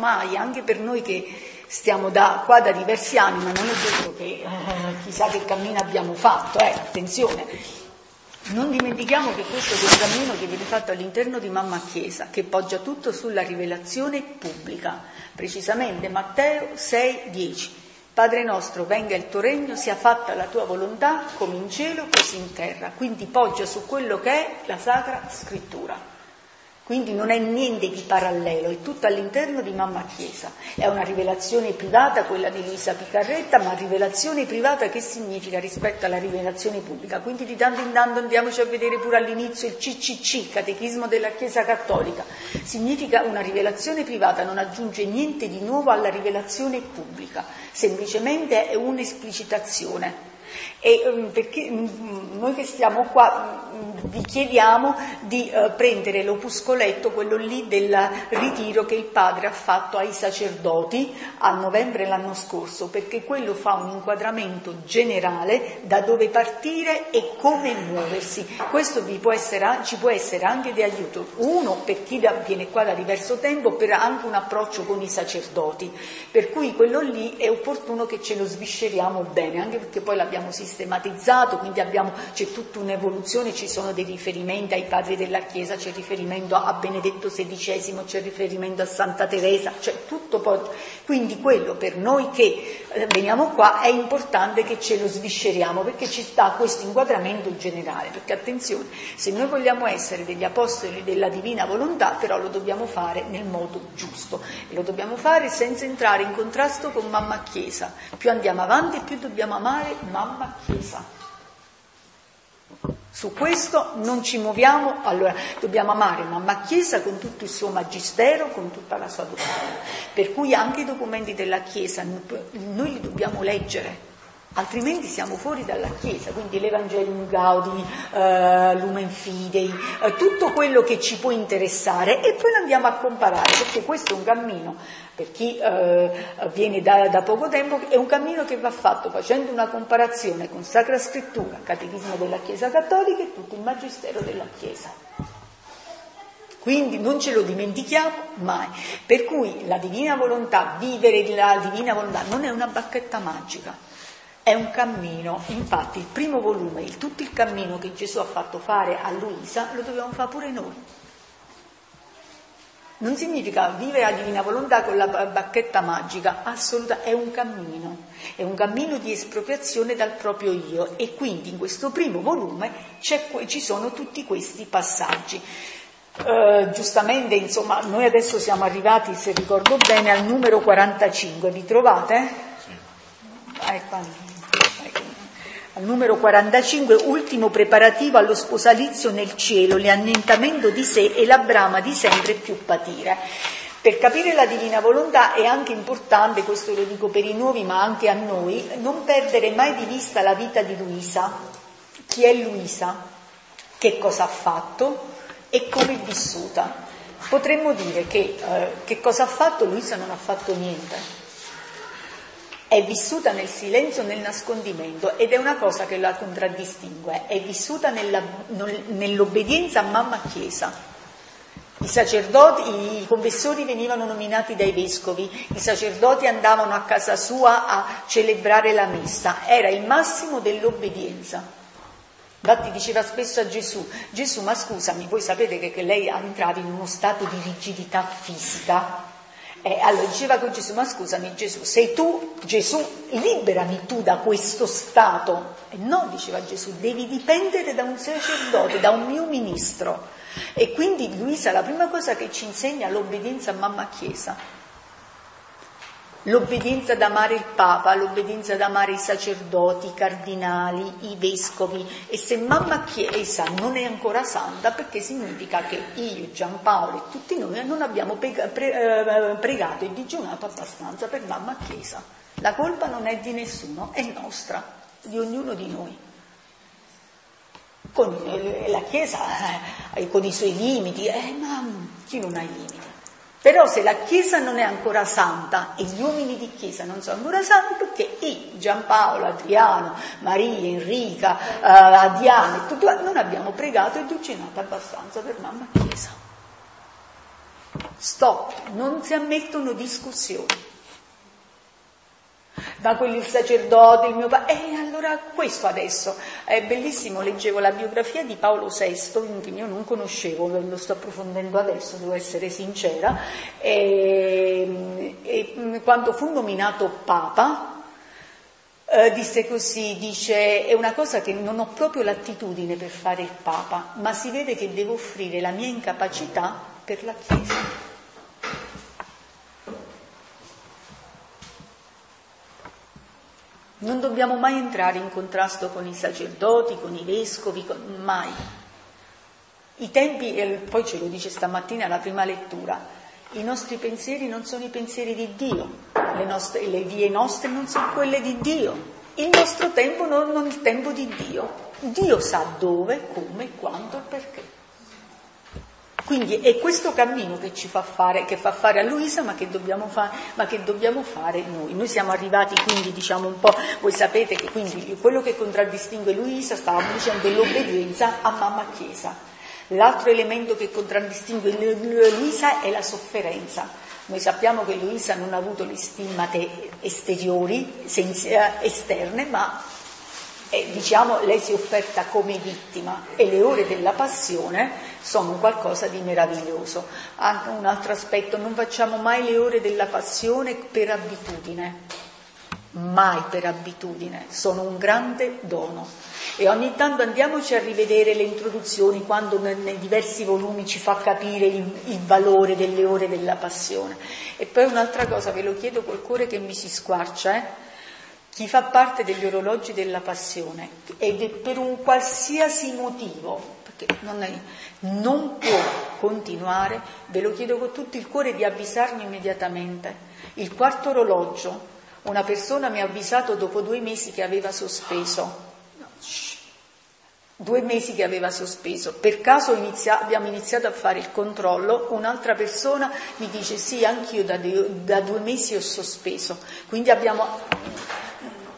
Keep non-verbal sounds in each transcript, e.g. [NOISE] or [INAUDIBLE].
mai, anche per noi che stiamo da, qua da diversi anni, ma non è detto che eh, chissà che cammino abbiamo fatto, eh, attenzione. Non dimentichiamo che questo è un cammino che viene fatto all'interno di Mamma Chiesa, che poggia tutto sulla rivelazione pubblica, precisamente Matteo 6, 10. Padre nostro, venga il tuo regno, sia fatta la tua volontà come in cielo così in terra. Quindi poggia su quello che è la Sacra Scrittura. Quindi non è niente di parallelo, è tutto all'interno di Mamma Chiesa. È una rivelazione privata, quella di Luisa Picarretta, ma rivelazione privata che significa rispetto alla rivelazione pubblica? Quindi di tanto in tanto andiamoci a vedere pure all'inizio il CCC, Catechismo della Chiesa Cattolica. Significa una rivelazione privata, non aggiunge niente di nuovo alla rivelazione pubblica, semplicemente è un'esplicitazione. E um, perché um, noi che stiamo qua um, vi chiediamo di uh, prendere l'opuscoletto, quello lì del ritiro che il padre ha fatto ai sacerdoti a novembre l'anno scorso, perché quello fa un inquadramento generale da dove partire e come muoversi. Questo può essere, ci può essere anche di aiuto, uno per chi viene qua da diverso tempo, per anche un approccio con i sacerdoti. Per cui quello lì è opportuno che ce lo svisceriamo bene, anche perché poi l'abbiamo sistemato sistematizzato, quindi abbiamo, c'è tutta un'evoluzione, ci sono dei riferimenti ai padri della Chiesa, c'è riferimento a Benedetto XVI, c'è riferimento a Santa Teresa, cioè tutto poi. Quindi quello per noi che eh, veniamo qua è importante che ce lo svisceriamo perché ci dà questo inquadramento generale, perché attenzione, se noi vogliamo essere degli apostoli della divina volontà, però lo dobbiamo fare nel modo giusto e lo dobbiamo fare senza entrare in contrasto con mamma Chiesa. Più andiamo avanti, più dobbiamo amare mamma Chiesa. Su questo non ci muoviamo, allora dobbiamo amare Mamma Chiesa con tutto il suo magistero, con tutta la sua dottrina. Per cui anche i documenti della Chiesa noi li dobbiamo leggere, altrimenti siamo fuori dalla Chiesa, quindi l'Evangelium Gaudi, eh, Lumen Fidei, eh, tutto quello che ci può interessare e poi andiamo a comparare, perché questo è un cammino per chi eh, viene da, da, poco tempo, è un cammino che va fatto facendo una comparazione con Sacra Scrittura, Catechismo della Chiesa Cattolica e tutto il Magistero della Chiesa. Quindi non ce lo dimentichiamo mai. Per cui la divina volontà, vivere la divina volontà, non è una bacchetta magica, è un cammino. Infatti il primo volume, il, tutto il cammino che Gesù ha fatto fare a Luisa, lo dobbiamo fare pure noi. Non significa vivere la divina volontà con la bacchetta magica, assolutamente, è un cammino, è un cammino di espropriazione dal proprio io e quindi in questo primo volume ci sono tutti questi passaggi. Uh, giustamente, insomma, noi adesso siamo arrivati, se ricordo bene, al numero 45, vi trovate? Sì. Ecco al numero 45, ultimo preparativo allo sposalizio nel cielo, l'annientamento di sé e la brama di sempre più patire. Per capire la divina volontà è anche importante, questo lo dico per i nuovi ma anche a noi, non perdere mai di vista la vita di Luisa. Chi è Luisa? Che cosa ha fatto e come è vissuta? Potremmo dire che, eh, che cosa ha fatto? Luisa non ha fatto niente è vissuta nel silenzio, nel nascondimento ed è una cosa che la contraddistingue, è vissuta nella, nell'obbedienza a mamma Chiesa. I sacerdoti, i confessori venivano nominati dai vescovi, i sacerdoti andavano a casa sua a celebrare la messa, era il massimo dell'obbedienza. Infatti diceva spesso a Gesù, Gesù ma scusami, voi sapete che, che lei entrava in uno stato di rigidità fisica, eh, allora diceva con Gesù, ma scusami Gesù, sei tu, Gesù, liberami tu da questo stato. E no, diceva Gesù, devi dipendere da un sacerdote, da un mio ministro. E quindi Luisa, la prima cosa che ci insegna è l'obbedienza a mamma Chiesa l'obbedienza ad amare il Papa, l'obbedienza ad amare i sacerdoti, i cardinali, i vescovi e se mamma Chiesa non è ancora santa perché significa che io, Giampaolo e tutti noi non abbiamo eh, pregato e digiunato abbastanza per mamma Chiesa. La colpa non è di nessuno, è nostra, di ognuno di noi. Con eh, la Chiesa, eh, con i suoi limiti, eh, ma chi non ha i limiti? Però se la Chiesa non è ancora santa e gli uomini di Chiesa non sono ancora santi, perché io, Giampaolo, Adriano, Maria, Enrica, uh, Adiana, tutto, non abbiamo pregato e ducinato abbastanza per mamma Chiesa. stop, non si ammettono discussioni. Ma quello il sacerdote, il mio padre. E allora questo adesso è bellissimo. Leggevo la biografia di Paolo VI, che io non conoscevo, lo sto approfondendo adesso, devo essere sincera. E, e quando fu nominato Papa, eh, disse così, dice, è una cosa che non ho proprio l'attitudine per fare il Papa, ma si vede che devo offrire la mia incapacità per la Chiesa. Non dobbiamo mai entrare in contrasto con i sacerdoti, con i vescovi, con... mai. I tempi, e poi ce lo dice stamattina la prima lettura, i nostri pensieri non sono i pensieri di Dio, le, nostre, le vie nostre non sono quelle di Dio, il nostro tempo non è il tempo di Dio. Dio sa dove, come, quando e perché. Quindi è questo cammino che ci fa fare, che fa fare a Luisa, ma che, fa, ma che dobbiamo fare noi. Noi siamo arrivati quindi, diciamo un po', voi sapete che quindi quello che contraddistingue Luisa, stavamo dicendo, è l'obbedienza a mamma Chiesa. L'altro elemento che contraddistingue Luisa è la sofferenza. Noi sappiamo che Luisa non ha avuto le stimmate esteriori, eh, esterne, ma eh, diciamo, lei si è offerta come vittima e le ore della passione sono qualcosa di meraviglioso. Anche un altro aspetto, non facciamo mai le ore della passione per abitudine, mai per abitudine, sono un grande dono. E ogni tanto andiamoci a rivedere le introduzioni quando nei diversi volumi ci fa capire il, il valore delle ore della passione. E poi un'altra cosa, ve lo chiedo col cuore che mi si squarcia, eh? Chi fa parte degli orologi della passione ed per un qualsiasi motivo, perché non, è, non può continuare, ve lo chiedo con tutto il cuore di avvisarmi immediatamente. Il quarto orologio, una persona mi ha avvisato dopo due mesi che aveva sospeso. Due mesi che aveva sospeso. Per caso inizia, abbiamo iniziato a fare il controllo, un'altra persona mi dice sì, anch'io da, da due mesi ho sospeso. Quindi abbiamo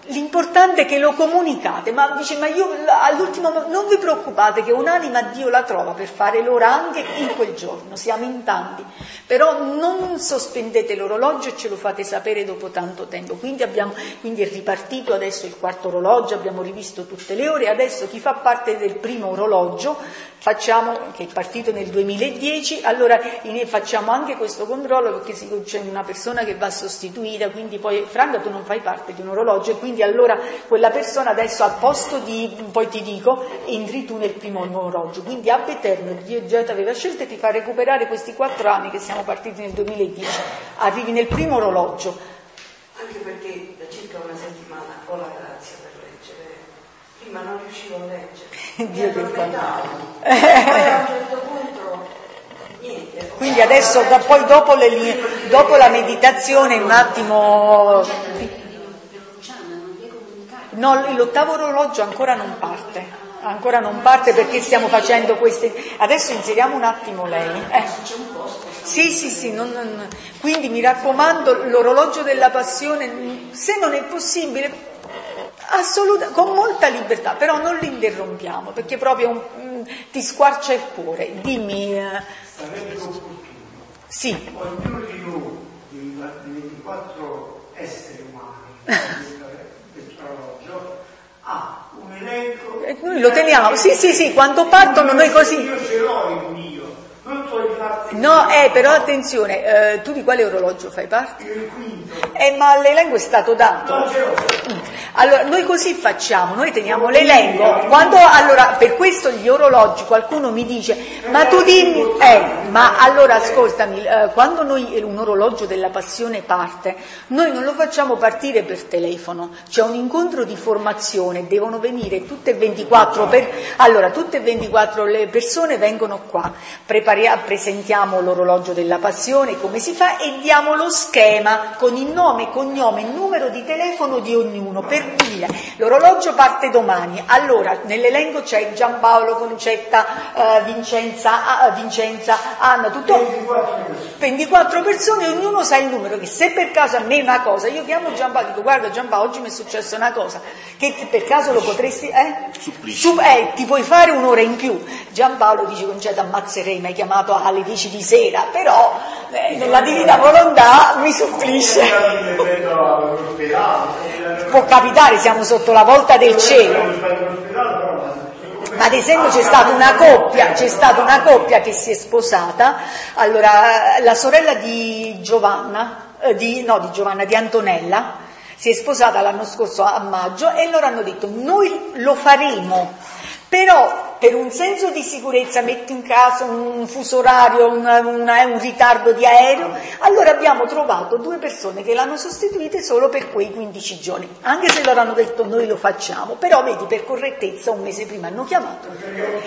L'importante è che lo comunicate, ma dice, ma io all'ultimo non vi preoccupate che un'anima Dio la trova per fare l'ora anche in quel giorno, siamo in tanti, però non sospendete l'orologio e ce lo fate sapere dopo tanto tempo. Quindi, abbiamo, quindi è ripartito adesso il quarto orologio, abbiamo rivisto tutte le ore, adesso chi fa parte del primo orologio facciamo, che è partito nel 2010, allora facciamo anche questo controllo perché c'è una persona che va sostituita, quindi poi Franca tu non fai parte di un orologio quindi allora quella persona adesso al posto di, poi ti dico, entri tu nel primo orologio, quindi ab eterno Dio già ti aveva scelto e ti fa recuperare questi quattro anni che siamo partiti nel 2010, arrivi nel primo orologio. Anche perché da circa una settimana ho la grazia per leggere, prima non riuscivo a leggere [LAUGHS] Dio che fa. [LAUGHS] certo. Quindi adesso da, poi dopo, le, dopo la meditazione un attimo No, l'ottavo orologio ancora non parte, ancora non parte perché stiamo facendo queste... Adesso inseriamo un attimo lei. Eh. Sì, sì, sì, non, non... quindi mi raccomando l'orologio della passione, se non è possibile, Assoluta, con molta libertà, però non li interrompiamo perché proprio un, mm, ti squarcia il cuore. Dimmi. Eh... Sì. Ognuno di noi, di 24 esseri umani, [LAUGHS] ha un elenco. E noi lo teniamo, sì, sì, sì, quando partono noi così. Io ce l'ho il mio. No, eh, però attenzione, eh, tu di quale orologio fai parte? Il quinto. Eh, ma l'elenco è stato dato. No. Allora, noi così facciamo, noi teniamo l'elenco. Quando, allora, per questo gli orologi, qualcuno mi dice, ma tu dimmi, eh, ma allora ascoltami, eh, quando noi un orologio della passione parte, noi non lo facciamo partire per telefono, c'è un incontro di formazione, devono venire tutte e 24, per, allora, tutte e 24 le persone vengono qua, prepariamo, presentiamo l'orologio della passione, come si fa, e diamo lo schema con il nome, cognome numero di telefono di ognuno, per dire, l'orologio parte domani, allora nell'elenco c'è Giampaolo, Concetta, eh, Vincenza, ah, Vincenza hanno tutto 24 persone, ognuno sa il numero, che se per caso a me una cosa, io chiamo Giampaolo, dico guarda Giampaolo, oggi mi è successa una cosa, che per caso lo potresti, eh? Su, eh, ti puoi fare un'ora in più. Giampaolo dice concedo ammazzerei, mi hai chiamato alle 10 di sera, però eh, nella divina volontà mi supplisce. Può capitare, siamo sotto la volta del cielo. Ma ad esempio c'è stata una coppia, c'è stata una coppia che si è sposata, allora la sorella di Giovanna, eh, di, no di Giovanna, di Antonella, si è sposata l'anno scorso a maggio e loro hanno detto noi lo faremo però per un senso di sicurezza, metti in caso un fuso orario, un, un, un, ritardo di aereo, allora abbiamo trovato due persone che l'hanno sostituite solo per quei 15 giorni, anche se loro hanno detto noi lo facciamo, però vedi per correttezza un mese prima hanno chiamato.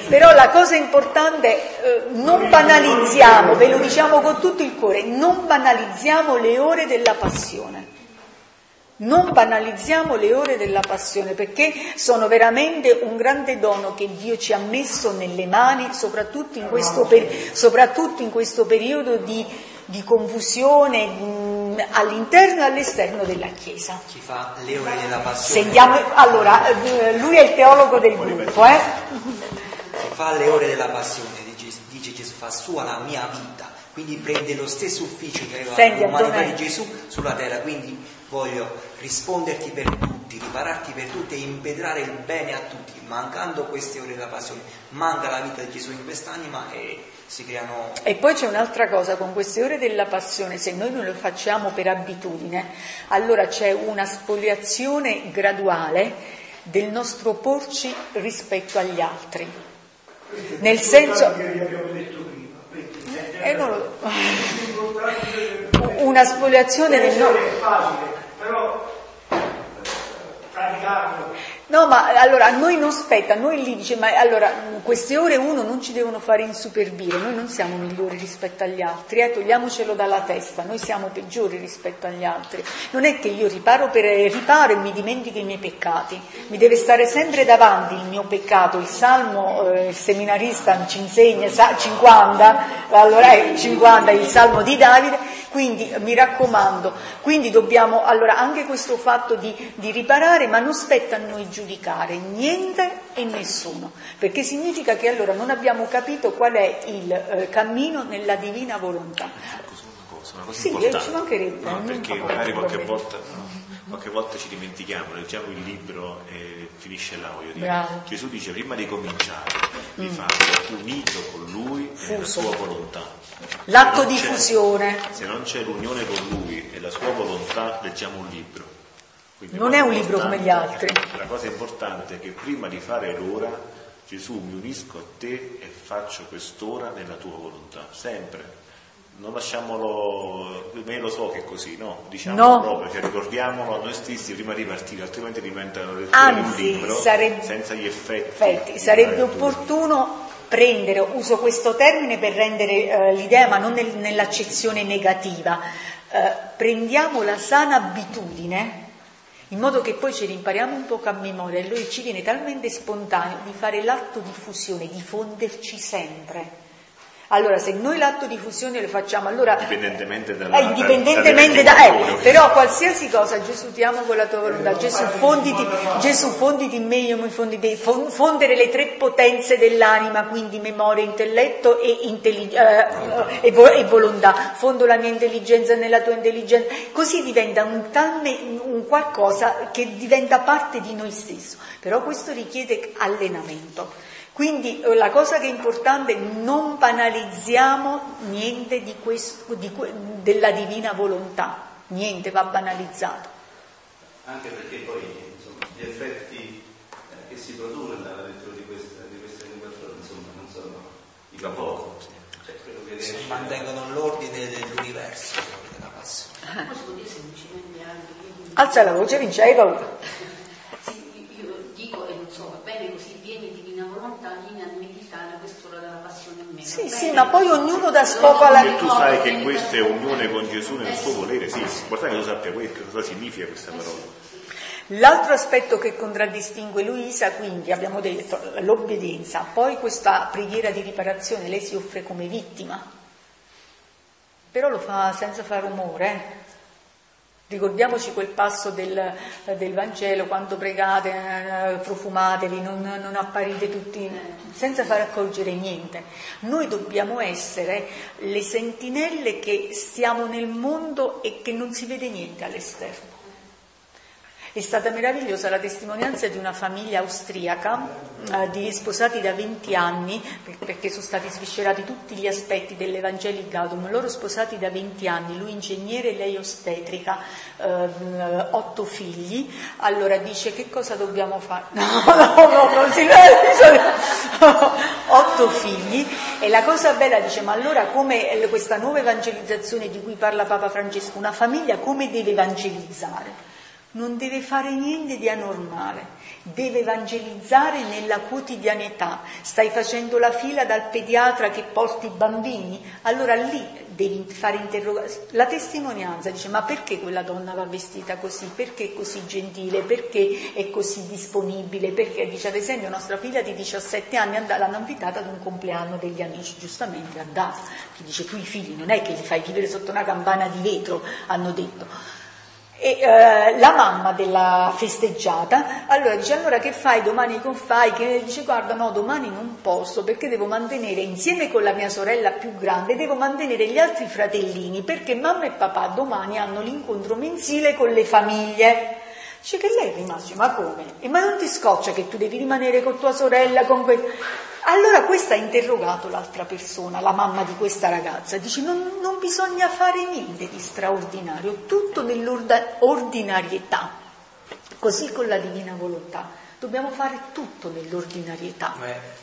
Però la cosa importante eh, non banalizziamo, ve lo diciamo con tutto il cuore, non banalizziamo le ore della passione. Non banalizziamo le ore della passione perché sono veramente un grande dono che Dio ci ha messo nelle mani, soprattutto in questo, per, soprattutto in questo periodo di, di confusione mh, all'interno e all'esterno della Chiesa. Chi fa le ore della passione? Sentiamo, allora, eh, lui è il teologo del gruppo. Eh? Chi fa le ore della passione, dice, dice Gesù, fa sua la mia vita, quindi prende lo stesso ufficio che aveva l'umanità di Gesù sulla terra, quindi voglio risponderti per tutti, ripararti per tutti e impedrare il bene a tutti. Mancando queste ore della passione, manca la vita di Gesù in quest'anima e si creano... E poi c'è un'altra cosa, con queste ore della passione, se noi non lo facciamo per abitudine, allora c'è una spoliazione graduale del nostro porci rispetto agli altri. Nel senso... Eh, non lo... [LAUGHS] Una spoliazione del nostro però praticarlo No, ma allora a noi non spetta, a noi lì dice, ma allora queste ore uno non ci devono fare insuperbire, noi non siamo migliori rispetto agli altri, eh, togliamocelo dalla testa, noi siamo peggiori rispetto agli altri. Non è che io riparo per riparo e mi dimentico i miei peccati, mi deve stare sempre davanti il mio peccato, il salmo, eh, il seminarista ci insegna 50, allora è 50 il salmo di Davide, quindi mi raccomando, quindi dobbiamo, allora anche questo fatto di, di riparare, ma non spetta a noi giudicare niente e nessuno, perché significa che allora non abbiamo capito qual è il eh, cammino nella divina volontà. Una cosa sì, eh, importante. ci mancherebbe. No, perché magari qualche volta, no, qualche volta, ci dimentichiamo, leggiamo il libro e finisce là, voglio dire. Bravo. Gesù dice prima di cominciare di mm. fare unito con lui e la sua volontà. L'atto di fusione. Se non c'è l'unione con lui e la sua volontà, leggiamo un libro quindi non è un libro come gli altri. La cosa importante è che prima di fare l'ora, Gesù mi unisco a te e faccio quest'ora nella tua volontà, sempre. Non lasciamolo, me lo so che è così, no? Diciamo no. proprio, cioè ricordiamolo a noi stessi prima di partire, altrimenti diventa una lettura di un libro sarebbe, senza gli effetti. effetti. Sarebbe opportuno prendere, uso questo termine per rendere eh, l'idea, ma non nel, nell'accezione negativa, eh, prendiamo la sana abitudine in modo che poi ce li impariamo un po' a memoria e lui ci viene talmente spontaneo di fare l'atto di fusione, di fonderci sempre. Allora, se noi l'atto di fusione lo facciamo, allora... Indipendentemente dalla... Eh, indipendentemente da... Eh, però qualsiasi cosa, Gesù ti amo con la tua volontà, Gesù fonditi, Gesù fonditi in me, io mi fondi te, fondere le tre potenze dell'anima, quindi memoria, intelletto e, intellig- eh, e, vo- e, volontà. Fondo la mia intelligenza nella tua intelligenza. Così diventa un, talme, un qualcosa che diventa parte di noi stesso. Però questo richiede allenamento. Quindi eh, la cosa che è importante è non banalizziamo niente di questo, di, della divina volontà, niente va banalizzato. Anche perché poi insomma, gli effetti eh, che si producono nella lettura di queste, di queste 24 ore insomma, non sono i capoco. Cioè, che si mantengono l'ordine dell'universo, della passione. Alza la voce, vince, hai paura. Sì, io dico e non so, va bene così Sì, sì, ma poi ognuno dà scopo alla Se tu sai che questa è unione con Gesù nel suo volere, sì, l'importante che tu sappia cosa significa questa parola. L'altro aspetto che contraddistingue Luisa, quindi abbiamo detto l'obbedienza, poi questa preghiera di riparazione, lei si offre come vittima, però lo fa senza fare rumore. Ricordiamoci quel passo del, del, Vangelo, quando pregate, eh, profumatevi, non, non, apparite tutti senza far accorgere niente. Noi dobbiamo essere le sentinelle che stiamo nel mondo e che non si vede niente all'esterno. È stata meravigliosa la testimonianza di una famiglia austriaca eh, di sposati da 20 anni, perché sono stati sviscerati tutti gli aspetti dell'Evangeli Gaudum, loro sposati da 20 anni, lui ingegnere, lei ostetrica, eh, otto figli, allora dice che cosa dobbiamo fare? [LAUGHS] No, no, no, non si [LAUGHS] otto figli e la cosa bella dice ma allora come questa nuova evangelizzazione di cui parla Papa Francesco, una famiglia come deve evangelizzare? Non deve fare niente di anormale, deve evangelizzare nella quotidianità. Stai facendo la fila dal pediatra che porti i bambini, allora lì devi fare interrogazione. La testimonianza dice ma perché quella donna va vestita così? Perché è così gentile? Perché è così disponibile? Perché dice ad esempio nostra figlia di 17 anni l'hanno invitata ad un compleanno degli amici, giustamente è andata. Chi dice tu i figli non è che li fai vivere sotto una campana di vetro, hanno detto e eh, la mamma della festeggiata. Allora dice allora che fai? Domani con fai? Che dice guarda no domani non posso perché devo mantenere insieme con la mia sorella più grande devo mantenere gli altri fratellini perché mamma e papà domani hanno l'incontro mensile con le famiglie. Dice che lei è rimasto ma come? E ma non ti scoccia che tu devi rimanere con tua sorella con quel allora questa ha interrogato l'altra persona, la mamma di questa ragazza, dice non, non bisogna fare niente di straordinario, tutto nell'ordinarietà, così con la divina volontà. Dobbiamo fare tutto nell'ordinarietà.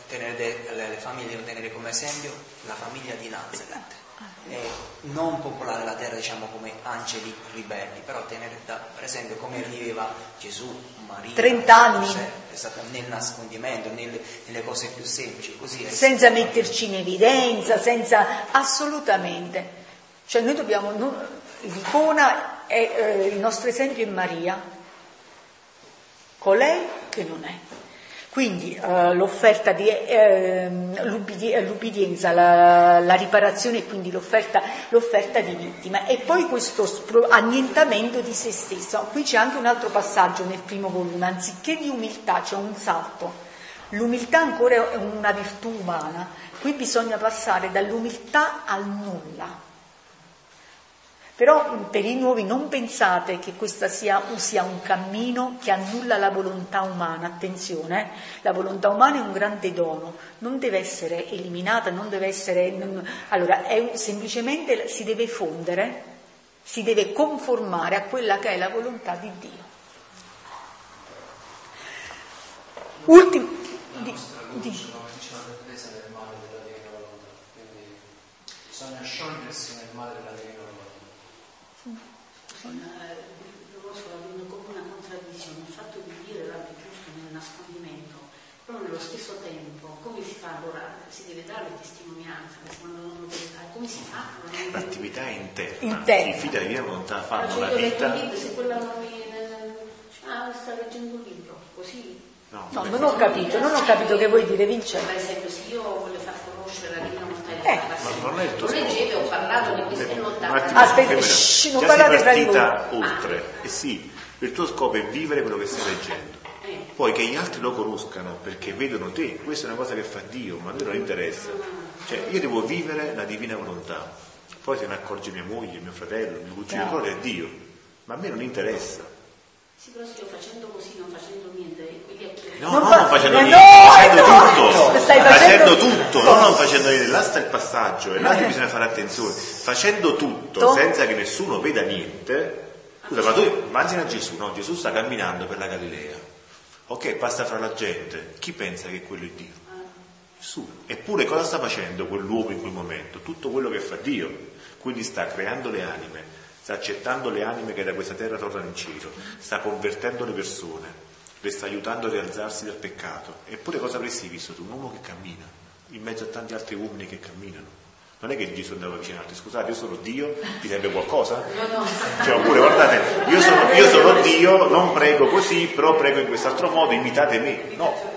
Tenere, le famiglie devono tenere come esempio la famiglia di Nazareth eh, non popolare la terra diciamo come angeli ribelli, però tenere da, per esempio come viveva Gesù, Maria, 30 anni nel nascondimento, nelle, nelle, cose più semplici, così senza metterci in evidenza, senza assolutamente. Cioè noi dobbiamo, l'icona è eh, il nostro esempio è Maria, colei che non è. Quindi eh, l'offerta di eh, l'ubbidienza, la, la, riparazione e quindi l'offerta, l'offerta, di vittima e poi questo annientamento di se stesso. Qui c'è anche un altro passaggio nel primo volume, anziché di umiltà c'è un salto. L'umiltà ancora è una virtù umana, qui bisogna passare dall'umiltà al nulla. Però per i nuovi non pensate che questo sia, sia, un cammino che annulla la volontà umana, attenzione, eh? la volontà umana è un grande dono, non deve essere eliminata, non deve essere... Non, allora, è, semplicemente si deve fondere, si deve conformare a quella che è la volontà di Dio. Ultimo... Di, di, bisogna sciogliersi nel male della vedo come una contraddizione, il fatto di dire l'altro giusto nel nascondimento, però nello stesso tempo come si fa allora? Si deve dare testimonianza, come si fa? L'attività è interna, interna. i figli della divina volontà fanno la vita. Libro, se quella non mi... Ah, sta leggendo un libro, così. No, no non ho capito, non ho capito che vuoi dire Vincenzo. Per esempio, se io voglio far la divina volontà eh. Ma non è il tuo Leggete, ho parlato di queste notate. Aspetta, shh, non parlate tra di voi. oltre. Eh sì, il tuo scopo è vivere quello che stai leggendo. Eh. Poi che gli altri lo conoscano perché vedono te, questa è una cosa che fa Dio, ma a me non interessa. Cioè, io devo vivere la divina volontà. Poi se ne accorge mia moglie, mio fratello, mio cugino, quello è Dio. Ma a me non interessa. Sì, però se io facendo così, non facendo niente, quindi No, non, non facendo niente, no, facendo tutto, stai facendo, tutto, non, non facendo niente, là sta il passaggio e là eh. bisogna fare attenzione, facendo tutto to. senza che nessuno veda niente, scusa ma tu immagina Gesù, no? Gesù sta camminando per la Galilea, ok, passa fra la gente, chi pensa che quello è Dio? Nessuno. Eppure cosa sta facendo quell'uomo in quel momento? Tutto quello che fa Dio, quindi sta creando le anime, sta accettando le anime che da questa terra tornano in cielo, sta convertendo le persone, le sta aiutando a rialzarsi dal peccato. Eppure cosa avresti visto tu? Un uomo che cammina, in mezzo a tanti altri uomini che camminano. Non è che Gesù andava vicino a altri, scusate, io sono Dio, vi serve qualcosa? Cioè, oppure guardate, io sono, io sono Dio, non prego così, però prego in quest'altro modo, imitate me. No.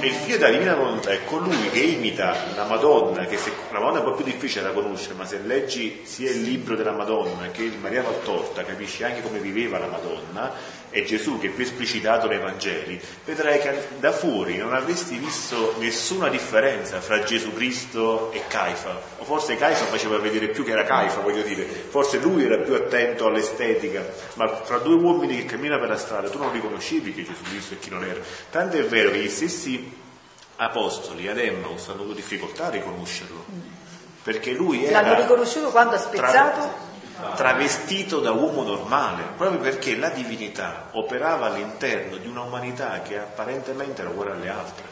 E il figlio della divina volontà è colui che imita la Madonna, che se, la Madonna è un po' più difficile da conoscere, ma se leggi sia il libro della Madonna che il Maria Valtorta, capisci anche come viveva la Madonna, e Gesù che è più esplicitato nei Vangeli, vedrai che da fuori non avresti visto nessuna differenza fra Gesù Cristo e Caifa. O forse Caifa faceva vedere più che era Caifa, voglio dire, forse lui era più attento all'estetica, ma fra due uomini che camminano per la strada tu non riconoscevi che Gesù Cristo e chi non era. Tanto è vero che gli stessi apostoli ad Emmaus hanno avuto difficoltà a riconoscerlo. Perché lui era... L'hanno riconosciuto quando ha spezzato? Tra travestito da uomo normale, proprio perché la divinità operava all'interno di una umanità che apparentemente era uguale alle altre.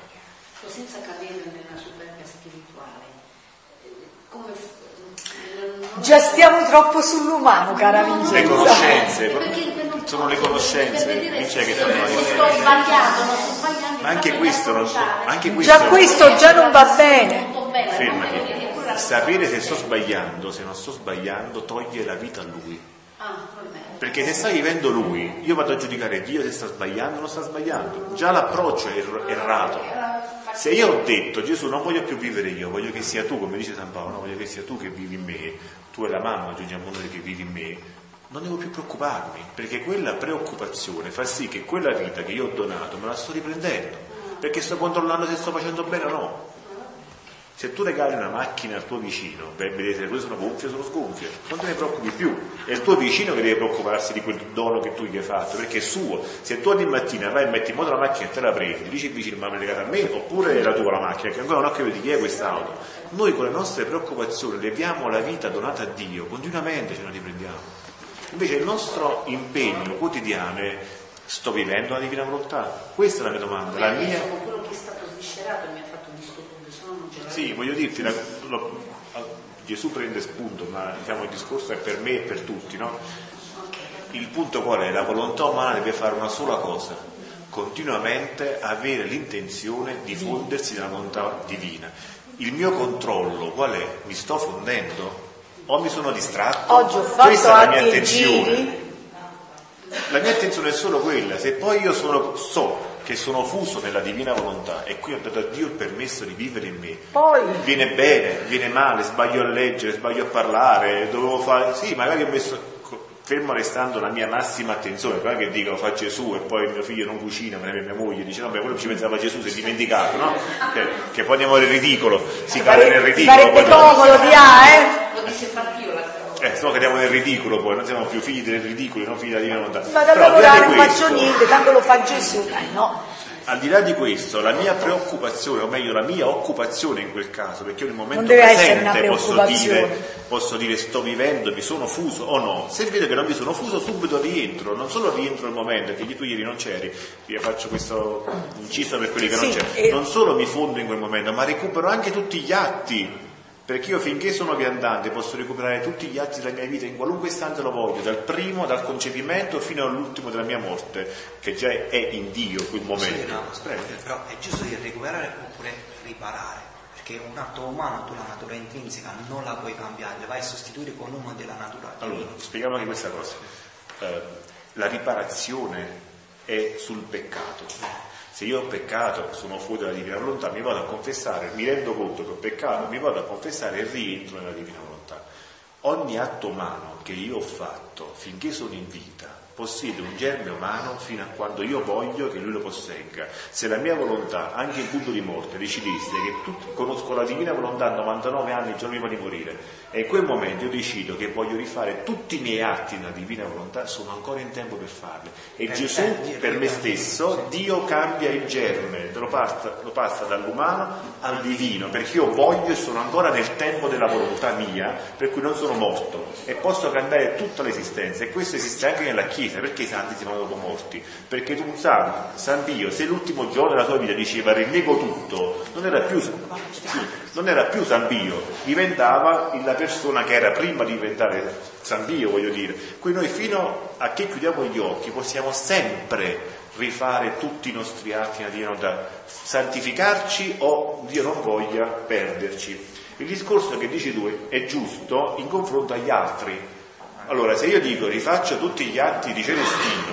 Senza cadere nella superbia spirituale, come Già stiamo troppo sull'umano, cara Vincenza. Le conoscenze, sono le conoscenze, dice che sono sto sbagliando, non sto sbagliando. Ma anche questo, non, anche questo, già questo già non va bene. Fermati sapere se sto sbagliando, se non sto sbagliando, toglie la vita a lui. Ah, Perché se sta vivendo lui, io vado a giudicare Dio se sta sbagliando o non sta sbagliando. Già l'approccio è errato. Se io ho detto Gesù non voglio più vivere io, voglio che sia tu, come dice San Paolo, voglio che sia tu che vivi in me, tu e la mamma aggiungiamo noi che vivi in me, non devo più preoccuparmi, perché quella preoccupazione fa sì che quella vita che io ho donato me la sto riprendendo, perché sto controllando se sto facendo bene o no. Se tu regali una macchina al tuo vicino, beh, vedete, le tue sono gonfie, sono sgonfie, non te ne preoccupi più. È il tuo vicino che deve preoccuparsi di quel dono che tu gli hai fatto, perché è suo. Se tu ogni mattina vai e metti in moto la macchina e te la prendi, dici il vicino, ma me l'hai legata a me, oppure è la tua la macchina, che ancora non ho capito di chi è quest'auto. Noi con le nostre preoccupazioni leviamo la vita donata a Dio, continuamente ce la riprendiamo. Invece il nostro impegno quotidiano è sto vivendo la divina volontà? Questa è la mia domanda. La mia... Quello che è stato sviscerato mi ha sì, voglio dirti, la, lo, Gesù prende spunto, ma diciamo, il discorso è per me e per tutti, no? Il punto qual è? La volontà umana deve fare una sola cosa, continuamente avere l'intenzione di fondersi nella volontà divina. Il mio controllo qual è? Mi sto fondendo? O mi sono distratto? Oggi ho fatto Questa è la mia attenzione. Giri. La mia attenzione è solo quella, se poi io sono, so che sono fuso nella divina volontà e qui ho dato a Dio il permesso di vivere in me. Poi viene bene, viene male, sbaglio a leggere, sbaglio a parlare, dovevo fare. Sì, magari ho messo fermo restando la mia massima attenzione, non è che dico fa Gesù e poi mio figlio non cucina, ma mia moglie dice vabbè quello ci pensava Gesù, si è dimenticato, no? Che, che poi andiamo nel ridicolo, si cade nel ridicolo. Sarebbe comodo di A, eh? Lo dice Fabio eh, se no cadiamo nel ridicolo poi, non siamo più figli del ridicolo, non figli della divina volontà. Ma da lavorare non faccio niente, tanto lo fa Gesù, eh, no. Al di là di questo, la mia preoccupazione, o meglio la mia occupazione in quel caso, perché io nel momento presente posso dire, posso dire sto vivendo, mi sono fuso o no, se vedo che non mi sono fuso subito rientro, non solo rientro nel momento, che tu ieri non c'eri, vi faccio questo inciso per quelli che sì, non c'erano, non solo mi fondo in quel momento, ma recupero anche tutti gli atti perché io finché sono viandante posso recuperare tutti gli atti della mia vita in qualunque istante lo voglio, dal primo, dal concepimento fino all'ultimo della mia morte, che già è in Dio quel momento. No, aspetta, però è giusto di recuperare oppure riparare, perché un atto umano tu la natura intrinseca non la puoi cambiare, la vai a sostituire con uno della natura. Allora, spieghiamo anche questa cosa. Eh, la riparazione è sul peccato se io ho peccato, sono fuori dalla divina volontà, mi vado a confessare, mi rendo conto che ho peccato, mi vado a confessare e rientro nella divina volontà. Ogni atto umano che io ho fatto finché sono in vita possiede un germe umano fino a quando io voglio che lui lo possegga. Se la mia volontà, anche in punto di morte, decidesse che tutti, conosco la divina volontà a 99 anni, il giorno prima di morire, e in quel momento io decido che voglio rifare tutti i miei atti nella divina volontà, sono ancora in tempo per farli. E per Gesù, per me stesso, Dio cambia il germe, lo passa, lo passa dall'umano al divino, perché io voglio e sono ancora nel tempo della volontà mia, per cui non sono morto e posso cambiare tutta l'esistenza. E questo esiste anche nella Chiesa. Perché i santi si fanno dopo morti? Perché tu sai, San Pio, se l'ultimo giorno della sua vita diceva rinnego tutto, non era più, sì, non era più San Pio, diventava la persona che era prima di diventare San Pio, voglio dire. Qui noi fino a che chiudiamo gli occhi possiamo sempre rifare tutti i nostri atti da santificarci o Dio non voglia perderci. Il discorso che dici tu è giusto in confronto agli altri. Allora, se io dico rifaccio tutti gli atti di Celestino,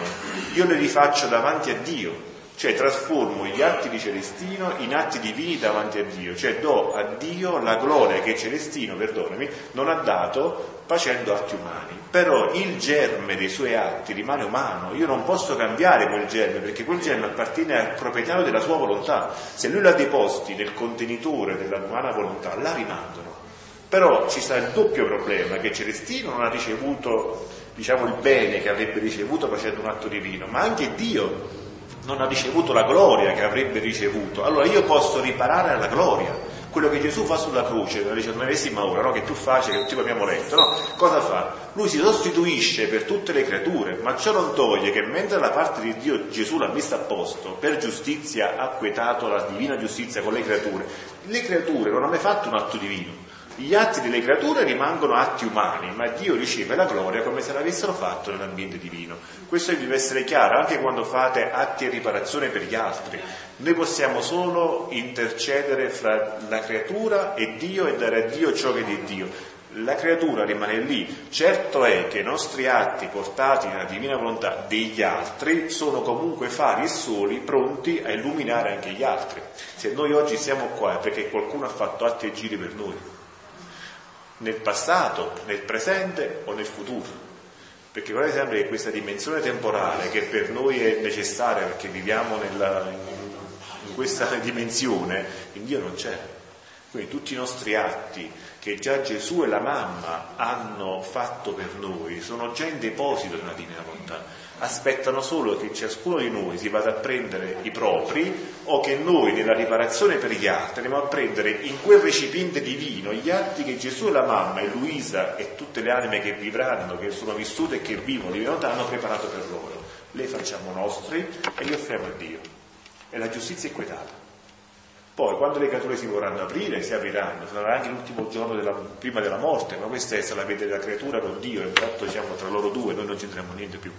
io li rifaccio davanti a Dio, cioè trasformo gli atti di Celestino in atti divini davanti a Dio, cioè do a Dio la gloria che Celestino, perdonami, non ha dato facendo atti umani. Però il germe dei suoi atti rimane umano, io non posso cambiare quel germe perché quel germe appartiene al proprietario della sua volontà. Se lui l'ha deposti nel contenitore della umana volontà, la rimandano. Però ci sta il doppio problema che Celestino non ha ricevuto diciamo il bene che avrebbe ricevuto facendo un atto divino, ma anche Dio non ha ricevuto la gloria che avrebbe ricevuto, allora io posso riparare alla gloria. Quello che Gesù fa sulla croce, nella diciannovesima ora, no? che tu faccio, che tutti abbiamo letto, no? cosa fa? Lui si sostituisce per tutte le creature, ma ciò non toglie che mentre la parte di Dio Gesù l'ha messa a posto, per giustizia ha acquetato la divina giustizia con le creature, le creature non hanno mai fatto un atto divino, gli atti delle creature rimangono atti umani, ma Dio riceve la gloria come se l'avessero fatto nell'ambiente divino. Questo deve essere chiaro anche quando fate atti e riparazione per gli altri. Noi possiamo solo intercedere fra la creatura e Dio e dare a Dio ciò che è di Dio. La creatura rimane lì. Certo è che i nostri atti portati nella divina volontà degli altri sono comunque fari e soli pronti a illuminare anche gli altri. Se noi oggi siamo qua è perché qualcuno ha fatto atti e giri per noi nel passato, nel presente o nel futuro. Perché guardate sempre che questa dimensione temporale che per noi è necessaria perché viviamo nella, in questa [LAUGHS] dimensione, in Dio non c'è. Quindi tutti i nostri atti che già Gesù e la mamma hanno fatto per noi sono già in deposito nella divina volontà aspettano solo che ciascuno di noi si vada a prendere i propri o che noi nella riparazione per gli altri andiamo a prendere in quel recipiente divino gli atti che Gesù e la mamma e Luisa e tutte le anime che vivranno, che sono vissute e che vivono di venuta hanno preparato per loro. Le facciamo nostri e li offriamo a Dio. E la giustizia è quietata. Poi quando le creature si vorranno aprire, si apriranno, sarà anche l'ultimo giorno della, prima della morte, ma questa è la vede della creatura con Dio, e fatto diciamo tra loro due, noi non c'entriamo niente più.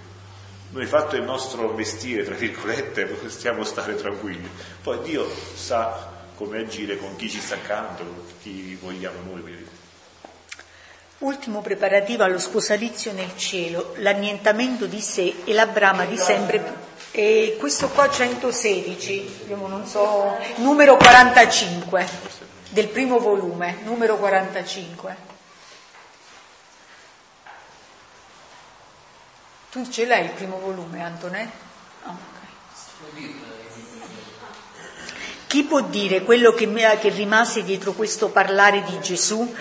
Noi fatto il nostro mestiere, tra virgolette, [LAUGHS] possiamo stare tranquilli. Poi Dio sa come agire con chi ci sta accanto, con chi vogliamo noi. Ultimo preparativo allo sposalizio nel cielo, l'annientamento di sé e la brama di sempre più. E questo qua 116, io non so, numero 45 del primo volume, numero 45. Tu ce l'hai il primo volume, Antonè? Oh, okay. Chi può dire quello che, che rimase dietro questo parlare di Gesù?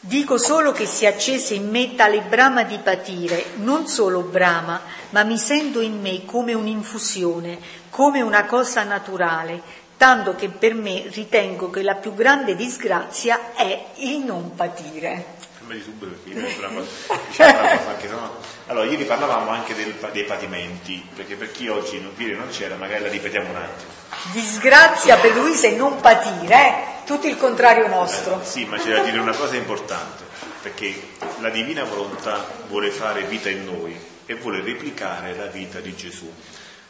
Dico solo che si accese in me tale brama di patire, non solo brama, ma mi sento in me come un'infusione, come una cosa naturale, tanto che per me ritengo che la più grande disgrazia è il non patire me subito perché io una cosa, [LAUGHS] diciamo una cosa anche no. Allora, ieri parlavamo anche del, dei patimenti, perché per chi oggi non, ieri non c'era, magari la ripetiamo un attimo. Disgrazia per lui se non patire, eh? tutto il contrario nostro. Eh, sì, ma c'è da dire una cosa importante, perché la divina volontà vuole fare vita in noi e vuole replicare la vita di Gesù.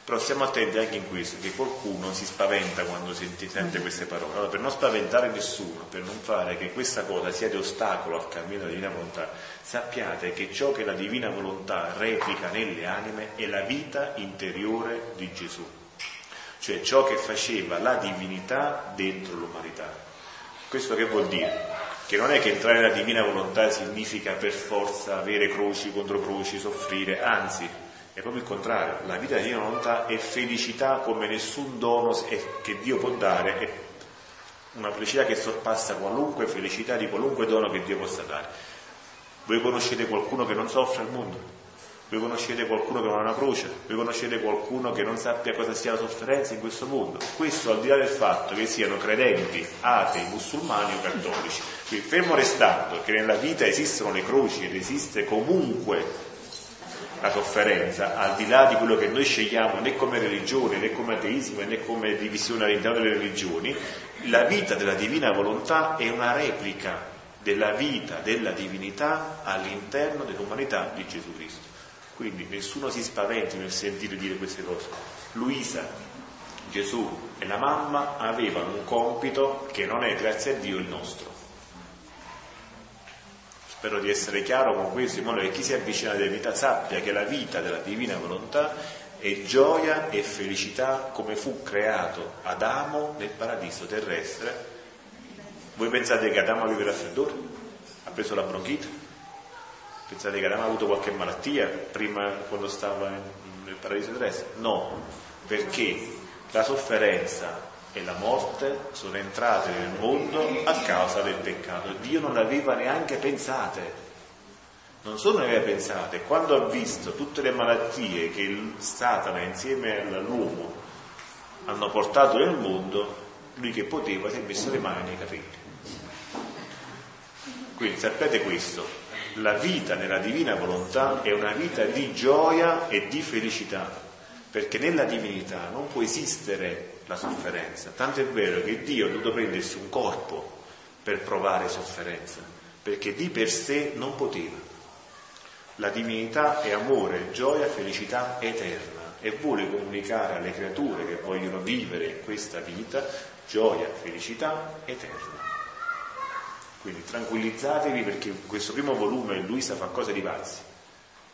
Però stiamo attenti anche in questo, che qualcuno si spaventa quando senti, sente queste parole. Allora, per non spaventare nessuno, per non fare che questa cosa sia di ostacolo al cammino della divina volontà, sappiate che ciò che la divina volontà replica nelle anime è la vita interiore di Gesù, cioè ciò che faceva la divinità dentro l'umanità. Questo che vuol dire? Che non è che entrare nella divina volontà significa per forza avere croci contro croci, soffrire, anzi è proprio il contrario, la vita di volontà è felicità come nessun dono che Dio può dare, è una felicità che sorpassa qualunque felicità di qualunque dono che Dio possa dare. Voi conoscete qualcuno che non soffre al mondo? Voi conoscete qualcuno che non ha una croce? Voi conoscete qualcuno che non sappia cosa sia la sofferenza in questo mondo? Questo al di là del fatto che siano credenti, atei, musulmani o cattolici. Quindi fermo restando che nella vita esistono le croci ed esiste comunque la sofferenza, al di là di quello che noi scegliamo né come religione, né come ateismo, né come divisione all'interno delle religioni, la vita della divina volontà è una replica della vita della divinità all'interno dell'umanità di Gesù Cristo. Quindi nessuno si spaventi nel sentire dire queste cose. Luisa, Gesù e la mamma avevano un compito che non è, grazie a Dio, il nostro. Spero di essere chiaro con questo, in modo che chi si avvicina alla vita sappia che la vita della divina volontà è gioia e felicità come fu creato Adamo nel paradiso terrestre. Voi pensate che Adamo il raffreddore? Ha preso la bronchite? Pensate che Adamo ha avuto qualche malattia prima quando stava nel paradiso terrestre? No, perché la sofferenza e la morte sono entrate nel mondo a causa del peccato. Dio non aveva neanche pensate, non solo ne aveva pensate, quando ha visto tutte le malattie che Satana insieme all'uomo hanno portato nel mondo, lui che poteva si è messo le mani nei capelli. Quindi sapete questo, la vita nella divina volontà è una vita di gioia e di felicità, perché nella divinità non può esistere la sofferenza. Tanto è vero che Dio ha dovuto prendersi un corpo per provare sofferenza, perché di per sé non poteva. La divinità è amore, gioia, felicità eterna e vuole comunicare alle creature che vogliono vivere questa vita gioia, felicità eterna. Quindi tranquillizzatevi perché questo primo volume Luisa fa cose di pazzi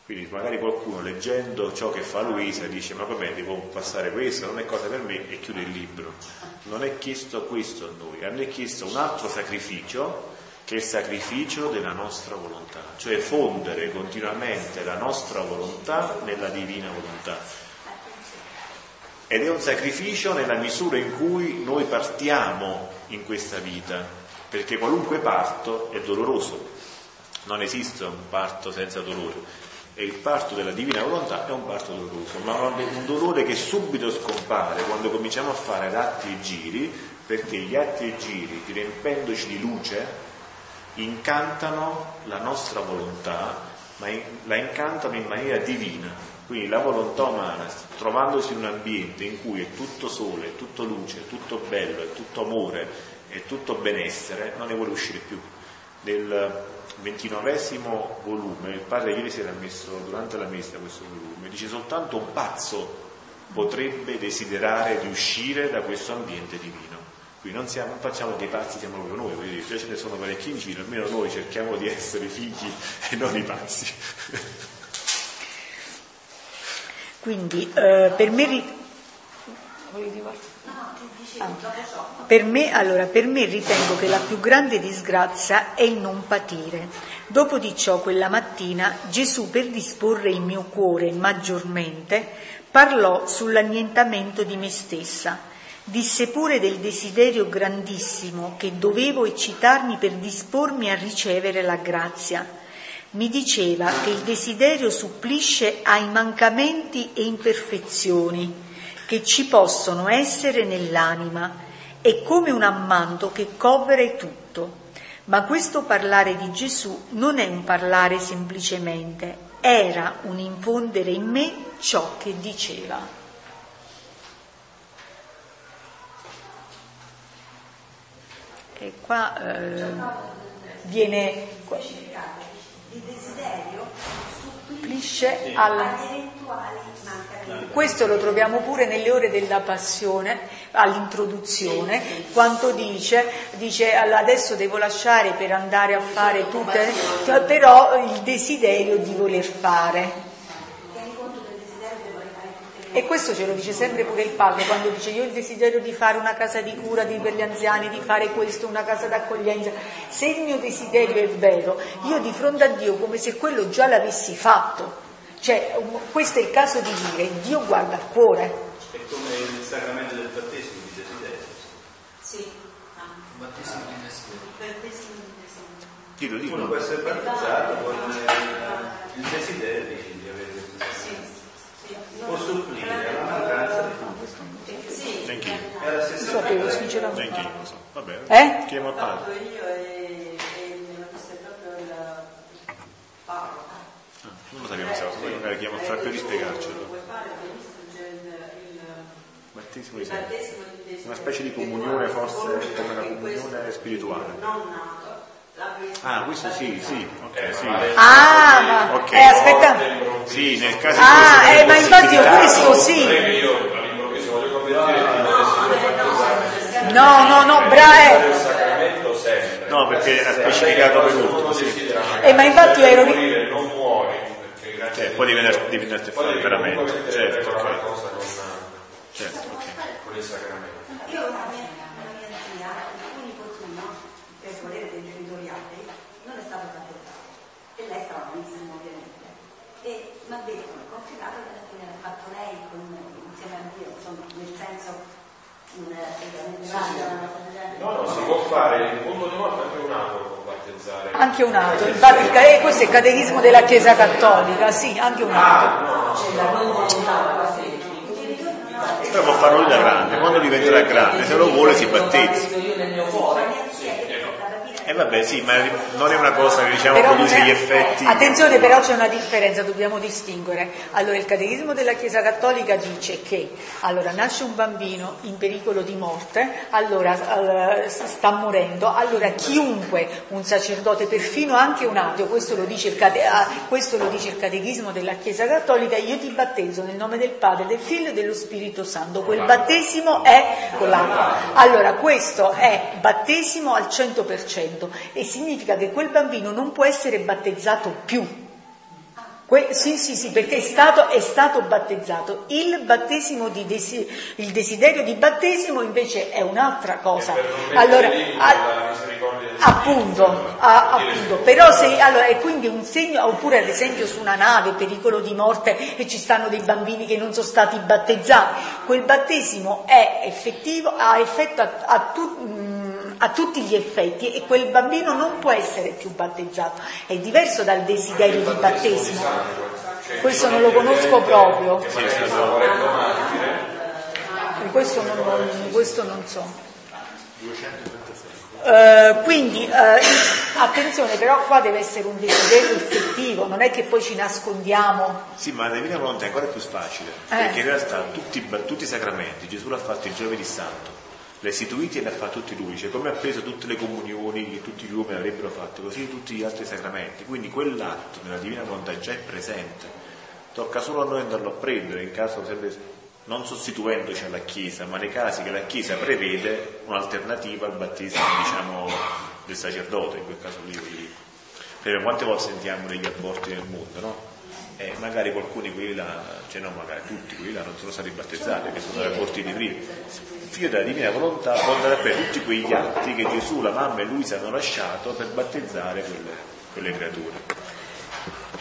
quindi magari qualcuno leggendo ciò che fa Luisa dice ma vabbè devo passare questo, non è cosa per me e chiude il libro. Non è chiesto questo a noi, a noi è chiesto un altro sacrificio che è il sacrificio della nostra volontà, cioè fondere continuamente la nostra volontà nella divina volontà. Ed è un sacrificio nella misura in cui noi partiamo in questa vita, perché qualunque parto è doloroso, non esiste un parto senza dolore e il parto della divina volontà è un parto doloroso, ma un dolore che subito scompare quando cominciamo a fare atti e giri, perché gli atti e giri, riempendoci di luce, incantano la nostra volontà, ma la incantano in maniera divina. Quindi la volontà umana, trovandosi in un ambiente in cui è tutto sole, è tutto luce, è tutto bello, è tutto amore, è tutto benessere, non ne vuole uscire più. Nel, ventinovesimo volume, il padre ieri si era messo durante la messa questo volume, dice soltanto un pazzo potrebbe desiderare di uscire da questo ambiente divino. Qui non, siamo, non facciamo dei pazzi, siamo proprio noi, quindi già ce ne sono parecchi in giro, almeno noi cerchiamo di essere figli e non i pazzi. Quindi eh, per me... Ah. Per me, allora, per me ritengo che la più grande disgrazia è il non patire. Dopo di ciò, quella mattina, Gesù, per disporre il mio cuore maggiormente, parlò sull'annientamento di me stessa. Disse pure del desiderio grandissimo che dovevo eccitarmi per dispormi a ricevere la grazia. Mi diceva che il desiderio supplisce ai mancamenti e imperfezioni che ci possono essere nell'anima, è come un ammanto che copre tutto. Ma questo parlare di Gesù non è un parlare semplicemente, era un infondere in me ciò che diceva. E qua eh, viene... Il desiderio supplisce al questo lo troviamo pure nelle ore della passione, all'introduzione, quando dice, dice adesso devo lasciare per andare a fare tutte, però il desiderio di voler fare. E questo ce lo dice sempre pure il padre quando dice io ho il desiderio di fare una casa di cura di, per gli anziani, di fare questo, una casa d'accoglienza. Se il mio desiderio è vero, io di fronte a Dio come se quello già l'avessi fatto. Cioè, questo è il caso di dire, Dio guarda al cuore. È come il sacramento del battesimo di desiderio. Sì. Ah. Il battesimo di desiderio. Il battesimo di desiderio. Dillo, dillo. Uno può essere battezzato con il desiderio di avere questo sacramento. Può supplire alla mancanza di tutto. Sì. Neanch'io. È la stessa so, cosa. sinceramente. Neanch'io lo so. Va bene. Eh? Chiamo a padre. io e, e questo è proprio il Paolo. Non lo sappiamo se poi magari chiamo a far per rispiegarcelo. Vuoi fare il Battesimo di sangue. Una specie di comunione forse come la comunione spirituale. Non. Ah, questo sì, sì, ok, sì. Ah, ma Ok. eh, aspetta. Sì, nel caso Ah, di eh, ma infatti io questo sì. Io all'improvviso voglio convertire. No, no, no, bravo. No, perché ha specificato per ultimo, sì. Eh, ma infatti ero... Non muori, perché eh, poi fuori veramente, certo, ok. Certo, ok. Con il sacramento. Io ho una mia, una mia zia, un nipotino, per volere dei genitori altri, non è stato battezzato. E lei stava benissimo ovviamente. E mi ha detto, confidato che alla fine l'ha fatto lei con, insieme a Dio, insomma, nel senso un No, no, si può fare in punto di morte anche un altro può battezzare. Anche un altro, infatti eh, questo è il catechismo della Chiesa Cattolica, sì, anche un altro. Però può farlo lui da grande, quando diventerà grande, se lo vuole si battezza. E eh vabbè, sì, ma non è una cosa che diciamo però produce gli effetti. Attenzione, però c'è una differenza, dobbiamo distinguere. Allora, il Catechismo della Chiesa Cattolica dice che allora nasce un bambino in pericolo di morte, allora uh, sta morendo, allora chiunque, un sacerdote, perfino anche un ateo, questo lo, dice il, cate, uh, questo lo dice il Catechismo della Chiesa Cattolica, io ti battezzo nel nome del Padre, del Figlio e dello Spirito Santo. Quel battesimo è con l'acqua. Allora, questo è battesimo al 100% e significa che quel bambino non può essere battezzato più. Que- sì, sì, sì, perché è stato, è stato battezzato. Il battesimo di desi- il desiderio di battesimo invece è un'altra cosa. Allora, a- appunto, a- appunto, però se allora è quindi un segno, oppure ad esempio su una nave, pericolo di morte e ci stanno dei bambini che non sono stati battezzati, quel battesimo è effettivo, ha effetto a, a tutti a tutti gli effetti e quel bambino non può essere più battezzato, è diverso dal desiderio di battesimo. Questo non lo conosco proprio. Questo non, non, questo non so. Uh, quindi uh, attenzione, però qua deve essere un desiderio effettivo, non è che poi ci nascondiamo. Sì, ma la Divina Volontà è ancora più facile, eh. perché in realtà tutti, tutti i sacramenti Gesù l'ha fatto il giovedì santo le istituiti e le ha fatte tutti lui, cioè come ha preso tutte le comunioni che tutti gli uomini avrebbero fatto, così tutti gli altri sacramenti. Quindi quell'atto nella Divina Volontà già è presente, tocca solo a noi andarlo a prendere, in caso sempre non sostituendoci alla Chiesa, ma nei casi che la Chiesa prevede un'alternativa al battesimo diciamo, del sacerdote, in quel caso lì. Perché quante volte sentiamo degli aborti nel mondo, no? E magari qualcuno quelli là, cioè no, magari tutti quelli là non sono stati battezzati, che sono aborti di prima figlio della divina volontà può andare a prendere tutti quegli atti che Gesù, la mamma e lui si hanno lasciato per battezzare quelle, quelle creature.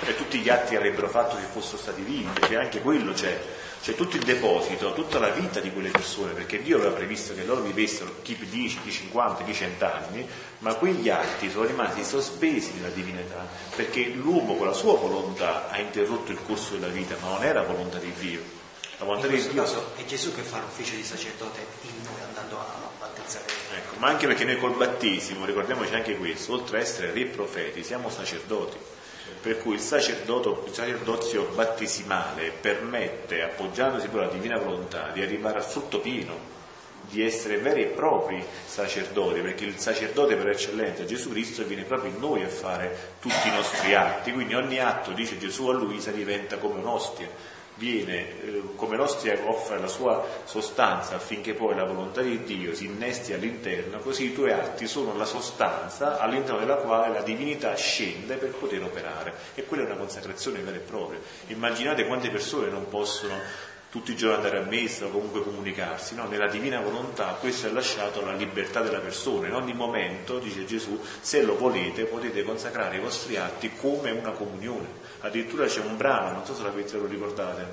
E tutti gli atti avrebbero fatto se fossero stati vivi, perché anche quello c'è, c'è tutto il deposito, tutta la vita di quelle persone, perché Dio aveva previsto che loro vivessero chi 10, chi 50, chi 100 anni, ma quegli atti sono rimasti sospesi nella divinità, perché l'uomo con la sua volontà ha interrotto il corso della vita, ma non era volontà di Dio la volontà di Dio. caso è Gesù che fa l'ufficio di sacerdote in noi andando a battezzare. Ecco, ma anche perché noi col battesimo, ricordiamoci anche questo, oltre a essere re profeti, siamo sacerdoti. Per cui il, il sacerdozio battesimale permette, appoggiandosi poi alla divina volontà, di arrivare al frutto pieno, di essere veri e propri sacerdoti, perché il sacerdote per eccellenza, Gesù Cristo, viene proprio in noi a fare tutti i nostri atti, quindi ogni atto, dice Gesù a Luisa, diventa come un'ostia viene eh, come l'ostia offre la sua sostanza affinché poi la volontà di Dio si innesti all'interno, così i tuoi atti sono la sostanza all'interno della quale la divinità scende per poter operare. E quella è una consacrazione vera e propria. Immaginate quante persone non possono tutti i giorni andare a messa o comunque comunicarsi, no? nella divina volontà questo è lasciato alla libertà della persona, in ogni momento, dice Gesù, se lo volete potete consacrare i vostri atti come una comunione addirittura c'è un brano, non so se lo ricordate,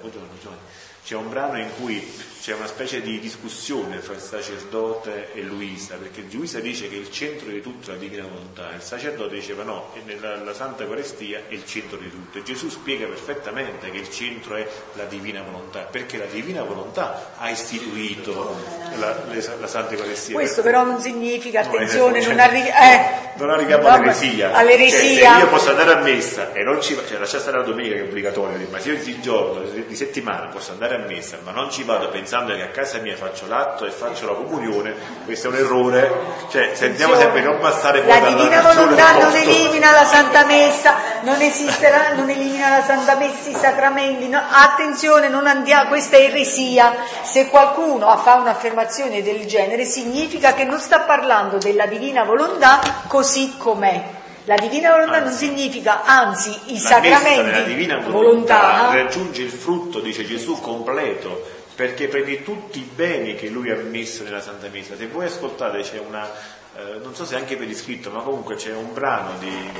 c'è un brano in cui c'è una specie di discussione fra il sacerdote e Luisa, perché Luisa dice che il centro di tutto è la divina volontà, il sacerdote diceva no, e nella Santa Eucaristia è il centro di tutto. E Gesù spiega perfettamente che il centro è la divina volontà, perché la divina volontà ha istituito la, la Santa Eucaristia. Questo però non significa, attenzione, no, non, arri- eh, non arriviamo all'eresia. all'eresia. Cioè, se io posso andare a messa e non ci cioè lascia stare la domenica che è obbligatoria, ma se io di giorno, di settimana posso andare a messa, ma non ci vado pensando che a casa mia faccio l'atto e faccio la comunione, questo è un errore. Cioè, sentiamo sempre non passare La divina volontà non elimina la Santa Messa, non esisterà, non elimina la Santa Messa, i sacramenti, no, attenzione, non andiamo, questa è eresia. Se qualcuno fa un'affermazione del genere significa che non sta parlando della divina volontà così com'è. La divina volontà anzi, non significa, anzi, i sacramenti. La divina volontà, volontà raggiunge il frutto, dice Gesù, completo, perché prendi tutti i beni che lui ha messo nella Santa Messa. Se voi ascoltate c'è una, eh, non so se anche per iscritto, ma comunque c'è un brano di,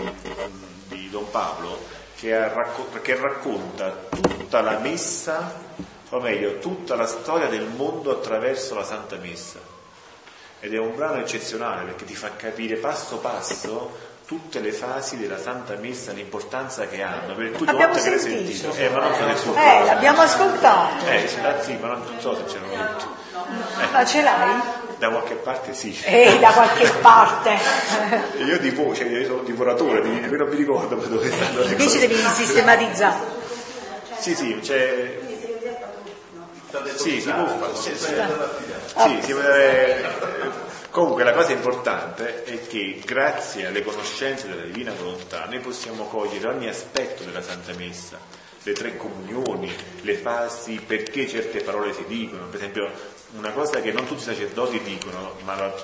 di Don Paolo che, racco- che racconta tutta la messa, o meglio, tutta la storia del mondo attraverso la Santa Messa. Ed è un brano eccezionale perché ti fa capire passo passo tutte le fasi della Santa Messa, l'importanza che hanno. Perché tu abbiamo sentito. sentito. Eh, ma non so nessuno. Eh, l'abbiamo ascoltato. Eh, sì, ma non, so se c'erano tutti. Eh. Ma ce l'hai? Da qualche parte sì. Eh, da qualche parte. io di voce, io sono divoratore, di, non mi ricordo dove stanno le Invece devi sistematizzare. Sì, sì, c'è... Sì, si può fare. Sì, si può... Comunque la cosa importante è che grazie alle conoscenze della divina volontà noi possiamo cogliere ogni aspetto della Santa Messa, le tre comunioni, le fasi, perché certe parole si dicono, per esempio una cosa che non tutti i sacerdoti dicono, ma la,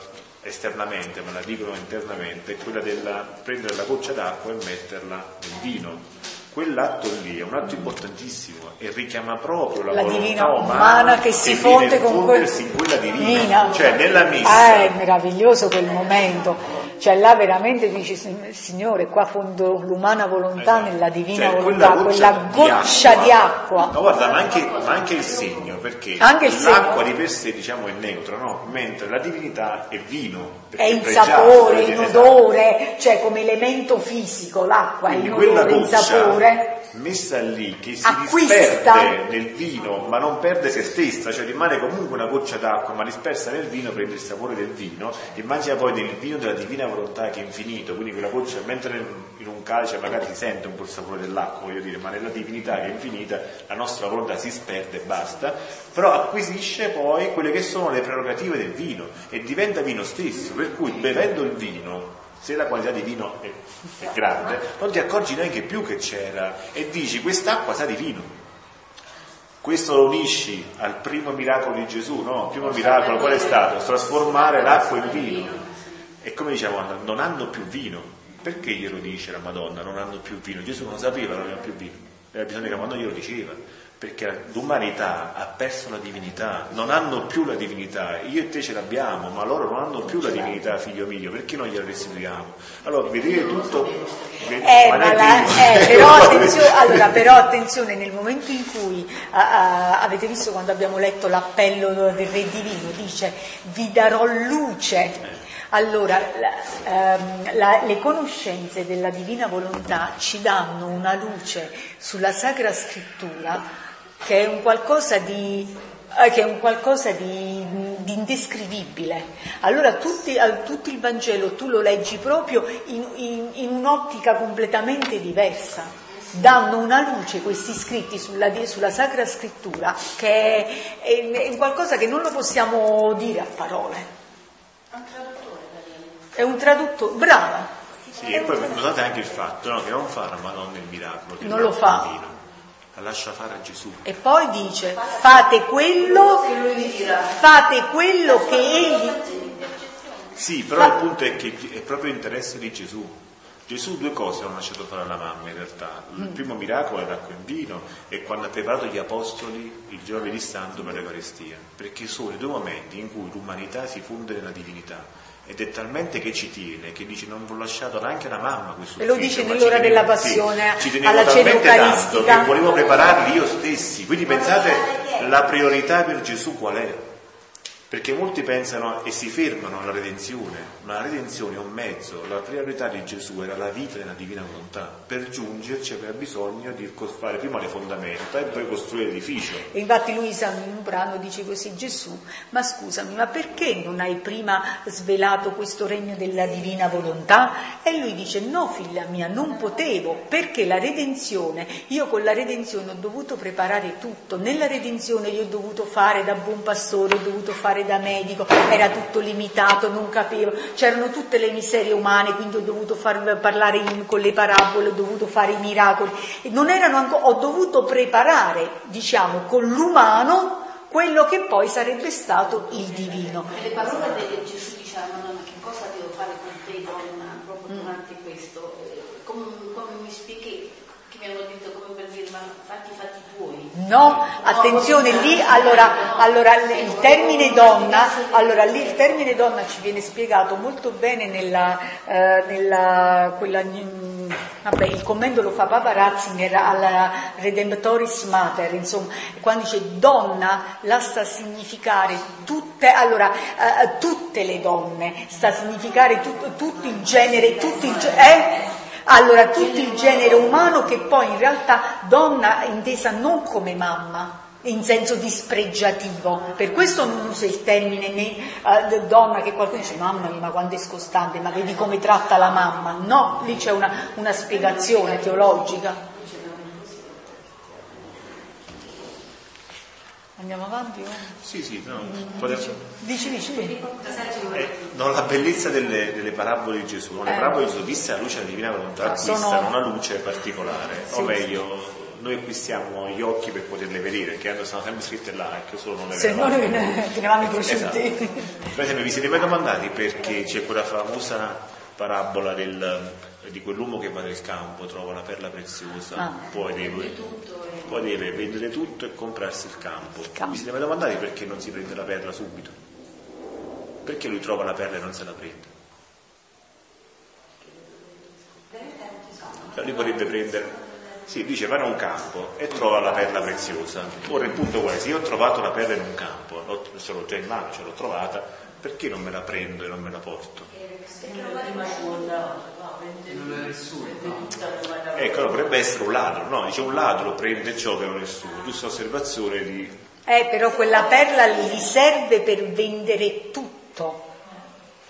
esternamente, ma la dicono internamente, è quella di prendere la goccia d'acqua e metterla nel vino quell'atto lì è un atto importantissimo e richiama proprio la, la divina umana, umana che, si fonde con quel... in quella divina, divina. cioè nella messa. Ah, è meraviglioso quel momento. Cioè là veramente dici, Signore, qua fondo l'umana volontà esatto. nella divina cioè, volontà, quella goccia, quella goccia di acqua. Ma guarda, ma anche, ma anche il segno, perché il l'acqua segno. di per sé diciamo è neutro, no? mentre la divinità è vino. È in sapore, in odore, cioè come elemento fisico, l'acqua è in odore, in sapore messa lì che si Acquista. disperde nel vino ma non perde se stessa, cioè rimane comunque una goccia d'acqua ma dispersa nel vino prende il sapore del vino, immagina poi del vino della divina volontà che è infinito, quindi quella goccia mentre in un calice magari si sente un po' il sapore dell'acqua, voglio dire, ma nella divinità che è infinita la nostra volontà si sperde e basta, però acquisisce poi quelle che sono le prerogative del vino e diventa vino stesso, per cui bevendo il vino se la qualità di vino è, è, grande, non ti accorgi neanche più che c'era e dici quest'acqua sa di vino. Questo lo unisci al primo miracolo di Gesù, no? Il primo miracolo qual è stato? Trasformare l'acqua in vino. E come diciamo, non hanno più vino. Perché glielo dice la Madonna? Non hanno più vino. Gesù non sapeva non avevano più vino. Era bisogno che la Madonna glielo diceva perché l'umanità ha perso la divinità, non hanno più la divinità, io e te ce l'abbiamo, ma loro non hanno più la divinità, figlio mio, perché non gliela restituiamo? Allora, vedere tutto... Eh, ma la, eh, però, [LAUGHS] attenzione, allora, però attenzione, nel momento in cui a, a, avete visto quando abbiamo letto l'appello del Re Divino, dice vi darò luce. Allora, la, ehm, la, le conoscenze della divina volontà ci danno una luce sulla Sacra Scrittura che è un qualcosa di, eh, che è un qualcosa di, di indescrivibile. Allora tutti, tutto il Vangelo tu lo leggi proprio in, in, in un'ottica completamente diversa danno una luce questi scritti sulla, sulla, Sacra Scrittura che è, è, è, qualcosa che non lo possiamo dire a parole. È un traduttore, brava. Sì, e poi notate anche il fatto no, che non fa la Madonna il miracolo. non lo fa la lascia fare a Gesù. E poi dice, fate quello, fate quello che egli... Sì, però il punto è che è proprio interesse di Gesù. Gesù due cose ha lasciato fare alla mamma in realtà. Il mm. primo miracolo è l'acqua in vino e quando ha preparato gli apostoli il giovedì santo per l'Eucaristia, perché sono i due momenti in cui l'umanità si fonde nella divinità ed è talmente che ci tiene che dice non vi ho lasciato neanche la mamma questo e lo dice nell'ora della passione sì, ci alla cena eucaristica che volevo prepararli io stessi. Quindi pensate la priorità per Gesù qual è? Perché molti pensano e si fermano alla redenzione, ma la redenzione è un mezzo, la priorità di Gesù era la vita nella divina volontà. Per giungerci aveva bisogno di fare prima le fondamenta e poi costruire l'edificio. E infatti Luisa in un brano dice così, Gesù, ma scusami, ma perché non hai prima svelato questo regno della divina volontà? E lui dice, no figlia mia, non potevo, perché la redenzione, io con la redenzione ho dovuto preparare tutto, nella redenzione io ho dovuto fare da buon pastore, ho dovuto fare fare da medico, era tutto limitato, non capivo, c'erano tutte le miserie umane, quindi ho dovuto far parlare in, con le parabole, ho dovuto fare i miracoli, non erano ancora, ho dovuto preparare, diciamo, con l'umano quello che poi sarebbe stato il divino. Le parole di Gesù dicevano, che cosa devo fare con te donna, proprio durante questo? Eh, come, come mi spieghi, che mi hanno detto come per dire, ma fatti fatti tuoi. No, attenzione, lì allora, allora il termine donna, allora lì il termine donna ci viene spiegato molto bene nella, eh, nella quella, vabbè, il commento lo fa Papa Ratzinger alla Redemptoris Mater, insomma, quando dice donna, la sta a significare tutte, allora, eh, tutte le donne, sta a significare tutto, tutto il genere, tutto il genere, eh? Allora, tutto il genere umano che poi in realtà donna intesa non come mamma, in senso dispregiativo. Per questo non uso il termine né, uh, donna che qualcuno dice mamma mia ma quanto è scostante, ma vedi come tratta la mamma. No, lì c'è una, una spiegazione teologica. Andiamo avanti? Sì, sì, no, dici, dici, dici. Eh, no, la bellezza delle, delle, parabole di Gesù, no? le eh. parabole di Gesù viste alla luce della divina volontà acquistano sono... una luce particolare, sì, o meglio, noi acquistiamo gli occhi per poterle vedere, che sono sempre scritte là, ecco, solo non le Se no ne tenevamo i. Esatto. Per esempio, vi siete mai domandati perché c'è quella famosa parabola del, di quell'uomo che va nel campo, trova la perla preziosa, ah. poi, deve, poi, deve, vendere tutto e comprarsi il campo. il campo. Vi siete mai domandati perché non si prende la perla subito? Perché lui trova la perla e non se la prende? Cioè lui potrebbe prendere sì, dice va in un campo e trova la perla preziosa. Ora il punto è, se io ho trovato la perla in un campo, ce l'ho già in mano, ce l'ho trovata, perché non me la prendo e non me la porto? Ecco, dovrebbe essere un ladro, no? Dice un ladro prende ciò che non è suo, giusta osservazione di... Eh, però quella perla gli serve per vendere tutto.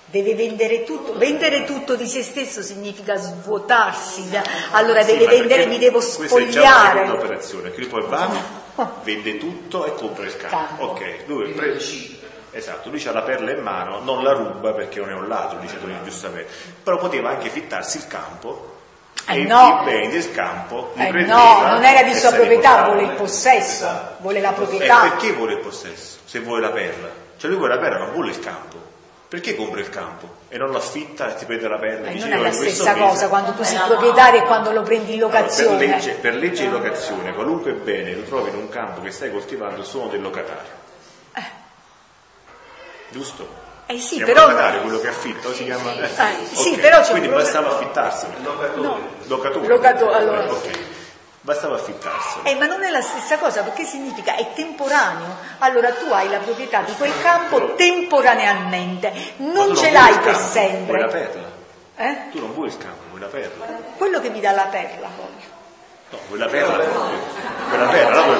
Deve vendere tutto, vendere tutto di se stesso significa svuotarsi, allora sì, deve vendere, mi devo spogliare. Questa è già una operazione, che lui poi va, [LAUGHS] vende tutto e compra il campo. Ok, lui prende Esatto, lui ha la perla in mano, non la ruba perché non è un ladro, dice Tonino giustamente, però poteva anche fittarsi il campo eh e no. i beni del campo li eh no, non era di sua proprietà, vuole il possesso, esatto. vuole la proprietà. E perché vuole il possesso? Se vuole la perla. Cioè lui vuole la perla, non vuole il campo. Perché compra il campo e non lo affitta e ti prende la perla? Eh, non è la stessa cosa mese. quando tu sei proprietario e quando lo prendi in locazione. Allora, per, legge, per legge di locazione, qualunque bene lo trovi in un campo che stai coltivando sono del locatario giusto? Eh sì, si però... quello che affitta si chiama... Eh, okay. sì, però c'è Quindi bastava affittarsi. Locatore. No. Locatore. Locatore, allora. Ok. Bastava affittarsi. Eh, ma non è la stessa cosa, perché significa è temporaneo. Allora tu hai la proprietà di quel campo però... temporaneamente, non ce l'hai per campo, sempre. Vuoi la perla? Eh? Tu non vuoi il campo, vuoi la perla. Quello che mi dà la perla voglio. No, quella perla, quella perla, la vuoi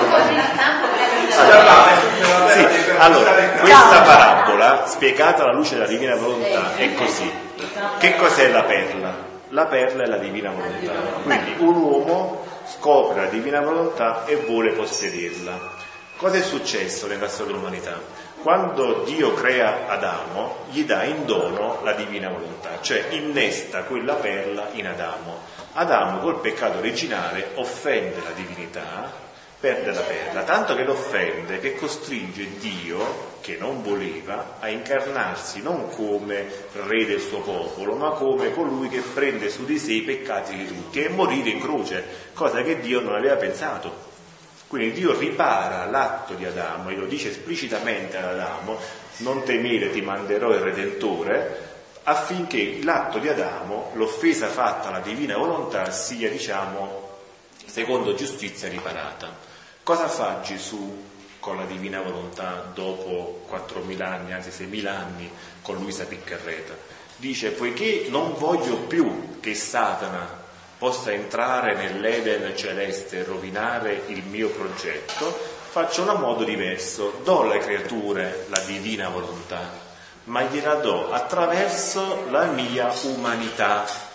allora, sì, allora, questa parabola, spiegata alla luce della divina volontà, è così. Che cos'è la perla? La perla è la divina volontà. Quindi un uomo scopre la divina volontà e vuole possederla. Cosa è successo nella storia dell'umanità? Quando Dio crea Adamo, gli dà in dono la divina volontà, cioè innesta quella perla in Adamo. Adamo col peccato originale offende la divinità, perde la perla, tanto che l'offende che costringe Dio, che non voleva, a incarnarsi non come re del suo popolo, ma come colui che prende su di sé i peccati di tutti e morire in croce, cosa che Dio non aveva pensato. Quindi Dio ripara l'atto di Adamo e lo dice esplicitamente ad Adamo, non temere ti manderò il Redentore, affinché l'atto di Adamo, l'offesa fatta alla divina volontà, sia, diciamo, secondo giustizia riparata. Cosa fa Gesù con la divina volontà dopo 4.000 anni, anzi 6.000 anni, con Luisa Piccarreta? Dice, poiché non voglio più che Satana possa entrare nell'Eden celeste e rovinare il mio progetto, faccio una modo diverso, do alle creature la divina volontà ma gliela do attraverso la mia umanità.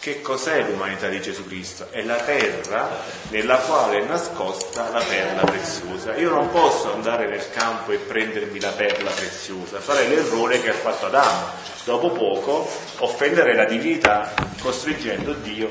Che cos'è l'umanità di Gesù Cristo? È la terra nella quale è nascosta la perla preziosa. Io non posso andare nel campo e prendermi la perla preziosa, farei l'errore che ha fatto Adamo. Dopo poco offendere la divinità costringendo Dio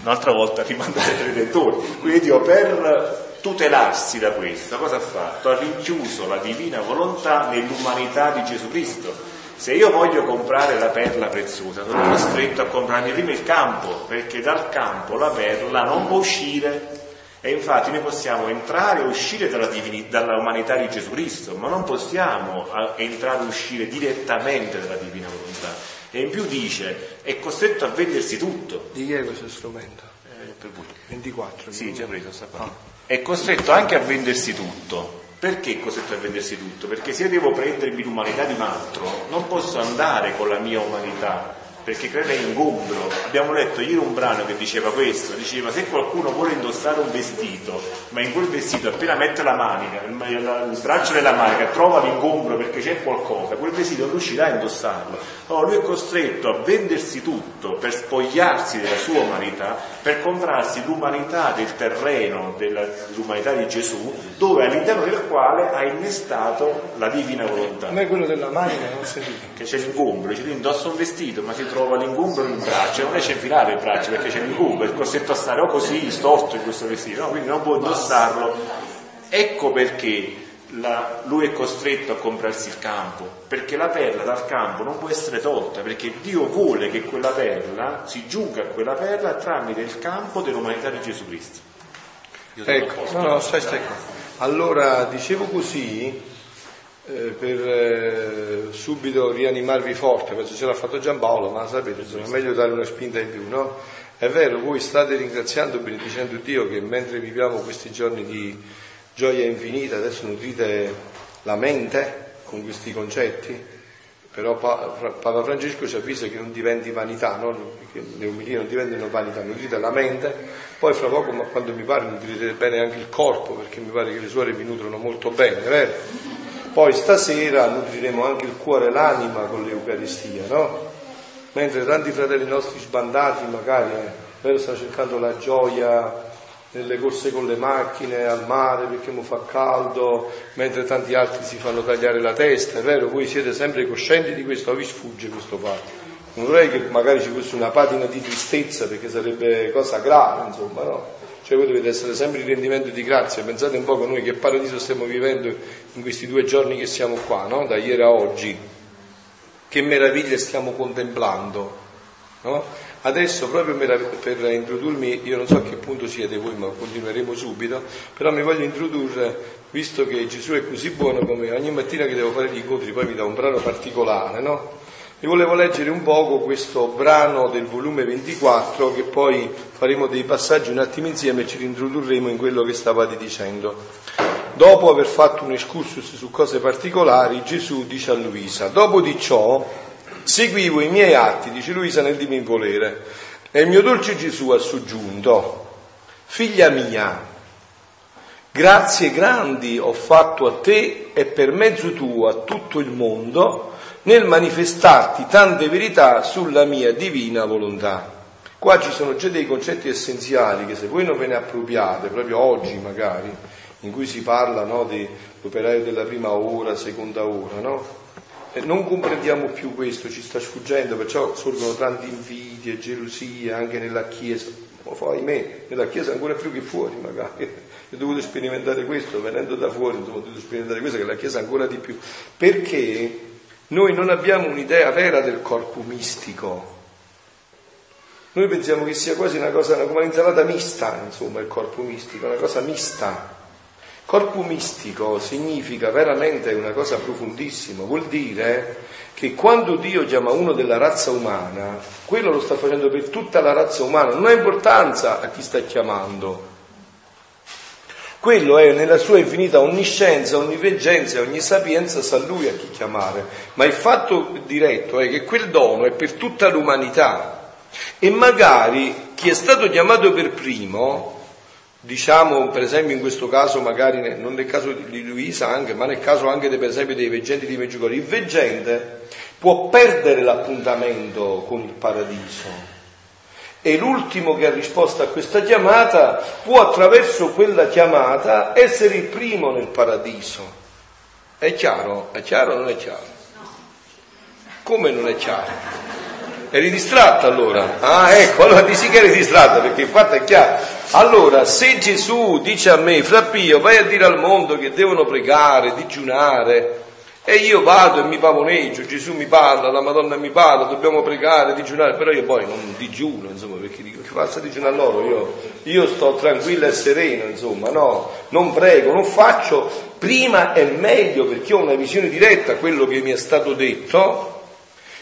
un'altra volta a rimandare il Redentore. Quindi Dio per tutelarsi da questo cosa ha fatto? Ha rinchiuso la divina volontà nell'umanità di Gesù Cristo se io voglio comprare la perla preziosa, sono costretto a comprarmi prima il campo, perché dal campo la perla non può uscire. E infatti noi possiamo entrare e uscire dalla, divinità, dalla umanità di Gesù Cristo, ma non possiamo entrare e uscire direttamente dalla divina volontà. E in più dice, è costretto a vendersi tutto. Di chi è questo strumento? Eh, per voi. 24. Sì, già preso, sta qua. È costretto anche a vendersi tutto perché è costretto a vendersi tutto? Perché se io devo prendermi l'umanità di un altro, non posso andare con la mia umanità, perché crea ingombro. Abbiamo letto ieri un brano che diceva questo, diceva se qualcuno vuole indossare un vestito, ma in quel vestito appena mette la manica, il, braccio della manica, trova l'ingombro perché c'è qualcosa, quel vestito non riuscirà a indossarlo. Allora lui è costretto a vendersi tutto per spogliarsi della sua umanità, per comprarsi l'umanità del terreno, dell'umanità di Gesù, dove all'interno del quale ha innestato la divina volontà. A me quello della manica non sentito. Che c'è l'ingombro, dice lui indossa un vestito, ma si trova trova l'ingombro nel braccio, non riesce a infilare il braccio perché c'è l'ingombro, è costretto a stare o così storto in questo vestito, no? quindi non può indossarlo. Ecco perché la, lui è costretto a comprarsi il campo, perché la perla dal campo non può essere tolta, perché Dio vuole che quella perla si giunga a quella perla tramite il campo dell'umanità di Gesù Cristo. ecco, no, no, stai, stai. Allora, dicevo così, eh, per eh, subito rianimarvi forte, penso ce l'ha fatto Giampaolo, ma sapete, è meglio dare una spinta in più, no? È vero, voi state ringraziando, benedicendo Dio che mentre viviamo questi giorni di gioia infinita, adesso nutrite la mente con questi concetti, però Papa Francesco ci avvisa che non diventi vanità, no? che le umilie non diventino vanità, nutrite la mente, poi fra poco, quando mi pare, nutrite bene anche il corpo, perché mi pare che le suore vi nutrono molto bene, vero? Poi stasera nutriremo anche il cuore e l'anima con l'Eucaristia, no? Mentre tanti fratelli nostri sbandati magari eh, stanno cercando la gioia nelle corse con le macchine, al mare perché mi fa caldo, mentre tanti altri si fanno tagliare la testa, è vero? Voi siete sempre coscienti di questo vi sfugge questo fatto? Non vorrei che magari ci fosse una patina di tristezza perché sarebbe cosa grave, insomma, no? Cioè voi dovete essere sempre in rendimento di grazia, pensate un po' che noi che paradiso stiamo vivendo in questi due giorni che siamo qua, no? da ieri a oggi, che meraviglie stiamo contemplando. No? Adesso proprio per introdurmi, io non so a che punto siete voi, ma continueremo subito, però mi voglio introdurre, visto che Gesù è così buono come ogni mattina che devo fare gli incontri, poi mi dà un brano particolare, no? Vi volevo leggere un poco questo brano del volume 24 che poi faremo dei passaggi un attimo insieme e ci rintrodurremo in quello che stavate dicendo. Dopo aver fatto un excursus su cose particolari, Gesù dice a Luisa, dopo di ciò seguivo i miei atti, dice Luisa nel di volere, e il mio dolce Gesù ha soggiunto, figlia mia, grazie grandi ho fatto a te e per mezzo tuo a tutto il mondo, nel manifestarti tante verità sulla mia divina volontà. Qua ci sono già dei concetti essenziali che se voi non ve ne appropriate, proprio oggi magari, in cui si parla no, dell'operaio della prima ora, seconda ora, no? non comprendiamo più questo, ci sta sfuggendo, perciò sorgono tante invidie, gelosie anche nella Chiesa, o ahimè, nella Chiesa ancora più che fuori magari. Ho dovuto sperimentare questo, venendo da fuori, ho dovuto sperimentare questo, che la Chiesa ancora di più. Perché noi non abbiamo un'idea vera del corpo mistico. Noi pensiamo che sia quasi una cosa come un'insalata mista, insomma, il corpo mistico, una cosa mista. Corpo mistico significa veramente una cosa profondissima, vuol dire che quando Dio chiama uno della razza umana, quello lo sta facendo per tutta la razza umana, non ha importanza a chi sta chiamando, quello è nella sua infinita onniscienza, onniveggenza e ogni sapienza sa lui a chi chiamare. Ma il fatto diretto è che quel dono è per tutta l'umanità e magari chi è stato chiamato per primo, diciamo per esempio in questo caso, magari non nel caso di Luisa anche, ma nel caso anche per esempio dei veggenti di Meggiugorje, il veggente può perdere l'appuntamento con il paradiso e l'ultimo che ha risposto a questa chiamata può attraverso quella chiamata essere il primo nel paradiso. È chiaro? È chiaro o non è chiaro? Come non è chiaro? Eri distratta allora? Ah, ecco, allora dici che eri distratta perché il fatto è chiaro. Allora, se Gesù dice a me, Frappio, vai a dire al mondo che devono pregare, digiunare, e io vado e mi pavoneggio, Gesù mi parla, la Madonna mi parla, dobbiamo pregare, digiunare, però io poi non digiuno, insomma, perché dico che faccia digiunare loro, io, io sto tranquillo e sereno, insomma, no, non prego, non faccio, prima è meglio perché ho una visione diretta a quello che mi è stato detto,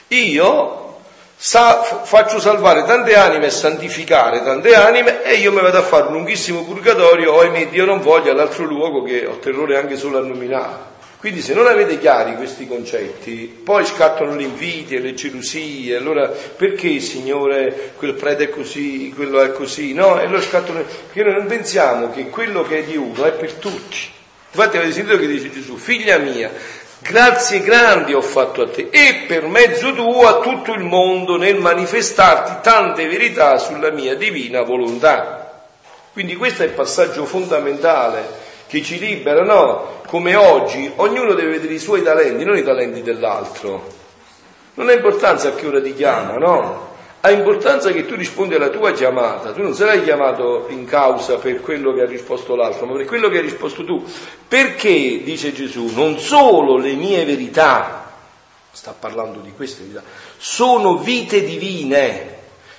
io sa, faccio salvare tante anime e santificare tante anime e io mi vado a fare un lunghissimo purgatorio, ahimè Dio non voglia, all'altro luogo che ho terrore anche solo a nominare. Quindi se non avete chiari questi concetti, poi scattano le invidie, le gelosie, allora perché Signore quel prete è così, quello è così? No, e allora scattano, perché noi non pensiamo che quello che è di uno è per tutti. Infatti avete sentito che dice Gesù, figlia mia, grazie grandi ho fatto a te e per mezzo tuo a tutto il mondo nel manifestarti tante verità sulla mia divina volontà. Quindi questo è il passaggio fondamentale che ci libera, no? Come oggi, ognuno deve vedere i suoi talenti, non i talenti dell'altro. Non ha importanza a che ora ti chiama, no? Ha importanza che tu rispondi alla tua chiamata. Tu non sarai chiamato in causa per quello che ha risposto l'altro, ma per quello che hai risposto tu. Perché, dice Gesù, non solo le mie verità, sta parlando di queste verità, sono vite divine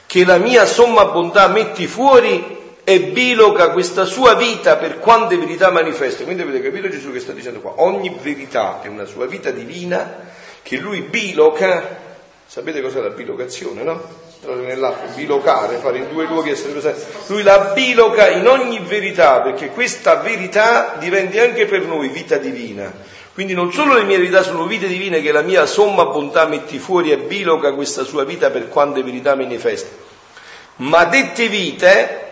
che la mia somma bontà metti fuori e biloca questa sua vita per quante verità manifesta. Quindi avete capito Gesù che sta dicendo qua? Ogni verità è una sua vita divina che lui biloca. Sapete cos'è la bilocazione, no? Nell'acqua, bilocare, fare in due luoghi essere presenti. Lui la biloca in ogni verità perché questa verità diventi anche per noi vita divina. Quindi non solo le mie verità sono vite divine che la mia somma bontà metti fuori e biloca questa sua vita per quante verità manifesta, ma dette vite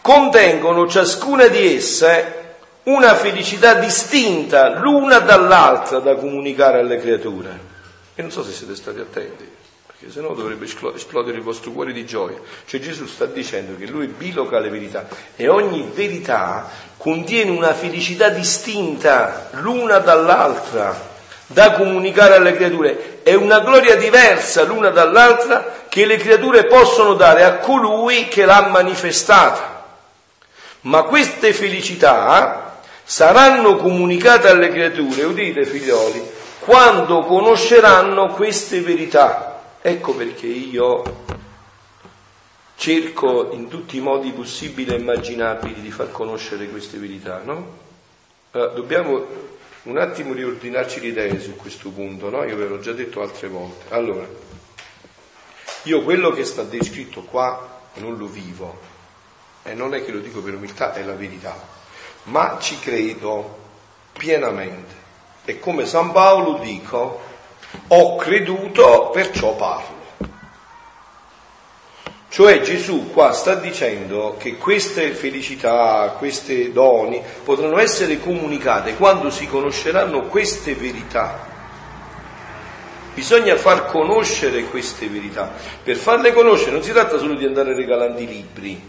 contengono ciascuna di esse una felicità distinta l'una dall'altra da comunicare alle creature. E non so se siete stati attenti, perché se no dovrebbe esplodere il vostro cuore di gioia. Cioè Gesù sta dicendo che lui biloca le verità e ogni verità contiene una felicità distinta l'una dall'altra da comunicare alle creature. È una gloria diversa l'una dall'altra che le creature possono dare a colui che l'ha manifestata. Ma queste felicità saranno comunicate alle creature, udite figlioli, quando conosceranno queste verità. Ecco perché io cerco in tutti i modi possibili e immaginabili di far conoscere queste verità, no? Allora, dobbiamo un attimo riordinarci le idee su questo punto, no? Io ve l'ho già detto altre volte. Allora, io quello che sta descritto qua non lo vivo, e non è che lo dico per umiltà, è la verità, ma ci credo pienamente. E come San Paolo dico, ho creduto, perciò parlo. Cioè Gesù qua sta dicendo che queste felicità, queste doni potranno essere comunicate quando si conosceranno queste verità. Bisogna far conoscere queste verità. Per farle conoscere non si tratta solo di andare regalando i libri,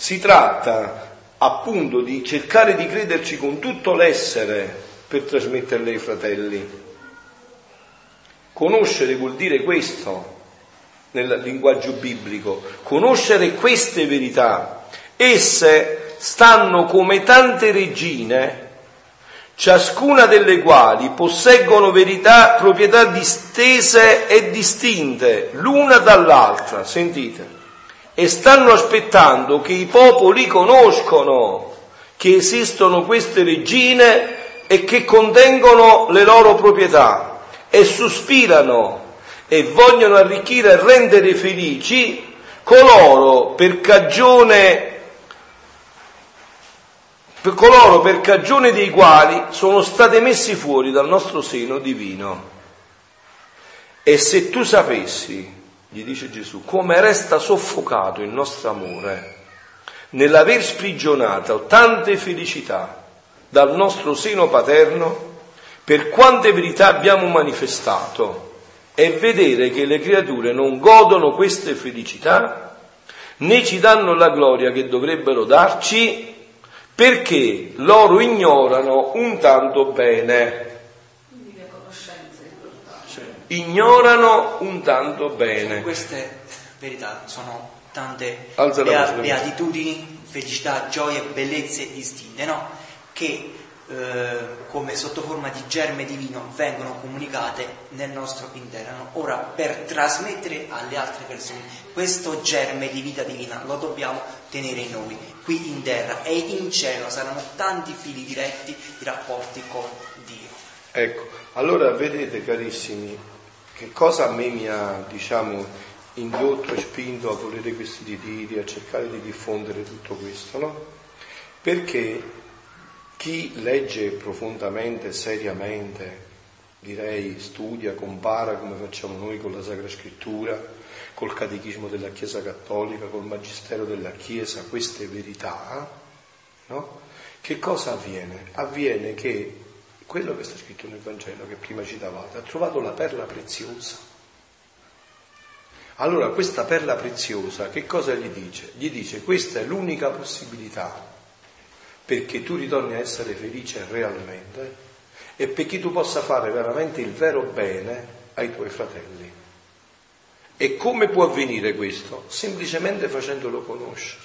si tratta appunto di cercare di crederci con tutto l'essere per trasmetterle ai fratelli. Conoscere vuol dire questo nel linguaggio biblico, conoscere queste verità. Esse stanno come tante regine, ciascuna delle quali posseggono verità, proprietà distese e distinte l'una dall'altra. Sentite e stanno aspettando che i popoli conoscono che esistono queste regine e che contengono le loro proprietà e sospirano e vogliono arricchire e rendere felici coloro per cagione per coloro per cagione dei quali sono state messi fuori dal nostro seno divino. E se tu sapessi gli dice Gesù, come resta soffocato il nostro amore nell'aver sprigionato tante felicità dal nostro seno paterno per quante verità abbiamo manifestato è vedere che le creature non godono queste felicità, né ci danno la gloria che dovrebbero darci, perché loro ignorano un tanto bene. Ignorano un tanto bene. Queste verità sono tante bea- beatitudini, felicità, gioie, bellezze distinte, no? Che eh, come sotto forma di germe divino vengono comunicate nel nostro interno. Ora, per trasmettere alle altre persone questo germe di vita divina lo dobbiamo tenere in noi, qui in terra e in cielo saranno tanti fili diretti di rapporti con Dio. Ecco, allora vedete carissimi, che cosa a me mi ha, diciamo, indotto e spinto a volere questi ritiri, a cercare di diffondere tutto questo, no? Perché chi legge profondamente, seriamente, direi studia, compara come facciamo noi con la Sacra Scrittura, col Catechismo della Chiesa Cattolica, col Magistero della Chiesa, queste verità, no? Che cosa avviene? Avviene che quello che sta scritto nel Vangelo, che prima citavate, ha trovato la perla preziosa. Allora questa perla preziosa che cosa gli dice? Gli dice questa è l'unica possibilità perché tu ritorni a essere felice realmente e perché tu possa fare veramente il vero bene ai tuoi fratelli. E come può avvenire questo? Semplicemente facendolo conoscere.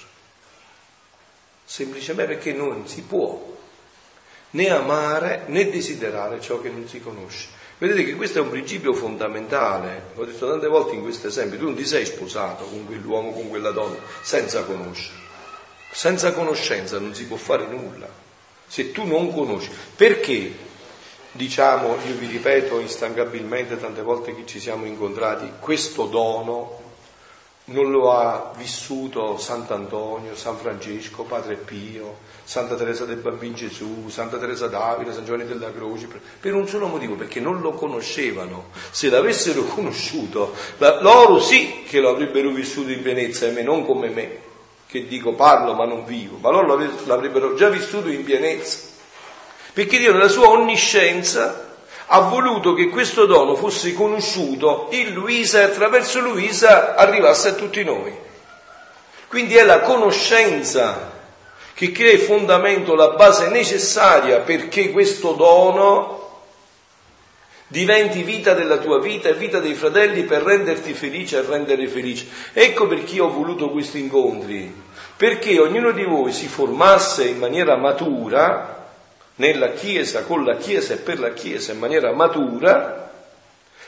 Semplicemente perché non si può né amare né desiderare ciò che non si conosce. Vedete che questo è un principio fondamentale, ho detto tante volte in questo esempio, tu non ti sei sposato con quell'uomo, con quella donna, senza conoscere. Senza conoscenza non si può fare nulla. Se tu non conosci, perché diciamo, io vi ripeto instancabilmente tante volte che ci siamo incontrati, questo dono non lo ha vissuto Sant'Antonio, San Francesco, Padre Pio, Santa Teresa del Bambino Gesù, Santa Teresa d'Avila, San Giovanni della Croce, per un solo motivo, perché non lo conoscevano. Se l'avessero [LAUGHS] conosciuto, loro sì che lo avrebbero vissuto in pienezza, e me non come me che dico parlo ma non vivo, ma loro l'avrebbero già vissuto in pienezza. Perché Dio nella sua onniscienza ha voluto che questo dono fosse conosciuto in Luisa e attraverso Luisa arrivasse a tutti noi. Quindi è la conoscenza che crea il fondamento, la base necessaria perché questo dono diventi vita della tua vita e vita dei fratelli per renderti felice e rendere felice. Ecco perché ho voluto questi incontri, perché ognuno di voi si formasse in maniera matura nella Chiesa, con la Chiesa e per la Chiesa in maniera matura,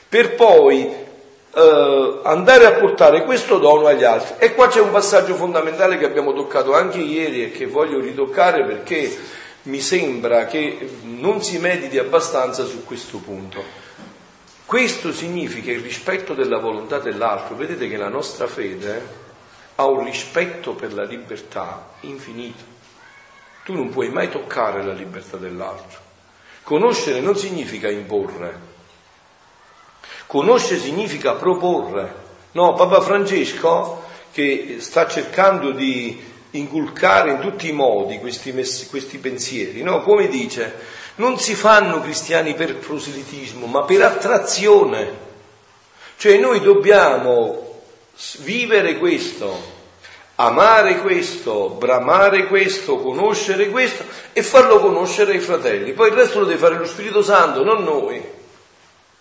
per poi eh, andare a portare questo dono agli altri. E qua c'è un passaggio fondamentale che abbiamo toccato anche ieri e che voglio ritoccare perché mi sembra che non si mediti abbastanza su questo punto. Questo significa il rispetto della volontà dell'altro. Vedete che la nostra fede ha un rispetto per la libertà infinito. Tu non puoi mai toccare la libertà dell'altro. Conoscere non significa imporre. Conoscere significa proporre. No, Papa Francesco, che sta cercando di inculcare in tutti i modi questi, questi pensieri, no? Come dice, non si fanno cristiani per proselitismo, ma per attrazione. Cioè noi dobbiamo vivere questo, amare questo, bramare questo, conoscere questo e farlo conoscere ai fratelli. Poi il resto lo deve fare lo Spirito Santo, non noi.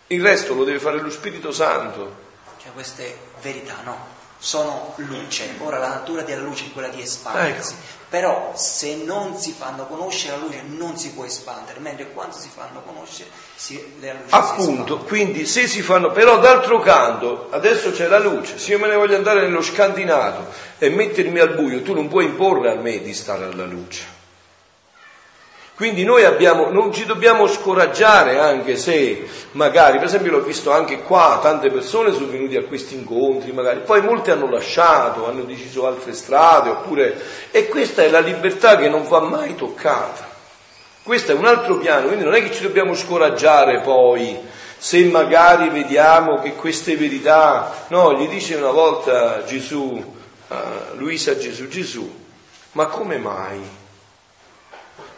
Il resto lo deve fare lo Spirito Santo. Cioè queste verità, no? sono luce. Ora la natura della luce è quella di espandersi, ecco. però se non si fanno conoscere la luce non si può espandere, mentre quando si fanno conoscere si, la luce Appunto, quindi se si fanno, però d'altro canto, adesso c'è la luce, se io me ne voglio andare nello scantinato e mettermi al buio, tu non puoi imporre a me di stare alla luce. Quindi noi abbiamo, non ci dobbiamo scoraggiare anche se magari, per esempio l'ho visto anche qua, tante persone sono venute a questi incontri, magari, poi molti hanno lasciato, hanno deciso altre strade, oppure... E questa è la libertà che non va mai toccata. Questo è un altro piano, quindi non è che ci dobbiamo scoraggiare poi se magari vediamo che queste verità, no, gli dice una volta Gesù, uh, Luisa Gesù, Gesù, ma come mai?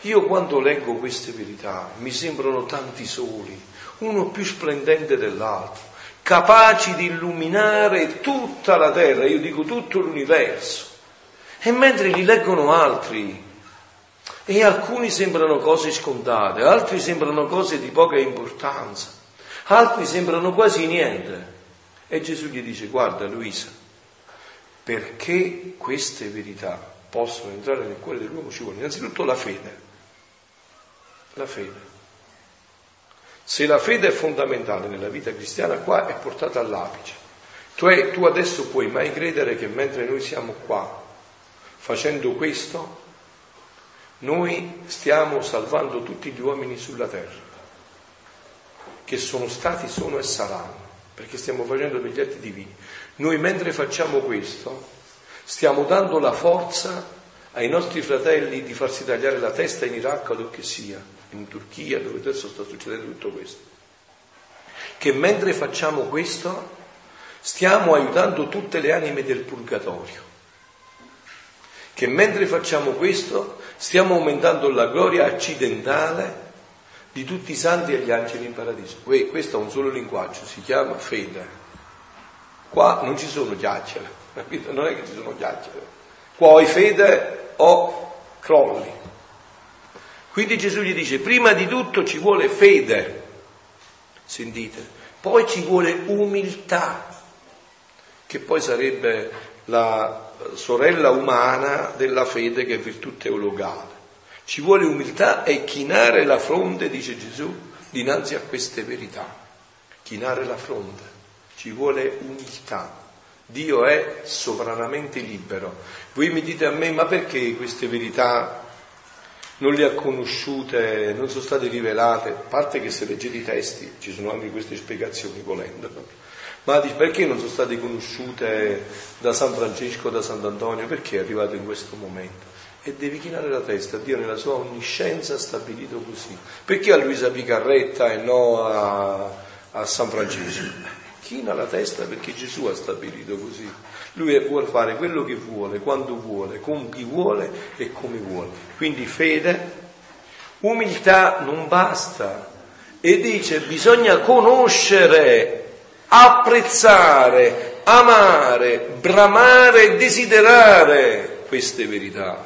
Io quando leggo queste verità mi sembrano tanti soli, uno più splendente dell'altro, capaci di illuminare tutta la terra, io dico tutto l'universo. E mentre li leggono altri, e alcuni sembrano cose scontate, altri sembrano cose di poca importanza, altri sembrano quasi niente. E Gesù gli dice, guarda Luisa, perché queste verità possono entrare nel cuore dell'uomo ci vuole innanzitutto la fede. La fede. Se la fede è fondamentale nella vita cristiana, qua è portata all'apice. Tu, è, tu adesso puoi mai credere che mentre noi siamo qua facendo questo, noi stiamo salvando tutti gli uomini sulla terra, che sono stati, sono e saranno, perché stiamo facendo degli atti divini. Noi mentre facciamo questo, stiamo dando la forza ai nostri fratelli di farsi tagliare la testa in Iraq o dove che sia, in Turchia, dove adesso sta succedendo tutto questo. Che mentre facciamo questo, stiamo aiutando tutte le anime del purgatorio che mentre facciamo questo stiamo aumentando la gloria accidentale di tutti i santi e gli angeli in paradiso. Questo è un solo linguaggio, si chiama fede. Qua non ci sono chiacchiere, [LAUGHS] capito? Non è che ci sono chiacchiere. Qua hai fede o crolli. Quindi Gesù gli dice, prima di tutto ci vuole fede, sentite, poi ci vuole umiltà, che poi sarebbe la sorella umana della fede che è virtù teologale. Ci vuole umiltà e chinare la fronte, dice Gesù, dinanzi a queste verità. Chinare la fronte. Ci vuole umiltà. Dio è sovranamente libero. Voi mi dite a me, ma perché queste verità non le ha conosciute, non sono state rivelate? A parte che se leggete i testi ci sono anche queste spiegazioni volendo ma perché non sono state conosciute da San Francesco, da Sant'Antonio? Perché è arrivato in questo momento? E devi chinare la testa, Dio nella sua onniscienza ha stabilito così. Perché a Luisa Picarretta e no a, a San Francesco? China la testa perché Gesù ha stabilito così. Lui vuole fare quello che vuole, quando vuole, con chi vuole e come vuole. Quindi fede, umiltà non basta. E dice bisogna conoscere apprezzare, amare, bramare desiderare queste verità.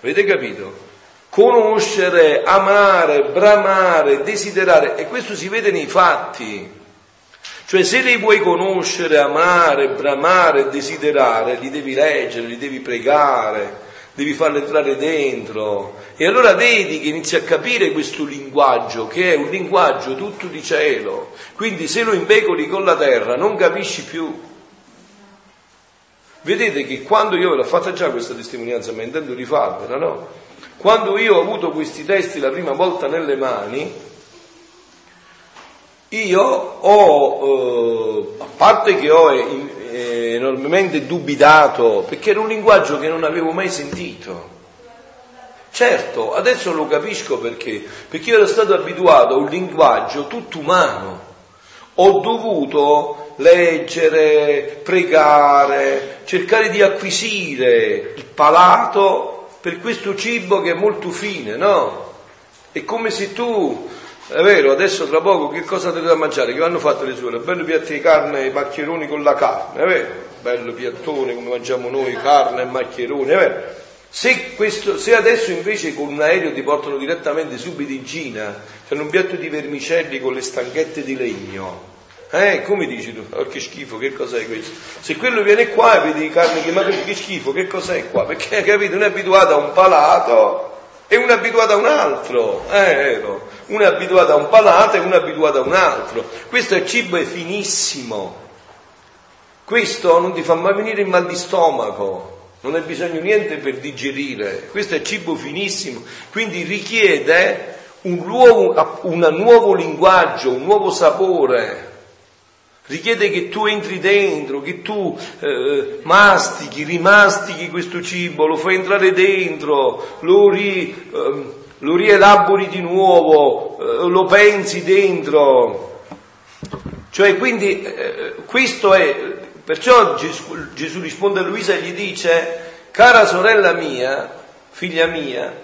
Avete capito? Conoscere, amare, bramare, desiderare, e questo si vede nei fatti. Cioè se li vuoi conoscere, amare, bramare, desiderare, li devi leggere, li devi pregare, devi farlo entrare dentro. E allora vedi che inizi a capire questo linguaggio, che è un linguaggio tutto di cielo. Quindi se lo impecoli con la terra non capisci più. Vedete che quando io l'ho fatta già questa testimonianza, ma intendo rifarvela, no? Quando io ho avuto questi testi la prima volta nelle mani, io ho, eh, a parte che ho eh, enormemente dubitato, perché era un linguaggio che non avevo mai sentito. Certo, adesso lo capisco perché, perché io ero stato abituato a un linguaggio tutto umano. Ho dovuto leggere, pregare, cercare di acquisire il palato per questo cibo che è molto fine, no? È come se tu è vero, adesso tra poco che cosa dovete da mangiare? Che hanno fatto le suore? Bello piatto di carne e maccheroni con la carne, è vero? Bello piattone come mangiamo noi, carne e maccheroni, è vero? Se, questo, se, adesso invece con un aereo ti portano direttamente subito in Cina, c'è un piatto di vermicelli con le stanchette di legno, eh, come dici tu? Oh, che schifo, che cos'è questo? Se quello viene qua e vedi carne che ma che schifo, che cos'è qua? Perché capito, non è abituato a un palato e uno è abituato a un altro, eh, vero? Uno è abituato a un palato e uno è abituato a un altro. Questo è cibo è finissimo. Questo non ti fa mai venire il mal di stomaco, non hai bisogno niente per digerire. Questo è cibo finissimo, quindi richiede un nuovo, un nuovo linguaggio, un nuovo sapore richiede che tu entri dentro, che tu eh, mastichi, rimastichi questo cibo, lo fai entrare dentro, lo, ri, eh, lo rielabori di nuovo, eh, lo pensi dentro. Cioè, quindi, eh, questo è, perciò Gesù, Gesù risponde a Luisa e gli dice, cara sorella mia, figlia mia,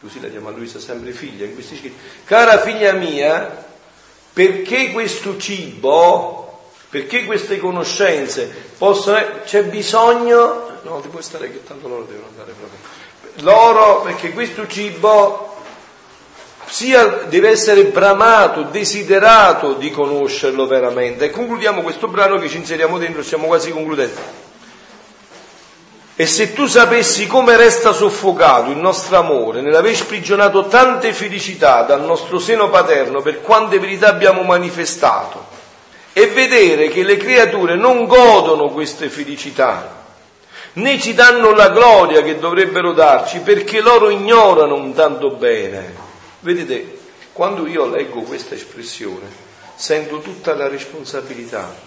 così la chiama Luisa sempre figlia in questi scritti, cara figlia mia, perché questo cibo Perché queste conoscenze possono... c'è bisogno... No, ti puoi stare che tanto loro devono andare proprio. Loro, perché questo cibo sia, deve essere bramato, desiderato di conoscerlo veramente. E concludiamo questo brano che ci inseriamo dentro, stiamo quasi concludendo. E se tu sapessi come resta soffocato il nostro amore nell'aver sprigionato tante felicità dal nostro seno paterno per quante verità abbiamo manifestato, e vedere che le creature non godono queste felicità, né ci danno la gloria che dovrebbero darci perché loro ignorano un tanto bene. Vedete, quando io leggo questa espressione, sento tutta la responsabilità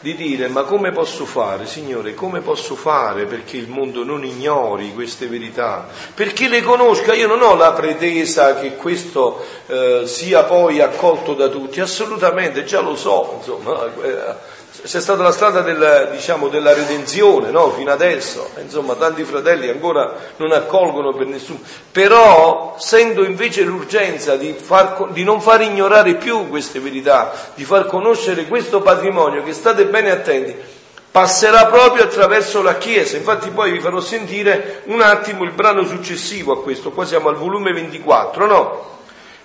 di dire ma come posso fare, Signore, come posso fare perché il mondo non ignori queste verità, perché le conosca, io non ho la pretesa che questo eh, sia poi accolto da tutti, assolutamente, già lo so, insomma, eh, c'è stata la strada del, diciamo, della redenzione no? fino adesso, insomma tanti fratelli ancora non accolgono per nessuno, però sento invece l'urgenza di, far, di non far ignorare più queste verità, di far conoscere questo patrimonio che state bene attenti, passerà proprio attraverso la Chiesa. Infatti poi vi farò sentire un attimo il brano successivo a questo, qua siamo al volume 24, no?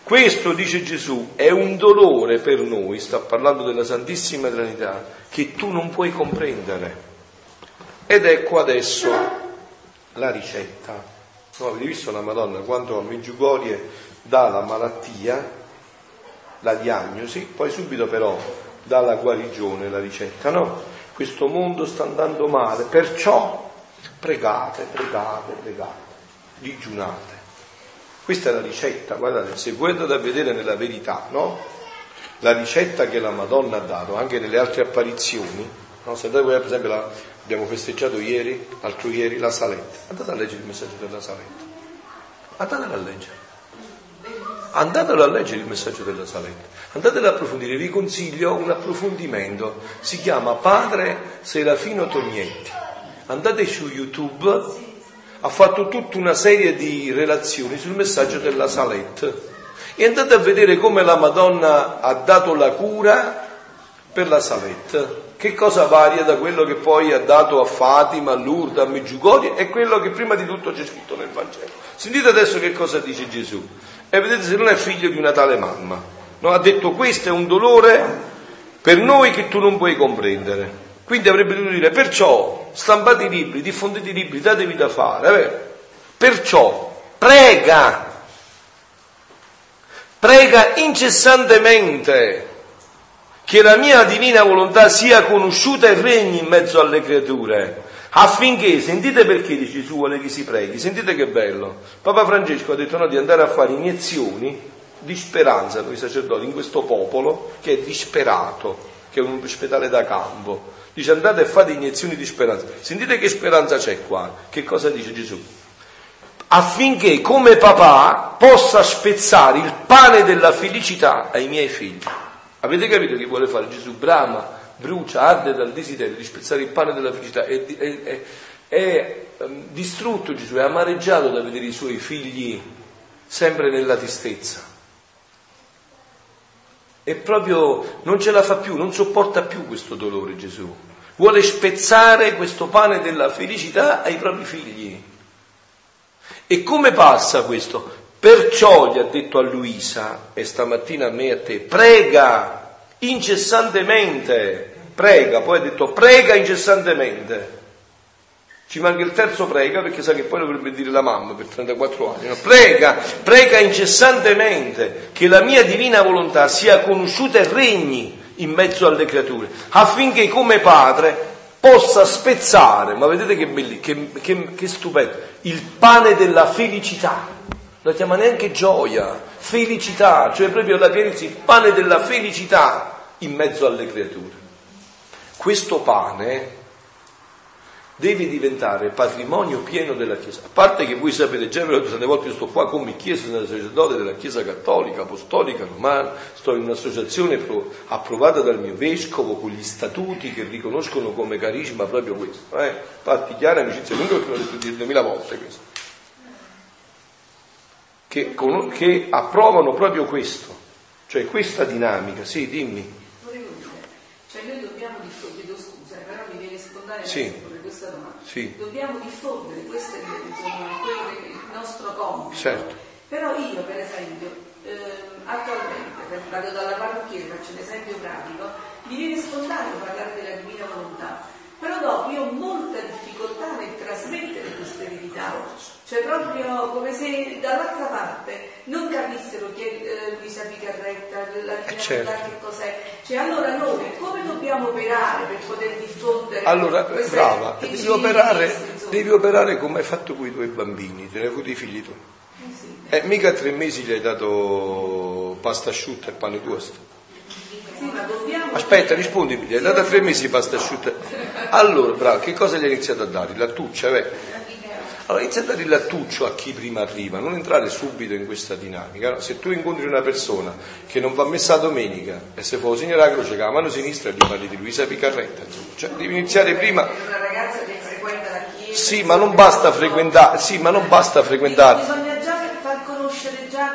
Questo, dice Gesù, è un dolore per noi, sta parlando della Santissima Trinità, che tu non puoi comprendere. Ed ecco adesso la ricetta. No, avete visto la Madonna quando a Meggiugorie dà la malattia, la diagnosi, poi subito però dà la guarigione, la ricetta, no? Questo mondo sta andando male, perciò pregate, pregate, pregate, digiunate. Questa è la ricetta, guardate, se voi andate a vedere nella verità, no? La ricetta che la Madonna ha dato anche nelle altre apparizioni, no? Se andate, per esempio, la, abbiamo festeggiato ieri, l'altro ieri, la Saletta. Andate a leggere il messaggio della Saletta. Andatelo a leggere. Andatelo a leggere il messaggio della Saletta. Andatelo ad approfondire. Vi consiglio un approfondimento. Si chiama Padre Serafino Tognetti. Andate su YouTube ha fatto tutta una serie di relazioni sul messaggio della Salette e andate a vedere come la Madonna ha dato la cura per la Salette. Che cosa varia da quello che poi ha dato a Fatima, a Lourdes, a Meggiugorie e quello che prima di tutto c'è scritto nel Vangelo. Sentite adesso che cosa dice Gesù. E vedete se non è figlio di una tale mamma. No, ha detto questo è un dolore per noi che tu non puoi comprendere. Quindi avrebbe dovuto dire, perciò stampate i libri, diffondete i libri, datevi da fare. Eh? Perciò prega, prega incessantemente che la mia divina volontà sia conosciuta e regni in mezzo alle creature, affinché, sentite perché dice Gesù vuole che si preghi, sentite che bello, Papa Francesco ha detto no, di andare a fare iniezioni di speranza noi sacerdoti in questo popolo che è disperato, che è un ospedale da campo, Dice andate e fate iniezioni di speranza. Sentite che speranza c'è qua. Che cosa dice Gesù? Affinché come papà possa spezzare il pane della felicità ai miei figli. Avete capito che vuole fare Gesù? Brama, brucia, arde dal desiderio di spezzare il pane della felicità. È, è, è, è distrutto Gesù, è amareggiato da vedere i suoi figli sempre nella tristezza e proprio non ce la fa più, non sopporta più questo dolore Gesù. Vuole spezzare questo pane della felicità ai propri figli. E come passa questo? Perciò gli ha detto a Luisa e stamattina a me e a te, prega incessantemente, prega, poi ha detto prega incessantemente. Ci manca il terzo prega perché sa che poi dovrebbe dire la mamma per 34 anni. No? Prega, prega incessantemente che la mia divina volontà sia conosciuta e regni in mezzo alle creature, affinché come padre possa spezzare, ma vedete che, belli, che, che, che stupendo, il pane della felicità. La chiama neanche gioia, felicità, cioè proprio la pienezza, il pane della felicità in mezzo alle creature. Questo pane deve diventare patrimonio pieno della Chiesa. A parte che voi sapete, già l'ho tante volte, io sto qua come Chiesa sacerdote della Chiesa Cattolica, Apostolica, Romana, sto in un'associazione approvata dal mio vescovo con gli statuti che riconoscono come carisma proprio questo. Eh? Infatti chiara amicizia lunga perché l'ho detto 10.000 volte questo. Che, che approvano proprio questo, cioè questa dinamica. Sì, dimmi. sì. Questa domanda. Sì. Dobbiamo diffondere, questo è il nostro compito. Certo. Però io, per esempio, eh, attualmente, vado dalla parrucchiera, faccio un esempio pratico, mi viene spontaneo parlare della divina volontà, però dopo io ho molta difficoltà nel trasmettere questa verità, cioè proprio come se dall'altra parte non capissero che eh, Luisa Picarretta, la eh certo. che cos'è, cioè allora noi come dobbiamo operare per poter diffondere allora brava devi operare, devi operare, come hai fatto con i tuoi bambini te ne hai avuti i figli tu. Eh sì. eh, mica a tre mesi gli hai dato pasta asciutta e pane toast Aspetta, rispondi, gli hai dato tre mesi pasta asciutta. Allora, bravo, che cosa gli hai iniziato a dare? Lattuccia, beh. Allora inizia a dare il lattuccio a chi prima arriva, non entrare subito in questa dinamica. Se tu incontri una persona che non va messa a domenica e se fa signora la croce con la mano sinistra gli parli di Luisa Picarretta. Cioè, devi iniziare prima. Sì, ma non basta frequentare, sì, ma non basta frequentare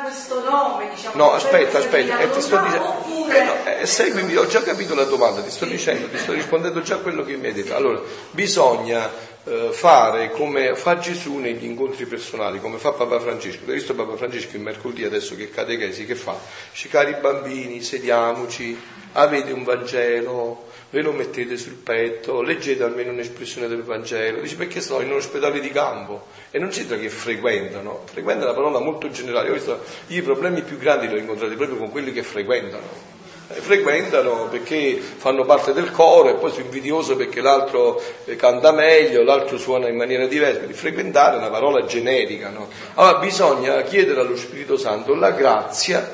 questo nome, diciamo. No, aspetta, aspetta, eh, ti sto dicendo. Oppure... Eh, no, eh, seguimi, ho già capito la domanda, ti sto dicendo, ti sto rispondendo già a quello che mi hai detto. Allora, bisogna eh, fare come fa Gesù negli incontri personali, come fa Papa Francesco. Hai visto Papa Francesco il mercoledì adesso che catechesi, che fa? Dice, cari bambini, sediamoci, avete un Vangelo, ve lo mettete sul petto, leggete almeno un'espressione del Vangelo, dice perché sono in un ospedale di campo e non c'entra che frequentano, frequenta è una parola molto generale, io, i problemi più grandi li ho incontrati proprio con quelli che frequentano. Eh, frequentano perché fanno parte del coro e poi sono invidioso perché l'altro eh, canta meglio, l'altro suona in maniera diversa. Quindi frequentare è una parola generica. No? Allora bisogna chiedere allo Spirito Santo la grazia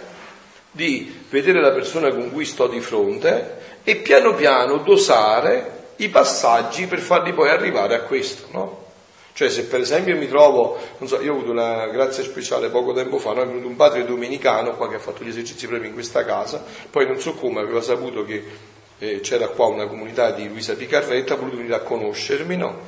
di vedere la persona con cui sto di fronte e piano piano dosare i passaggi per farli poi arrivare a questo, no? Cioè se per esempio mi trovo, non so, io ho avuto una grazia speciale poco tempo fa, no? è venuto un padre domenicano qua che ha fatto gli esercizi proprio in questa casa, poi non so come aveva saputo che eh, c'era qua una comunità di Luisa Picarretta, ha voluto venire a conoscermi, no?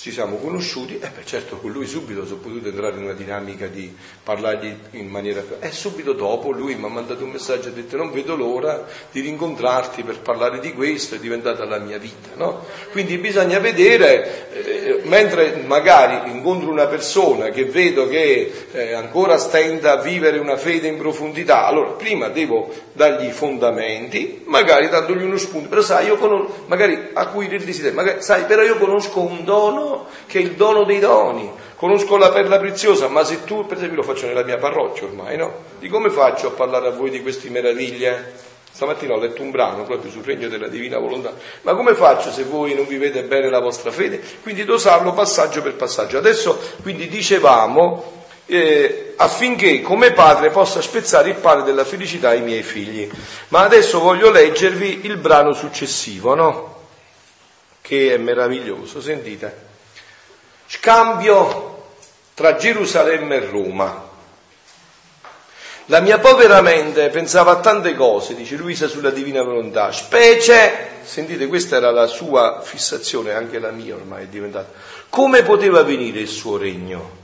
Ci siamo conosciuti, e beh, certo con lui subito sono potuto entrare in una dinamica di parlargli in maniera... E subito dopo lui mi ha mandato un messaggio e ha detto non vedo l'ora di rincontrarti per parlare di questo, è diventata la mia vita, no? Quindi bisogna vedere, eh, mentre magari incontro una persona che vedo che eh, ancora stenta a vivere una fede in profondità, allora prima devo dargli i fondamenti, magari dandogli uno spunto, però sai, io conosco, magari acuire il desiderio, magari sai, però io conosco un dono che è il dono dei doni. Conosco la perla preziosa, ma se tu, per esempio, lo faccio nella mia parrocchia ormai, no? Di come faccio a parlare a voi di queste meraviglie? Stamattina ho letto un brano proprio sul regno della divina volontà. Ma come faccio se voi non vivete bene la vostra fede? Quindi dosarlo passaggio per passaggio. Adesso quindi dicevamo eh, affinché come padre possa spezzare il pane della felicità ai miei figli. Ma adesso voglio leggervi il brano successivo, no? Che è meraviglioso, sentite. Scambio tra Gerusalemme e Roma. La mia povera mente pensava a tante cose, dice Luisa sulla divina volontà, specie, sentite questa era la sua fissazione, anche la mia ormai è diventata, come poteva venire il suo regno,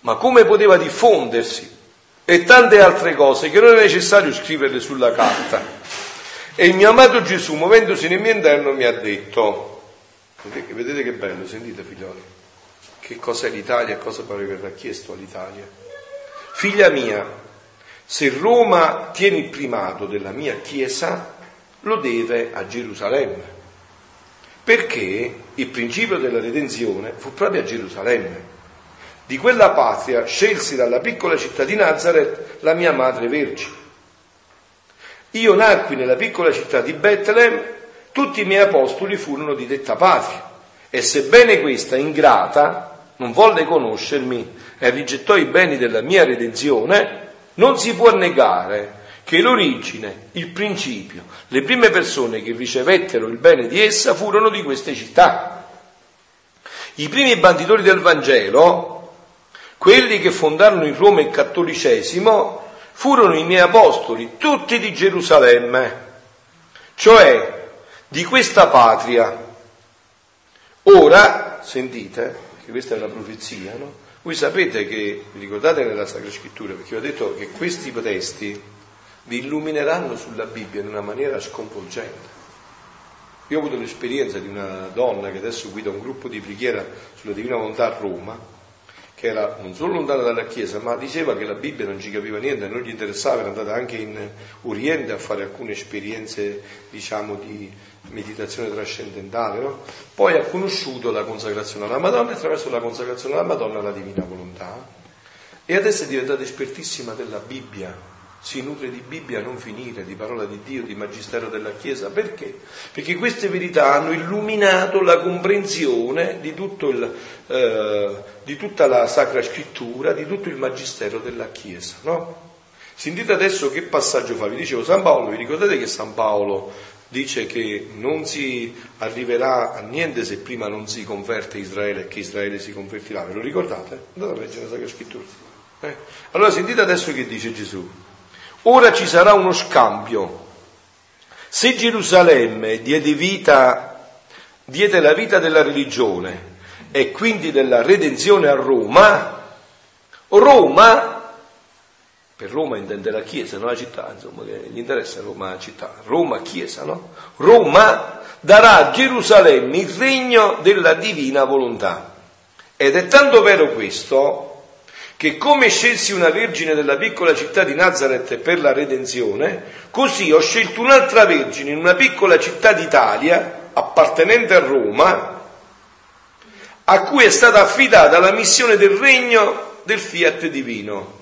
ma come poteva diffondersi e tante altre cose che non è necessario scriverle sulla carta. E il mio amato Gesù, muovendosi nel mio interno, mi ha detto, Vedete che bello, sentite figlioli, che cos'è l'Italia e cosa poi verrà chiesto all'Italia. Figlia mia, se Roma tiene il primato della mia Chiesa, lo deve a Gerusalemme, perché il principio della redenzione fu proprio a Gerusalemme. Di quella patria scelsi dalla piccola città di Nazareth la mia madre vergine. Io nacqui nella piccola città di Betlemme tutti i miei apostoli furono di detta patria e sebbene questa ingrata non volle conoscermi e rigettò i beni della mia redenzione, non si può negare che l'origine, il principio, le prime persone che ricevettero il bene di essa furono di queste città. I primi banditori del Vangelo, quelli che fondarono in Roma il cattolicesimo, furono i miei apostoli, tutti di Gerusalemme, cioè di questa patria. Ora, sentite, perché questa è una profezia, no? Voi sapete che, vi ricordate nella Sacra Scrittura, perché vi ho detto che questi testi vi illumineranno sulla Bibbia in una maniera sconvolgente. Io ho avuto l'esperienza di una donna che adesso guida un gruppo di preghiera sulla Divina Volontà a Roma, che era non solo lontana dalla Chiesa, ma diceva che la Bibbia non ci capiva niente, non gli interessava, era andata anche in Oriente a fare alcune esperienze, diciamo, di meditazione trascendentale, no? Poi ha conosciuto la consacrazione alla Madonna e attraverso la consacrazione alla Madonna la Divina Volontà. E adesso è diventata espertissima della Bibbia, si nutre di Bibbia a non finire, di parola di Dio, di magistero della Chiesa. Perché? Perché queste verità hanno illuminato la comprensione di, il, eh, di tutta la Sacra Scrittura, di tutto il magistero della Chiesa. No? Sentite adesso che passaggio fa. Vi dicevo San Paolo, vi ricordate che San Paolo dice che non si arriverà a niente se prima non si converte Israele e che Israele si convertirà. Ve lo ricordate? Andate a leggere la Sacra Scrittura. Eh? Allora sentite adesso che dice Gesù. Ora ci sarà uno scambio. Se Gerusalemme diede, vita, diede la vita della religione e quindi della redenzione a Roma, Roma, per Roma intende la Chiesa, non la città, insomma, che gli interessa Roma città, Roma Chiesa, no? Roma darà a Gerusalemme il regno della divina volontà. Ed è tanto vero questo che come scelsi una vergine della piccola città di Nazareth per la redenzione, così ho scelto un'altra vergine in una piccola città d'Italia, appartenente a Roma, a cui è stata affidata la missione del regno del fiat divino,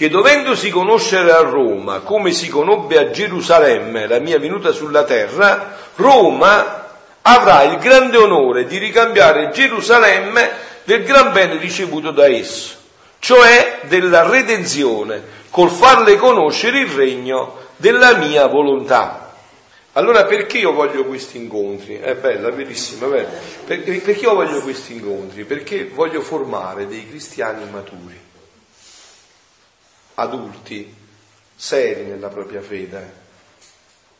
che dovendosi conoscere a Roma come si conobbe a Gerusalemme la mia venuta sulla terra, Roma avrà il grande onore di ricambiare Gerusalemme del gran bene ricevuto da esso cioè della redenzione, col farle conoscere il regno della mia volontà. Allora perché io voglio questi incontri? È bella, è bella. Perché io voglio questi incontri? Perché voglio formare dei cristiani maturi, adulti, seri nella propria fede,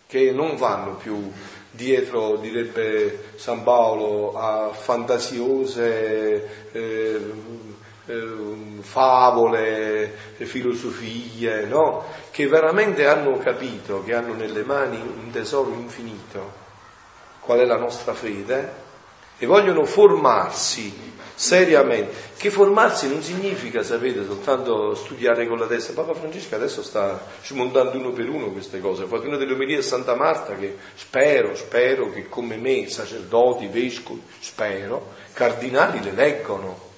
che non vanno più dietro, direbbe San Paolo, a fantasiose eh, eh, favole, filosofie, no? che veramente hanno capito che hanno nelle mani un tesoro infinito, qual è la nostra fede, e vogliono formarsi seriamente. Che formarsi non significa, sapete, soltanto studiare con la testa. Papa Francesco adesso sta smontando uno per uno queste cose. Ha fatto una delle omelie a Santa Marta che spero, spero che come me, sacerdoti, vescovi, spero, cardinali le leggono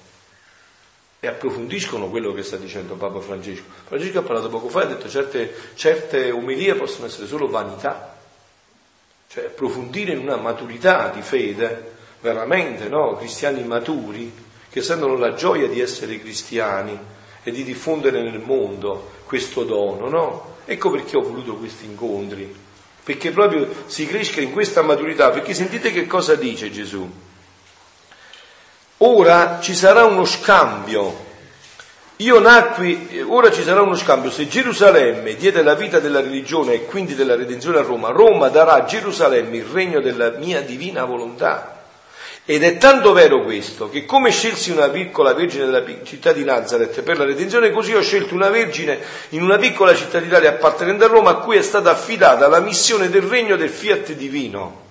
e approfondiscono quello che sta dicendo Papa Francesco. Francesco ha parlato poco fa e ha detto certe, certe omelie possono essere solo vanità, cioè approfondire in una maturità di fede, veramente, no? Cristiani maturi che sentono la gioia di essere cristiani e di diffondere nel mondo questo dono, no? Ecco perché ho voluto questi incontri, perché proprio si cresca in questa maturità, perché sentite che cosa dice Gesù. Ora ci sarà uno scambio. Io nacqui, ora ci sarà uno scambio. Se Gerusalemme diede la vita della religione e quindi della redenzione a Roma, Roma darà a Gerusalemme il regno della mia divina volontà. Ed è tanto vero questo che come scelsi una piccola vergine della città di Nazareth per la redenzione, così ho scelto una vergine in una piccola città d'Italia appartenente a Roma a cui è stata affidata la missione del regno del fiat divino,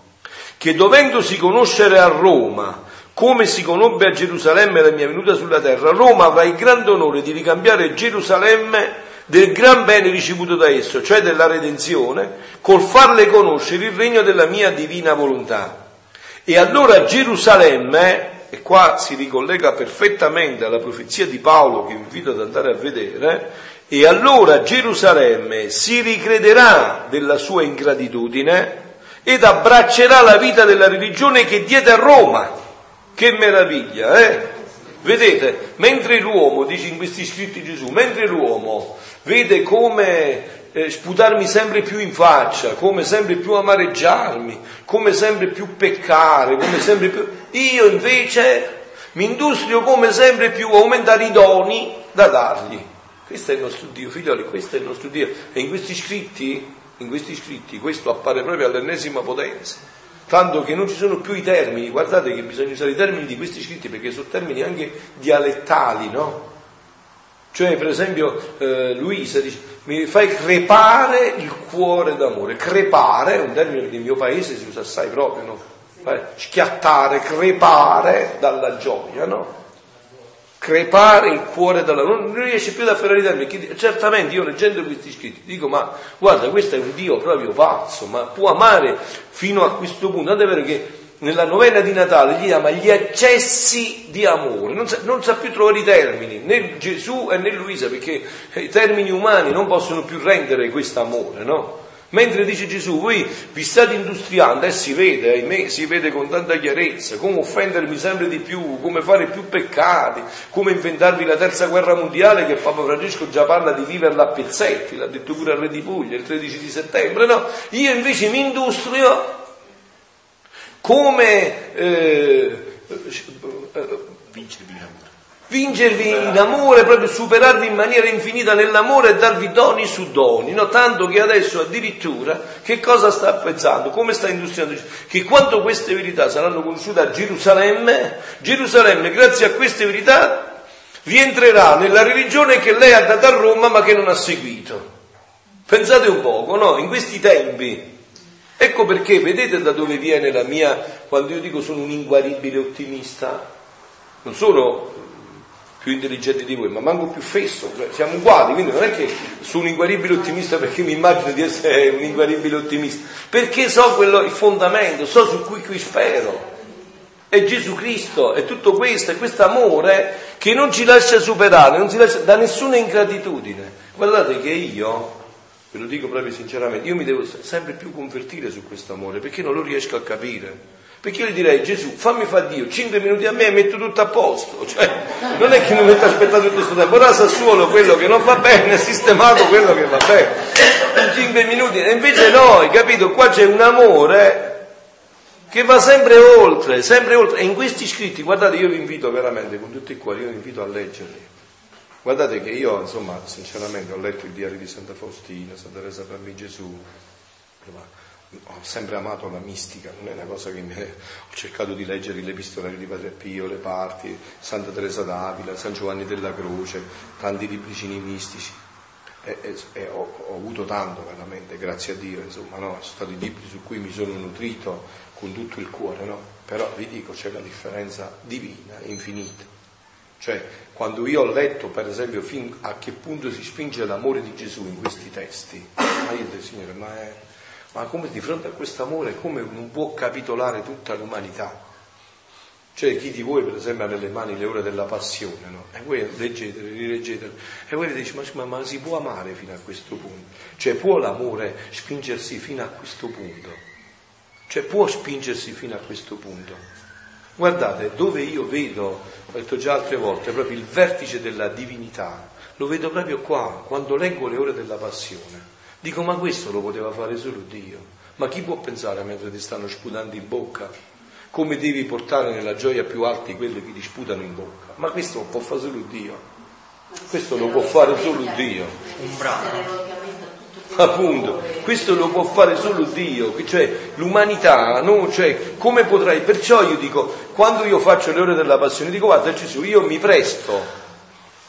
che dovendosi conoscere a Roma come si conobbe a Gerusalemme la mia venuta sulla terra, Roma avrà il grande onore di ricambiare Gerusalemme del gran bene ricevuto da esso, cioè della redenzione, col farle conoscere il regno della mia divina volontà. E allora Gerusalemme, e qua si ricollega perfettamente alla profezia di Paolo che vi invito ad andare a vedere, e allora Gerusalemme si ricrederà della sua ingratitudine ed abbraccerà la vita della religione che diede a Roma che meraviglia, eh? Vedete, mentre l'uomo, dice in questi scritti Gesù, mentre l'uomo vede come eh, sputarmi sempre più in faccia, come sempre più amareggiarmi, come sempre più peccare, come sempre più... Io invece mi industrio come sempre più aumentare i doni da dargli. Questo è il nostro Dio, figlioli, questo è il nostro Dio. E in questi scritti, in questi scritti, questo appare proprio all'ennesima potenza tanto che non ci sono più i termini, guardate che bisogna usare i termini di questi scritti perché sono termini anche dialettali, no? Cioè, per esempio, eh, Luisa dice, mi fai crepare il cuore d'amore. Crepare è un termine che nel mio paese si usa assai proprio, no? Schiattare, crepare dalla gioia, no? crepare il cuore dalla... non riesce più ad afferrare i termini. Certamente io leggendo questi scritti dico, ma guarda, questo è un Dio proprio pazzo, ma può amare fino a questo punto. Tant'è vero che nella novena di Natale gli chiama gli accessi di amore, non sa, non sa, più trovare i termini, né Gesù e né Luisa, perché i termini umani non possono più rendere questo amore, no? Mentre dice Gesù, voi vi state industriando e si vede, ahimè, si vede con tanta chiarezza, come offendermi sempre di più, come fare più peccati, come inventarvi la terza guerra mondiale che Papa Francesco già parla di viverla a pezzetti, l'ha detto pure al Re di Puglia il 13 di settembre, no? Io invece mi industrio come eh, vincervi l'amore. Vincervi in amore, proprio superarvi in maniera infinita nell'amore e darvi doni su doni, no? tanto che adesso addirittura che cosa sta pensando, come sta industriando? Che quando queste verità saranno conosciute a Gerusalemme, Gerusalemme grazie a queste verità rientrerà nella religione che lei ha dato a Roma ma che non ha seguito. Pensate un poco, no? In questi tempi Ecco perché, vedete da dove viene la mia, quando io dico sono un inguaribile ottimista, non sono più intelligente di voi, ma manco più fesso, cioè, siamo uguali, quindi non è che sono un inguaribile ottimista perché mi immagino di essere un inguaribile ottimista, perché so quello, il fondamento, so su cui qui spero. È Gesù Cristo, è tutto questo, è questo amore che non ci lascia superare, non ci lascia da nessuna ingratitudine. Guardate che io, ve lo dico proprio sinceramente, io mi devo sempre più convertire su questo amore perché non lo riesco a capire. Perché io gli direi Gesù, fammi fare Dio, 5 minuti a me e metto tutto a posto. [LAUGHS] Cioè, non è che mi metto a aspettare tutto questo tempo, rasa solo quello che non va bene, sistemato quello che va bene. In 5 minuti. E invece noi, capito, qua c'è un amore che va sempre oltre, sempre oltre. E in questi scritti, guardate, io vi invito veramente con tutto il cuore, io vi invito a leggerli. Guardate che io, insomma, sinceramente ho letto il diario di Santa Faustina, Santa Teresa Bambi Gesù, ho sempre amato la mistica, non è una cosa che mi... [LAUGHS] ho cercato di leggere l'epistolario di Padre Pio, le parti, Santa Teresa d'Avila, San Giovanni della Croce, tanti libricini mistici. E, e, e ho, ho, avuto tanto veramente, grazie a Dio, insomma, no? sono stati libri su cui mi sono nutrito con tutto il cuore, no? Però vi dico, c'è la differenza divina, infinita. Cioè, quando io ho letto, per esempio, fin a che punto si spinge l'amore di Gesù in questi testi, ma io dico, Signore, ma, è, ma come di fronte a questo amore, come non può capitolare tutta l'umanità? Cioè, chi di voi, per esempio, ha nelle mani le ore della passione, no? E voi leggetele, rileggetele, e voi dite, ma, ma, ma si può amare fino a questo punto? Cioè, può l'amore spingersi fino a questo punto? Cioè, può spingersi fino a questo punto? Guardate, dove io vedo, ho detto già altre volte, proprio il vertice della divinità, lo vedo proprio qua, quando leggo le ore della passione. Dico, ma questo lo poteva fare solo Dio. Ma chi può pensare mentre ti stanno sputando in bocca? Come devi portare nella gioia più alti quelli che ti sputano in bocca? Ma questo lo può fare solo Dio. Questo lo può fare solo Dio. Un brano. Appunto, questo lo può fare solo Dio, cioè l'umanità, no? Cioè, come potrai? Perciò io dico, quando io faccio le ore della passione, dico guarda Gesù, io mi presto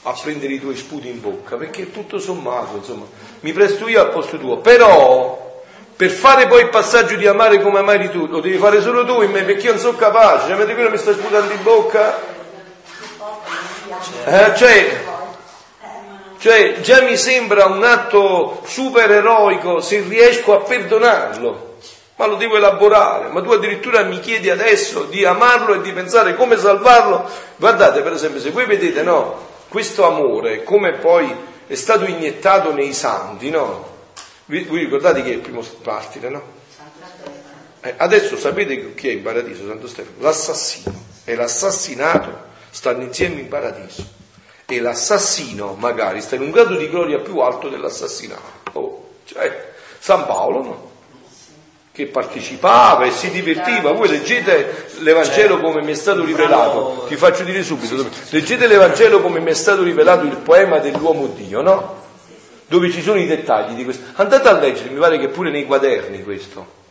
a prendere i tuoi sputi in bocca, perché tutto sommato, insomma, mi presto io al posto tuo, però per fare poi il passaggio di amare come amari tu, lo devi fare solo tu in me, perché io non sono capace, cioè, mentre quello mi sta sputando in bocca, eh, cioè, cioè già mi sembra un atto super eroico se riesco a perdonarlo, ma lo devo elaborare, ma tu addirittura mi chiedi adesso di amarlo e di pensare come salvarlo. Guardate per esempio, se voi vedete no, questo amore come poi è stato iniettato nei santi, no? Vi, ricordate chi è il primo partire, no? Eh, adesso sapete chi è in paradiso, Santo Stefano? L'assassino e l'assassinato stanno insieme in paradiso e l'assassino magari sta in un grado di gloria più alto dell'assassinato. Oh, cioè, San Paolo, no? Che partecipava e si divertiva. Voi leggete l'Evangelo come mi è stato rivelato. Ti faccio dire subito. Leggete l'Evangelo come mi è stato rivelato il poema dell'uomo Dio, no? Dove ci sono i dettagli di questo. Andate a leggere, mi pare che pure nei quaderni questo.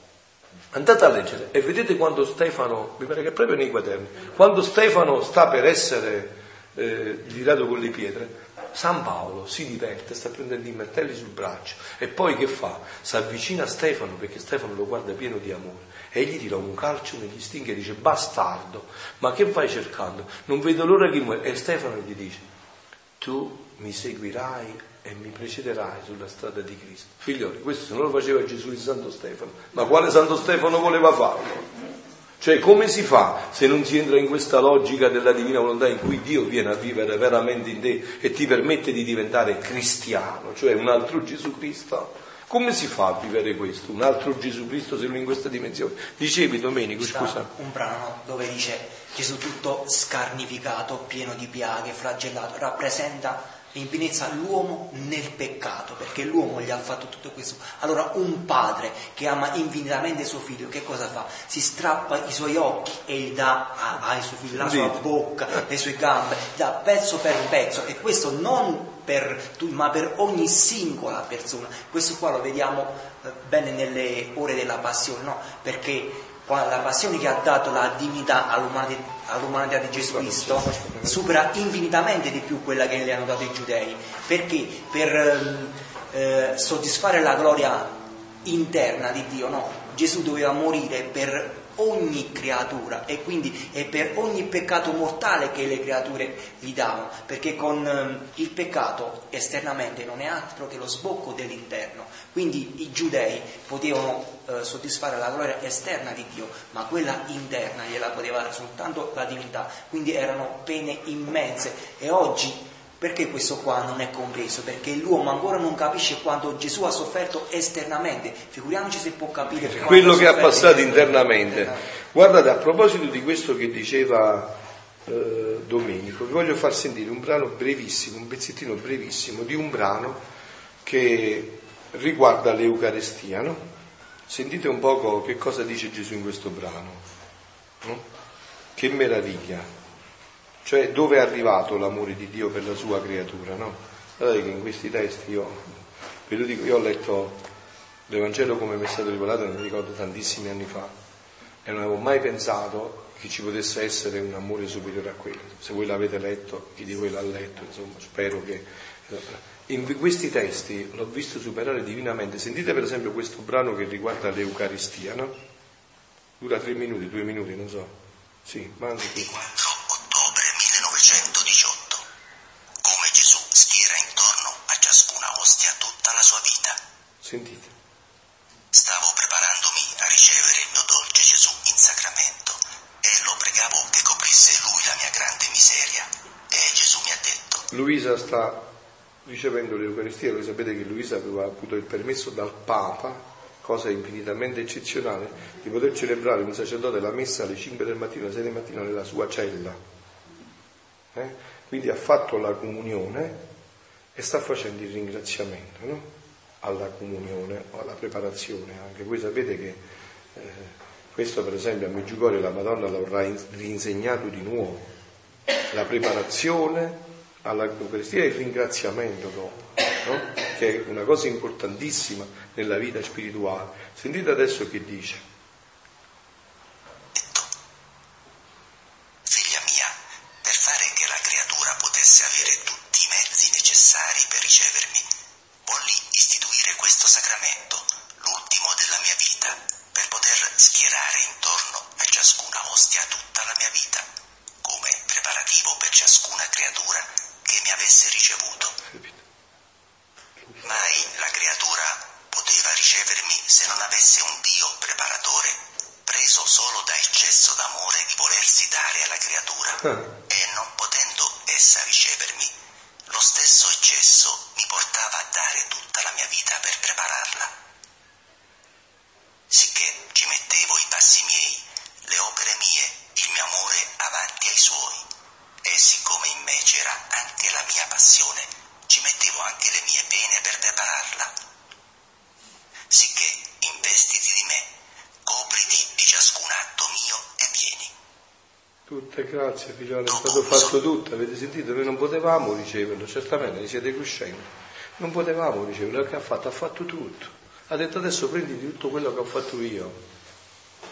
Andate a leggere e vedete quando Stefano, mi pare che proprio nei quaderni, quando Stefano sta per essere eh, girato con le pietre, San Paolo si diverte, sta prendendo i martelli sul braccio e poi che fa? Si avvicina a Stefano perché Stefano lo guarda pieno di amore e gli tira un calcio negli stinghi e dice bastardo, ma che vai cercando? Non vedo l'ora che muore. E Stefano gli dice tu mi seguirai e mi precederai sulla strada di Cristo. Figlioli, questo se non lo faceva Gesù di Santo Stefano, ma quale Santo Stefano voleva farlo? Cioè come si fa se non si entra in questa logica della divina volontà in cui Dio viene a vivere veramente in te e ti permette di diventare cristiano, cioè un altro Gesù Cristo? Come si fa a vivere questo? Un altro Gesù Cristo se non in questa dimensione? Dicevi Domenico, scusa. Un brano dove dice Gesù tutto scarnificato, pieno di piaghe, flagellato, rappresenta l'infinezza l'uomo nel peccato, perché l'uomo gli ha fatto tutto questo. Allora un padre che ama infinitamente suo figlio, che cosa fa? Si strappa i suoi occhi e gli dà ai suoi figli la sua bocca, le sue gambe, da pezzo per pezzo, e questo non per tutti, ma per ogni singola persona. Questo qua lo vediamo eh, bene nelle ore della passione, no? Perché la passione che ha dato la dignità all'umanità, all'umanità, di Gesù Cristo supera infinitamente di più quella che le hanno dato i giudei, perché per ehm, eh, soddisfare la gloria interna di Dio, no, Gesù doveva morire per ogni creatura e quindi è per ogni peccato mortale che le creature gli davano, perché con ehm, il peccato esternamente non è altro che lo sbocco dell'interno. Quindi i giudei potevano eh, soddisfare la gloria esterna di Dio, ma quella interna gliela poteva dare soltanto la divinità. Quindi erano pene immense e oggi perché questo qua non è compreso? Perché l'uomo ancora non capisce quanto Gesù ha sofferto esternamente, figuriamoci se può capire quello che ha passato internamente. Guardate, a proposito di questo che diceva eh, Domenico, vi voglio far sentire un brano brevissimo, un pezzettino brevissimo di un brano che riguarda l'Eucarestia. No? Sentite un poco che cosa dice Gesù in questo brano. No? Che meraviglia! Cioè dove è arrivato l'amore di Dio per la sua creatura, no? Guardate che in questi testi io, ve lo dico, io ho letto l'Evangelo come mi è stato rivelato, non mi ricordo tantissimi anni fa, e non avevo mai pensato che ci potesse essere un amore superiore a quello. Se voi l'avete letto, chi di voi l'ha letto, insomma, spero che... In questi testi l'ho visto superare divinamente. Sentite per esempio questo brano che riguarda l'Eucaristia, no? Dura tre minuti, due minuti, non so. Sì, ma anche qui. Sentite. Stavo preparandomi a ricevere il mio dolce Gesù in sacramento e lo pregavo che coprisse lui la mia grande miseria. E Gesù mi ha detto. Luisa sta ricevendo l'Eucaristia, voi sapete che Luisa aveva avuto il permesso dal Papa, cosa infinitamente eccezionale, di poter celebrare un sacerdote la messa alle 5 del mattino, alle 6 del mattino nella sua cella. Eh? Quindi ha fatto la comunione e sta facendo il ringraziamento. No? Alla comunione o alla preparazione anche. Voi sapete che eh, questo per esempio a Meggiugorio la Madonna l'avrà rinsegnato di nuovo, la preparazione all'Eucaristia e il ringraziamento dopo, no? che è una cosa importantissima nella vita spirituale. Sentite adesso che dice. Grazie figliolo, è stato fatto tutto, avete sentito? Noi non potevamo riceverlo, certamente ne siete coscienti, non potevamo riceverlo, che ha fatto? Ha fatto tutto. Ha detto adesso prenditi tutto quello che ho fatto io.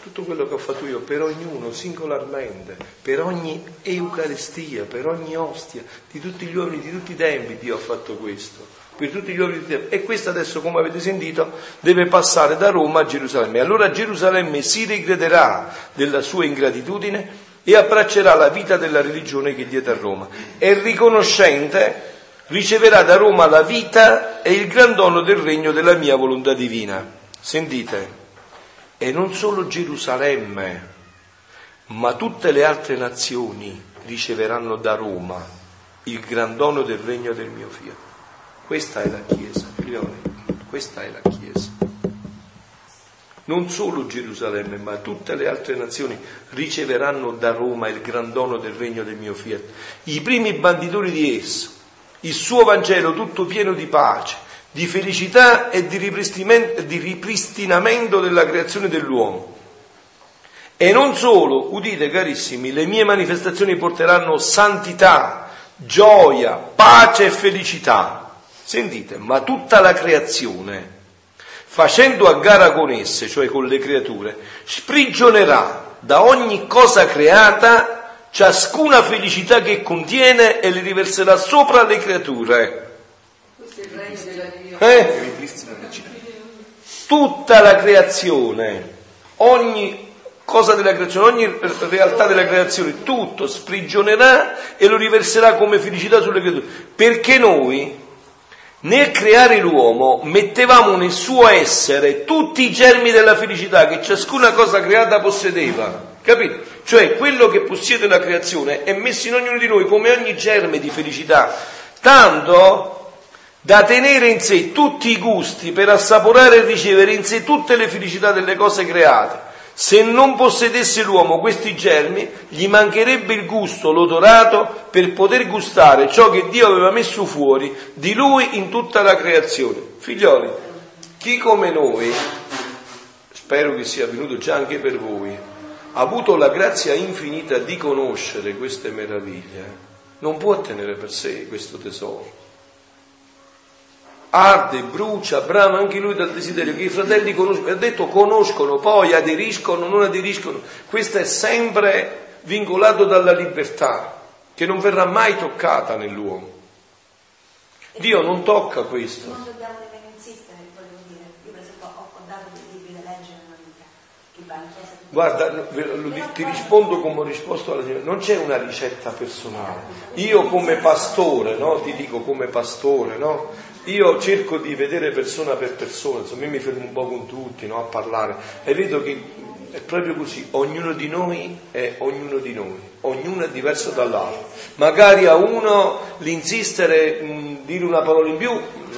tutto quello che ho fatto io per ognuno singolarmente, per ogni Eucaristia, per ogni ostia, di tutti gli uomini, di tutti i tempi Dio ha fatto questo, per tutti gli uomini. E questo adesso, come avete sentito, deve passare da Roma a Gerusalemme. Allora Gerusalemme si ricrederà della sua ingratitudine e abbraccerà la vita della religione che diede a Roma. E riconoscente riceverà da Roma la vita e il gran dono del regno della mia volontà divina. Sentite, e non solo Gerusalemme, ma tutte le altre nazioni riceveranno da Roma il gran dono del regno del mio figlio. Questa è la Chiesa, figlioli, questa è la Chiesa. Non solo Gerusalemme, ma tutte le altre nazioni riceveranno da Roma il gran dono del regno del mio fiat. I primi banditori di esso, il suo Vangelo tutto pieno di pace, di felicità e di ripristinamento della creazione dell'uomo. E non solo, udite carissimi, le mie manifestazioni porteranno santità, gioia, pace e felicità. Sentite, ma tutta la creazione, facendo a gara con esse, cioè con le creature, sprigionerà da ogni cosa creata ciascuna felicità che contiene e le riverserà sopra le creature. Questo è il regno della eh? Tutta la creazione, ogni cosa della creazione, ogni realtà della creazione, tutto sprigionerà e lo riverserà come felicità sulle creature. Perché noi, nel creare l'uomo, mettevamo nel suo essere tutti i germi della felicità che ciascuna cosa creata possedeva. Capito? Cioè quello che possiede la creazione è messo in ognuno di noi come ogni germe di felicità. Tanto da tenere in sé tutti i gusti per assaporare e ricevere in sé tutte le felicità delle cose create. Se non possedesse l'uomo questi germi, gli mancherebbe il gusto, l'odorato, per poter gustare ciò che Dio aveva messo fuori di lui in tutta la creazione. Figlioli, chi come noi, spero che sia avvenuto già anche per voi, ha avuto la grazia infinita di conoscere queste meraviglie, non può tenere per sé questo tesoro arde, brucia, brama anche lui dal desiderio che i fratelli conoscono, ha detto conoscono, poi aderiscono, non aderiscono, questo è sempre vincolato dalla libertà, che non verrà mai toccata nell'uomo. Dio non tocca questo. Non dobbiamo nemmeno insistere, volevo dire. Io per esempio ho dato dei libri da leggere una vita, che va in chiesa Guarda, ti rispondo come ho risposto alla signora, non c'è una ricetta personale. Io come pastore, no? ti dico come pastore, no? Io cerco di vedere persona per persona, insomma, mi fermo un po' con tutti no, a parlare e vedo che è proprio così, ognuno di noi è ognuno di noi, ognuno è diverso dall'altro. Magari a uno l'insistere, mh, dire una parola in più,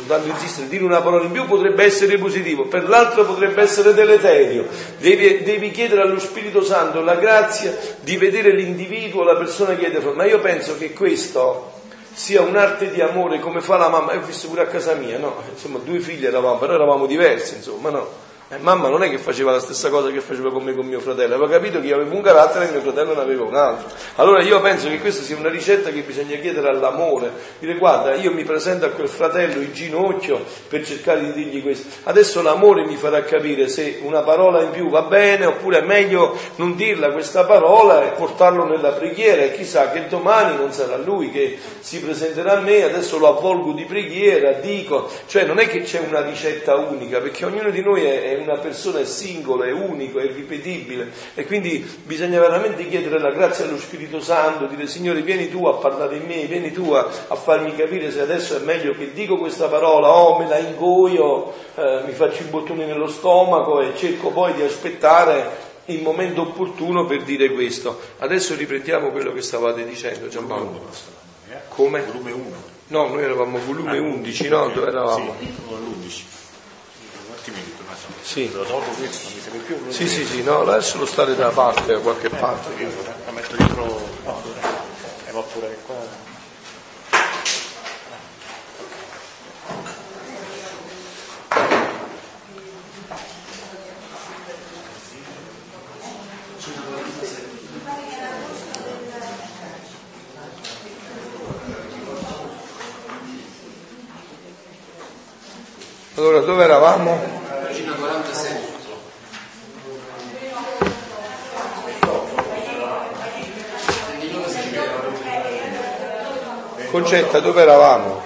tanto insistere, dire una parola in più potrebbe essere positivo, per l'altro potrebbe essere deleterio. Devi, devi chiedere allo Spirito Santo la grazia di vedere l'individuo, la persona che è di fronte. Ma io penso che questo sia un'arte di amore come fa la mamma, io ho visto pure a casa mia, no? Insomma, due figli eravamo, però eravamo diversi, insomma, no? Eh, mamma non è che faceva la stessa cosa che faceva con me con mio fratello, aveva capito che io avevo un carattere e mio fratello ne aveva un altro. Allora io penso che questa sia una ricetta che bisogna chiedere all'amore. Dire guarda, io mi presento a quel fratello in ginocchio per cercare di dirgli questo. Adesso l'amore mi farà capire se una parola in più va bene oppure è meglio non dirla questa parola e portarlo nella preghiera e chissà che domani non sarà lui che si presenterà a me, adesso lo avvolgo di preghiera, dico, cioè non è che c'è una ricetta unica perché ognuno di noi è una persona è singola, è unico, è irripetibile e quindi bisogna veramente chiedere la grazia allo Spirito Santo, dire Signore vieni tu a parlare in me, vieni tu a, a farmi capire se adesso è meglio che dico questa parola o me la ingoio, eh, mi faccio i bottoni nello stomaco e cerco poi di aspettare il momento opportuno per dire questo. Adesso riprendiamo quello che stavate dicendo Giampaolo. Come? Volume 1. No, noi eravamo volume 11, no? Dove eravamo? Sì, l'11. Un attimino. Sì. Lo tolgo questo, non mi serve più. Sì, sì, sì, no, lascialo stare da parte, da qualche parte. La metto dietro. No, eh, ma pure qua. Allora, dove eravamo? Pagina 46. Concetta, dove eravamo?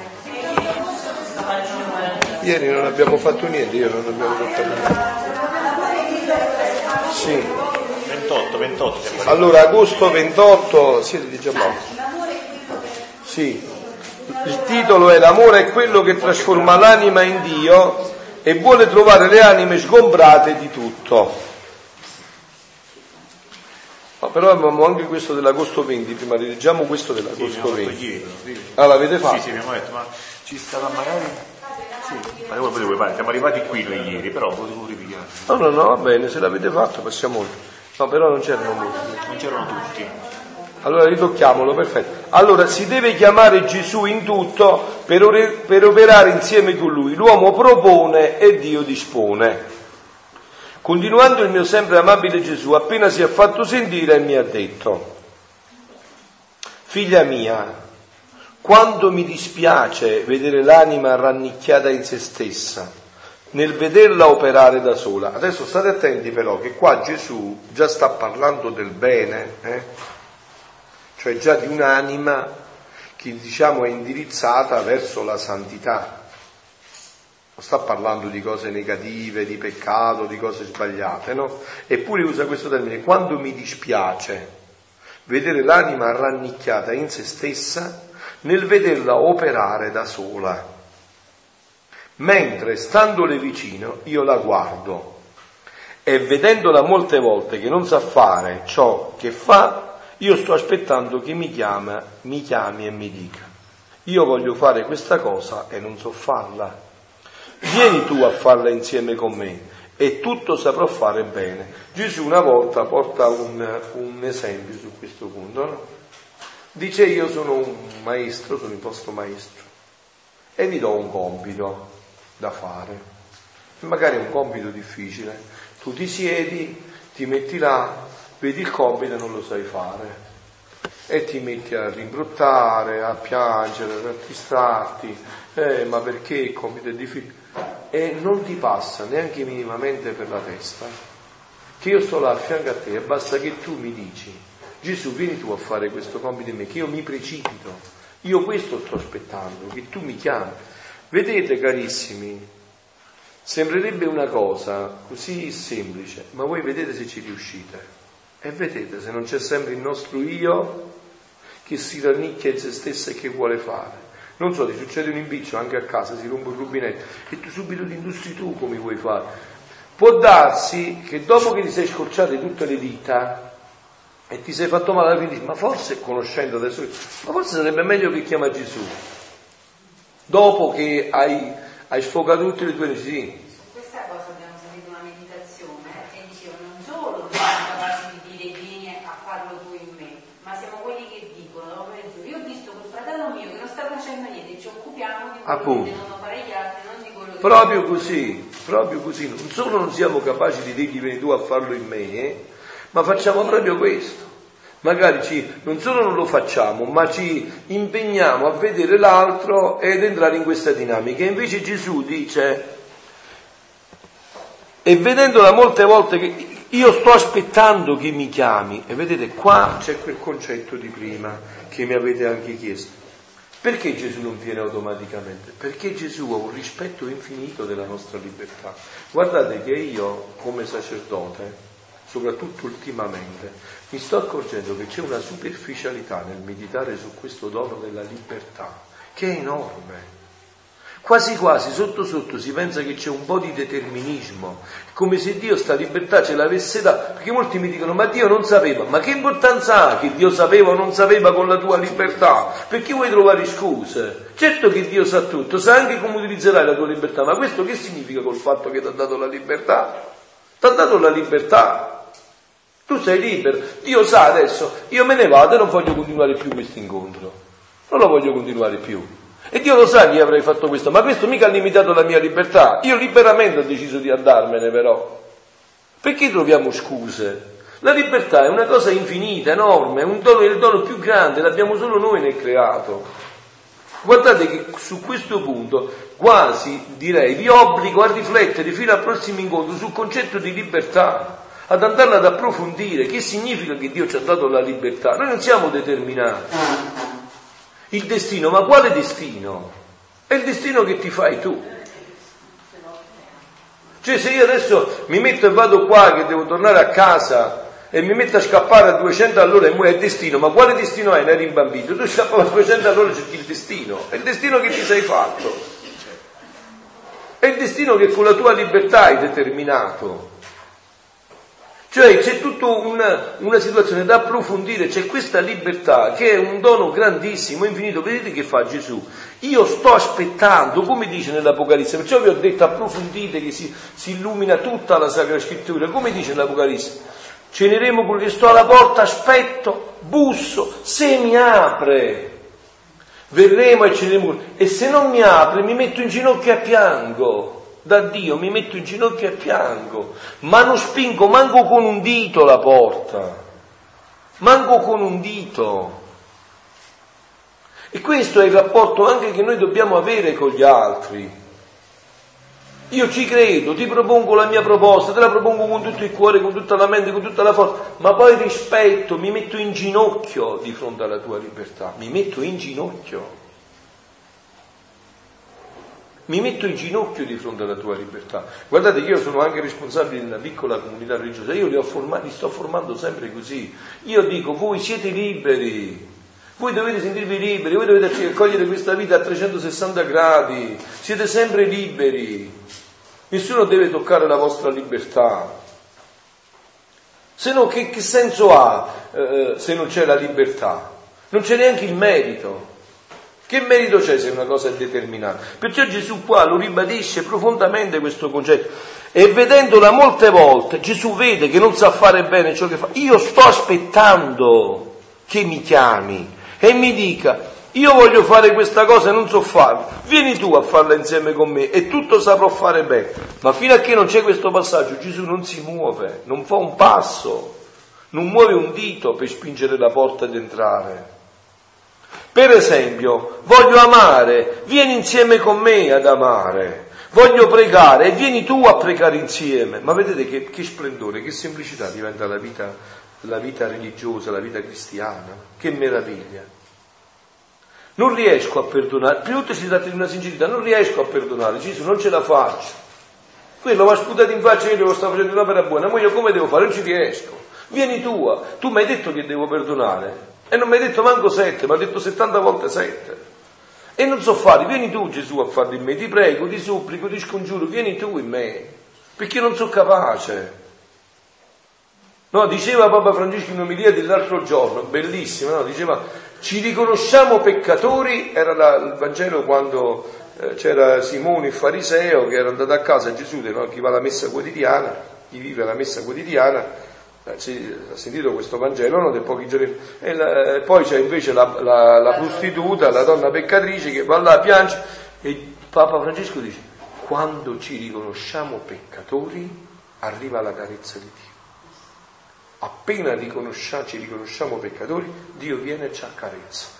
Ieri non abbiamo fatto niente, io non abbiamo fatto niente. Sì. 28, 28. Allora, agosto 28, siete di Giappone. Sì. Il titolo è L'amore è quello che trasforma l'anima in Dio e vuole trovare le anime sgombrate di tutto. No, però abbiamo anche questo dell'agosto 20, prima leggiamo questo dell'agosto sì, 20. Ieri, ah, l'avete fatto? Sì, sì, abbiamo detto, ma ci stava magari... Sì, ma come potevo fare? Siamo arrivati qui noi ieri, però potevo ripigliare. No, no, no, va bene, se l'avete fatto passiamo oltre. No, però non c'erano molti. Non c'erano tutti. Allora ritocchiamolo, perfetto. Allora si deve chiamare Gesù in tutto per, or- per operare insieme con lui. L'uomo propone e Dio dispone. Continuando il mio sempre amabile Gesù, appena si è fatto sentire, mi ha detto, figlia mia, quanto mi dispiace vedere l'anima rannicchiata in se stessa, nel vederla operare da sola. Adesso state attenti però che qua Gesù già sta parlando del bene, eh? Cioè già di un'anima che diciamo è indirizzata verso la santità. Non sta parlando di cose negative, di peccato, di cose sbagliate, no? Eppure usa questo termine, quando mi dispiace vedere l'anima rannicchiata in se stessa nel vederla operare da sola, mentre standole vicino io la guardo. E vedendola molte volte che non sa fare ciò che fa, io sto aspettando che mi, chiama, mi chiami e mi dica, io voglio fare questa cosa e non so farla vieni tu a farla insieme con me e tutto saprò fare bene. Gesù una volta porta un, un esempio su questo punto, no? dice io sono un maestro, sono il vostro maestro e vi do un compito da fare, magari è un compito difficile, tu ti siedi, ti metti là, vedi il compito e non lo sai fare. E ti metti a rimbrottare, a piangere, a rattristati, eh, ma perché il compito è difficile? e non ti passa neanche minimamente per la testa. Che io sto là a fianco a te e basta che tu mi dici Gesù vieni tu a fare questo compito in me che io mi precipito. Io questo sto aspettando che tu mi chiami. Vedete carissimi sembrerebbe una cosa così semplice ma voi vedete se ci riuscite e vedete se non c'è sempre il nostro io che si rannicchia in se stesso e che vuole fare non so, ti succede un impiccio anche a casa, si rompe un rubinetto e tu subito ti industri tu come vuoi fare. Può darsi che dopo che ti sei scorciate tutte le dita e ti sei fatto male alla fine, ma forse conoscendo adesso, ma forse sarebbe meglio che chiama Gesù. Dopo che hai, hai sfogato tutte le tue necessità. Appunto. Proprio così, proprio così. Non solo non siamo capaci di dirgli vieni tu a farlo in me, ma facciamo proprio questo. Magari ci, non solo non lo facciamo, ma ci impegniamo a vedere l'altro ed entrare in questa dinamica. Invece Gesù dice, e vedendola molte volte che io sto aspettando che mi chiami, e vedete qua c'è quel concetto di prima che mi avete anche chiesto. Perché Gesù non viene automaticamente? Perché Gesù ha un rispetto infinito della nostra libertà. Guardate che io come sacerdote, soprattutto ultimamente, mi sto accorgendo che c'è una superficialità nel meditare su questo dono della libertà, che è enorme. Quasi quasi sotto sotto si pensa che c'è un po' di determinismo, come se Dio sta libertà ce l'avesse data, perché molti mi dicono ma Dio non sapeva, ma che importanza ha che Dio sapeva o non sapeva con la tua libertà? Perché vuoi trovare scuse? Certo che Dio sa tutto, sa anche come utilizzerai la tua libertà, ma questo che significa col fatto che ti ha dato la libertà? Ti ha dato la libertà. Tu sei libero, Dio sa adesso, io me ne vado e non voglio continuare più questo incontro, non lo voglio continuare più. E Dio lo sa che avrei fatto questo, ma questo mica ha limitato la mia libertà. Io liberamente ho deciso di andarmene però. Perché troviamo scuse? La libertà è una cosa infinita, enorme, è un dono, il dono più grande, l'abbiamo solo noi nel creato. Guardate che su questo punto quasi direi vi obbligo a riflettere fino al prossimo incontro sul concetto di libertà, ad andarla ad approfondire, che significa che Dio ci ha dato la libertà. Noi non siamo determinati. Il destino, ma quale destino? È il destino che ti fai tu. Cioè se io adesso mi metto e vado qua che devo tornare a casa e mi metto a scappare a 200 all'ora e muoio è destino, ma quale destino è? Ne eri imbambito, tu scappavi a 200 all'ora e cerchi il destino, è il destino che ti sei fatto, è il destino che con la tua libertà hai determinato. Cioè c'è tutta una, una, situazione da approfondire, c'è questa libertà che è un dono grandissimo, infinito. Vedete che fa Gesù? Io sto aspettando, come dice nell'Apocalisse, perciò vi ho detto approfondite che si, si illumina tutta la Sacra Scrittura, come dice nell'Apocalisse? Ceneremo quello che sto alla porta, aspetto, busso, se mi apre, verremo e ceneremo. E se non mi apre, mi metto in ginocchio e piango. Da Dio mi metto in ginocchio e piango, ma non spingo manco con un dito la porta, manco con un dito. E questo è il rapporto anche che noi dobbiamo avere con gli altri. Io ci credo, ti propongo la mia proposta, te la propongo con tutto il cuore, con tutta la mente, con tutta la forza, ma poi rispetto, mi metto in ginocchio di fronte alla tua libertà, mi metto in ginocchio. Mi metto in ginocchio di fronte alla tua libertà. Guardate io sono anche responsabile di una piccola comunità religiosa, io li, formati, li sto formando sempre così. Io dico, voi siete liberi, voi dovete sentirvi liberi, voi dovete accogliere questa vita a 360 gradi, siete sempre liberi. Nessuno deve toccare la vostra libertà. Se no che, che senso ha eh, se non c'è la libertà? Non c'è neanche il merito. Che merito c'è se una cosa è determinata? Perciò Gesù qua lo ribadisce profondamente questo concetto e vedendola molte volte Gesù vede che non sa fare bene ciò che fa. Io sto aspettando che mi chiami e mi dica io voglio fare questa cosa e non so farla, vieni tu a farla insieme con me e tutto saprò fare bene. Ma fino a che non c'è questo passaggio Gesù non si muove, non fa un passo, non muove un dito per spingere la porta ad entrare. Per esempio, voglio amare, vieni insieme con me ad amare. Voglio pregare vieni tu a pregare insieme. Ma vedete che, che splendore, che semplicità diventa la vita, la vita religiosa, la vita cristiana. Che meraviglia. Non riesco a perdonare, più si tratta di una sincerità, non riesco a perdonare, Gesù non ce la faccio. Quello mi ha sputato in faccia, io devo stare facendo un'opera buona, ma io come devo fare? Non ci riesco. Vieni tua, tu mi hai detto che devo perdonare e non mi hai detto manco sette, mi hai detto 70 volte sette. E non so fare, vieni tu Gesù a farlo in me, ti prego, ti supplico, ti scongiuro, vieni tu in me, perché non sono capace. No, diceva Papa Francesco in omilia dell'altro giorno, bellissimo, no? diceva ci riconosciamo peccatori, era la, il Vangelo quando eh, c'era Simone il fariseo che era andato a casa a Gesù, no? chi va alla messa quotidiana, chi vive la messa quotidiana, eh, ha sentito questo Vangelo no? dei pochi giorni e la, eh, poi c'è invece la, la, la prostituta, la donna peccatrice che va là a piangere e Papa Francesco dice quando ci riconosciamo peccatori arriva la carezza di Dio appena riconosciamo, ci riconosciamo peccatori, Dio viene e ci accarezza.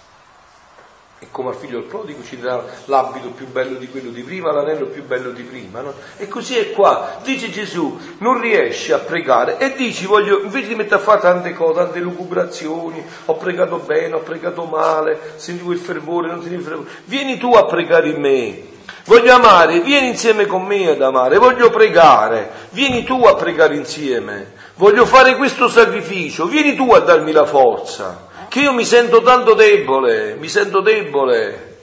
E come al figlio del prodigo ci dà l'abito più bello di quello di prima, l'anello più bello di prima. No? E così è qua. Dice Gesù, non riesci a pregare e dici, voglio, invece di mettere a fare tante cose, tante lucubrazioni, ho pregato bene, ho pregato male, sentivo il fervore, non sentivo il fervore, vieni tu a pregare in me. Voglio amare, vieni insieme con me ad amare, voglio pregare, vieni tu a pregare insieme voglio fare questo sacrificio, vieni tu a darmi la forza, che io mi sento tanto debole, mi sento debole.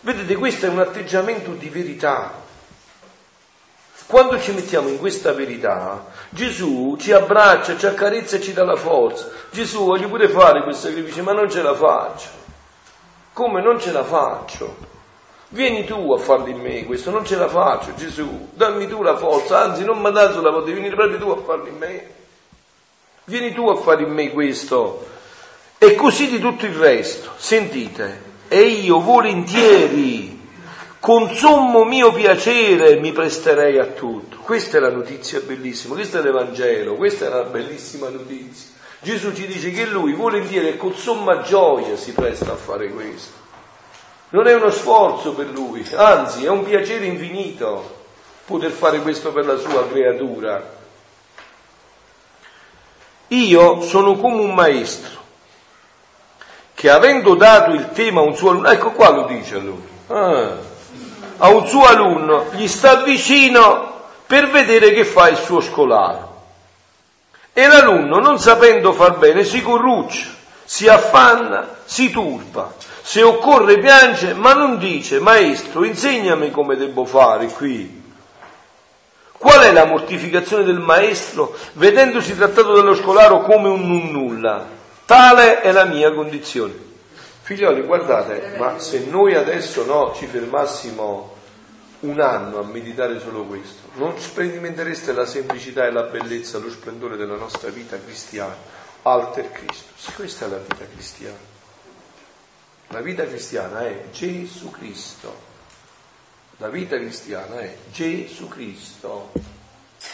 Vedete, questo è un atteggiamento di verità. Quando ci mettiamo in questa verità, Gesù ci abbraccia, ci accarezza e ci dà la forza. Gesù voglio pure fare questo sacrificio, ma non ce la faccio. Come non ce la faccio? Vieni tu a farlo in me questo, non ce la faccio Gesù, dammi tu la forza, anzi non mi dà sulla forza, vieni proprio tu a farlo in me. Vieni tu a fare in me questo. E così di tutto il resto. Sentite, e io volentieri, con sommo mio piacere, mi presterei a tutto. Questa è la notizia bellissima, questo è l'Evangelo, questa è la bellissima notizia. Gesù ci dice che lui volentieri e con somma gioia si presta a fare questo. Non è uno sforzo per lui, anzi è un piacere infinito poter fare questo per la sua creatura. Io sono come un maestro che avendo dato il tema a un suo alunno, ecco qua lo dice allora, ah, a un suo alunno, gli sta vicino per vedere che fa il suo scolaro. E l'alunno, non sapendo far bene, si corruccia, si affanna, si turba. Se occorre piange, ma non dice, maestro, insegnami come devo fare qui. Qual è la mortificazione del maestro vedendosi trattato dallo scolaro come un nulla? Tale è la mia condizione. Figlioli, guardate, ma se noi adesso no, ci fermassimo un anno a meditare solo questo, non sperimentereste la semplicità e la bellezza, lo splendore della nostra vita cristiana, alter Christus. Questa è la vita cristiana. La vita cristiana è Gesù Cristo. La vita cristiana è Gesù Cristo.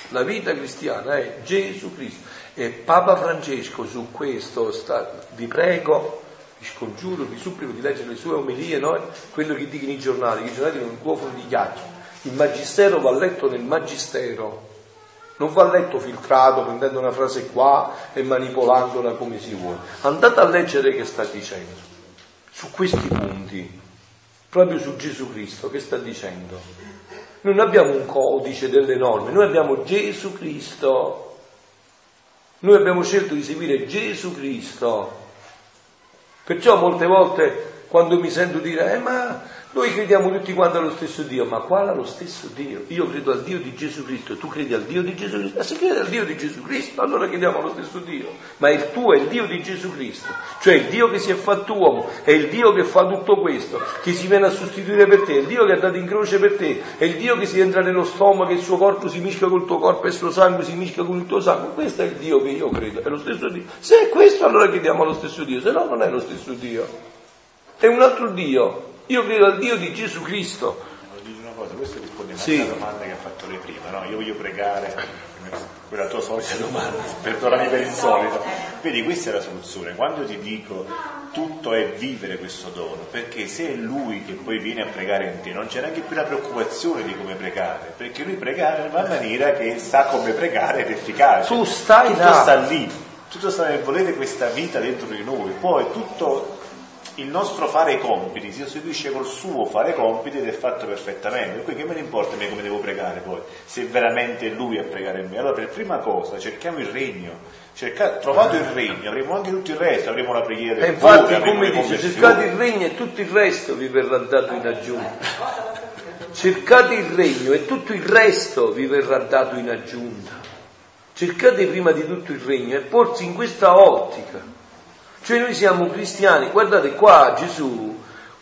La vita cristiana è Gesù Cristo. E Papa Francesco su questo sta, vi prego, vi scongiuro, vi supplico di leggere le sue omelie, no? quello che dicono i giornali, i giornali non cuofono di ghiaccio. Il magistero va letto nel magistero, non va letto filtrato, prendendo una frase qua e manipolandola come si vuole. Andate a leggere che sta dicendo su questi punti proprio su Gesù Cristo che sta dicendo. Noi non abbiamo un codice delle norme, noi abbiamo Gesù Cristo. Noi abbiamo scelto di seguire Gesù Cristo. Perciò molte volte quando mi sento dire, eh, ma noi crediamo tutti quanti allo stesso Dio, ma quale allo stesso Dio? Io credo al Dio di Gesù Cristo, tu credi al Dio di Gesù Cristo? E se credi al Dio di Gesù Cristo, allora crediamo allo stesso Dio. Ma il tuo è il Dio di Gesù Cristo, cioè il Dio che si è fatto uomo, è il Dio che fa tutto questo, che si viene a sostituire per te, è il Dio che è andato in croce per te, è il Dio che si entra nello stomaco, e il suo corpo si mischia col tuo corpo e il suo sangue si mischia con il tuo sangue. Questo è il Dio che io credo, è lo stesso Dio. Se è questo, allora crediamo allo stesso Dio, se no non è lo stesso Dio. È un altro Dio, io credo al Dio di Gesù Cristo. Dici una cosa, questo risponde sì. alla domanda che ha fatto lei prima, no? Io voglio pregare, quella tua solita domanda, [LAUGHS] perdonami per il solito. Vedi, questa è la soluzione. Quando ti dico tutto è vivere questo dono, perché se è lui che poi viene a pregare in te, non c'è neanche più la preoccupazione di come pregare, perché lui pregare in una maniera che sa come pregare ed efficace. Tu stai tutto là. sta lì, tutto sta nel volere questa vita dentro di noi, poi tutto il nostro fare i compiti si sostituisce col suo fare i compiti ed è fatto perfettamente. Per che me ne importa me come devo pregare poi, se veramente è lui a pregare me. Allora per prima cosa cerchiamo il regno. Cerca, trovato il regno, avremo anche tutto il resto, avremo la preghiera. E infatti, pure, come dice, cercate il regno e tutto il resto vi verrà dato in aggiunta. Cercate il regno e tutto il resto vi verrà dato in aggiunta. Cercate prima di tutto il regno e porsi in questa ottica. Cioè noi siamo cristiani, guardate qua Gesù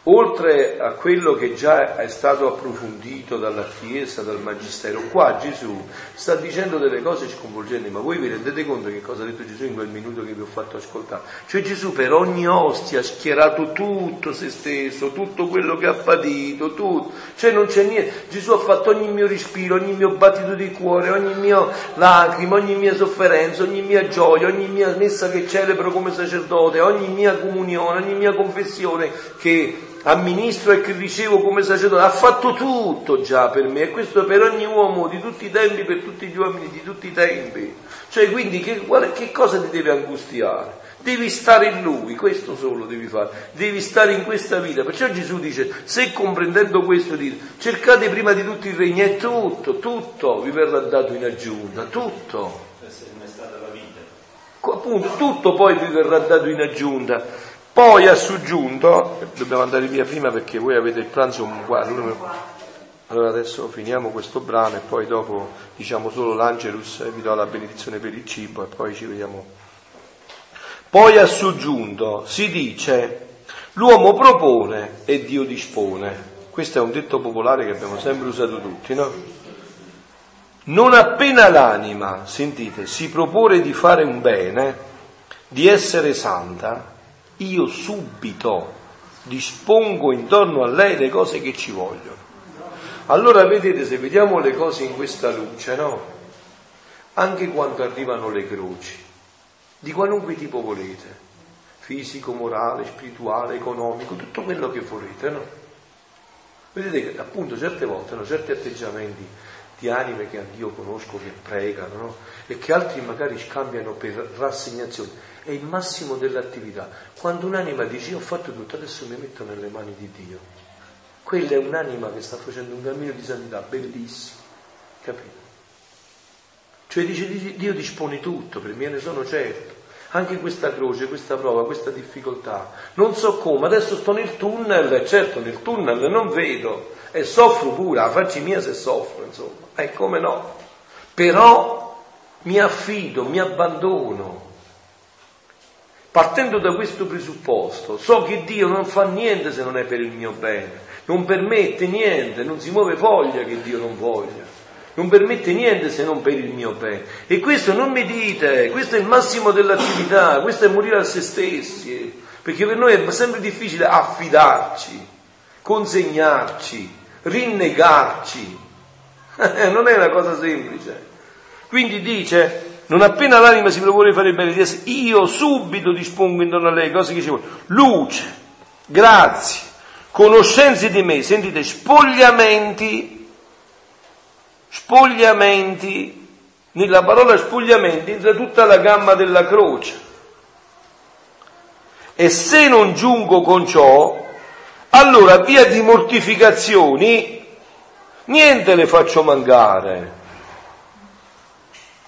oltre a quello che già è stato approfondito dalla Chiesa, dal Magistero, qua Gesù sta dicendo delle cose sconvolgenti, ma voi vi rendete conto che cosa ha detto Gesù in quel minuto che vi ho fatto ascoltare? Cioè Gesù per ogni ostia ha schierato tutto se stesso, tutto quello che ha patito, tutto, cioè non c'è niente, Gesù ha fatto ogni mio respiro, ogni mio battito di cuore, ogni mia lacrima, ogni mia sofferenza, ogni mia gioia, ogni mia messa che celebro come sacerdote, ogni mia comunione, ogni mia confessione che amministro e che ricevo come sacerdote, ha fatto tutto già per me e questo per ogni uomo di tutti i tempi, per tutti gli uomini di tutti i tempi. Cioè quindi che, quale, che cosa ti deve angustiare? Devi stare in Lui, questo solo devi fare, devi stare in questa vita. Perciò Gesù dice, se comprendendo questo dite, cercate prima di tutto il regno e tutto, tutto vi verrà dato in aggiunta, tutto. Appunto, tutto poi vi verrà dato in aggiunta. Poi ha soggiunto, dobbiamo andare via prima perché voi avete il pranzo qua, allora adesso finiamo questo brano e poi dopo diciamo solo l'Angelus e vi do la benedizione per il cibo e poi ci vediamo. Poi ha soggiunto, si dice, l'uomo propone e Dio dispone. Questo è un detto popolare che abbiamo sempre usato tutti, no? Non appena l'anima, sentite, si propone di fare un bene, di essere santa, io subito dispongo intorno a lei le cose che ci vogliono. Allora vedete, se vediamo le cose in questa luce, no? Anche quando arrivano le croci, di qualunque tipo volete, fisico, morale, spirituale, economico, tutto quello che volete, no? Vedete che appunto certe volte, no, certi atteggiamenti di anime che anch'io conosco, che pregano, no? e che altri magari scambiano per rassegnazione. È il massimo dell'attività. Quando un'anima dice io ho fatto tutto, adesso mi metto nelle mani di Dio. Quella è un'anima che sta facendo un cammino di santità bellissimo, capito? Cioè dice Dio dispone tutto, per me ne sono certo. Anche questa croce, questa prova, questa difficoltà. Non so come, adesso sto nel tunnel, certo nel tunnel non vedo e soffro pure, la faccia mia se soffro, insomma. E come no? Però mi affido, mi abbandono. Partendo da questo presupposto, so che Dio non fa niente se non è per il mio bene, non permette niente, non si muove foglia che Dio non voglia non permette niente se non per il mio bene. E questo non mi dite, questo è il massimo dell'attività, questo è morire a se stessi, perché per noi è sempre difficile affidarci, consegnarci, rinnegarci. [LAUGHS] non è una cosa semplice. Quindi dice, non appena l'anima si propone di fare bene, io subito dispongo intorno a lei cose che ci vogliono. Luce, grazie, conoscenze di me, sentite, spogliamenti spogliamenti, nella parola spogliamenti entra tutta la gamma della croce. E se non giungo con ciò, allora via di mortificazioni niente le faccio mancare.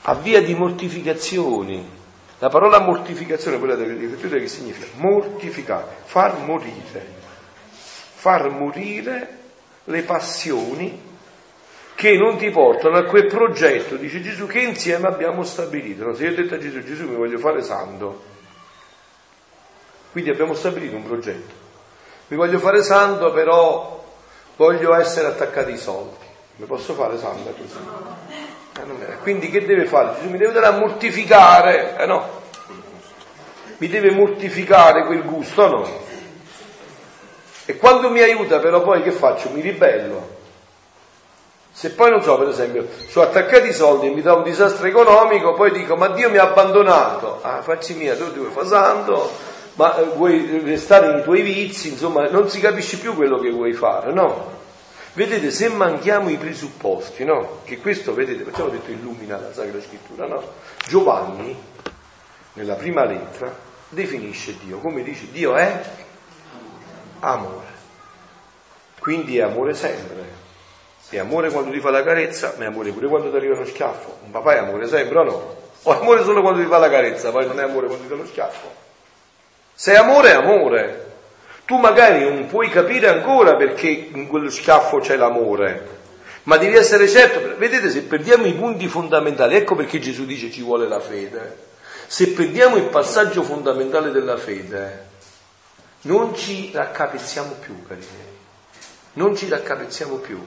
A via di mortificazioni. La parola mortificazione, quella delle rifletture, che significa? Mortificare, far morire. Far morire le passioni che non ti portano a quel progetto, dice Gesù, che insieme abbiamo stabilito. No? Se io ho detto a Gesù, Gesù mi voglio fare santo, quindi abbiamo stabilito un progetto. Mi voglio fare santo, però voglio essere attaccato ai soldi. Mi posso fare santo così? Eh, quindi che deve fare? Gesù mi deve dare a mortificare, eh no? Mi deve mortificare quel gusto, no? E quando mi aiuta però poi che faccio? Mi ribello se poi non so, per esempio, sono attaccati i soldi e mi dà un disastro economico, poi dico ma Dio mi ha abbandonato. Ah, facci mia, tu ti vuoi fare santo, ma eh, vuoi restare nei tuoi vizi, insomma, non si capisce più quello che vuoi fare, no? Vedete, se manchiamo i presupposti, no? Che questo, vedete, perciò ho detto illumina la Sacra Scrittura, no? Giovanni, nella prima lettera, definisce Dio, come dice, Dio è amore. Quindi è amore sempre è amore quando ti fa la carezza, ma è amore pure quando ti arriva lo schiaffo. Un papà è amore sempre o no? O è amore solo quando ti fa la carezza, poi non è amore quando ti fa lo schiaffo. Se è amore, è amore. Tu magari non puoi capire ancora perché in quello schiaffo c'è l'amore, ma devi essere certo. Vedete, se perdiamo i punti fondamentali, ecco perché Gesù dice ci vuole la fede. Se perdiamo il passaggio fondamentale della fede, non ci raccapezziamo più, cari miei. Non ci raccapezziamo più.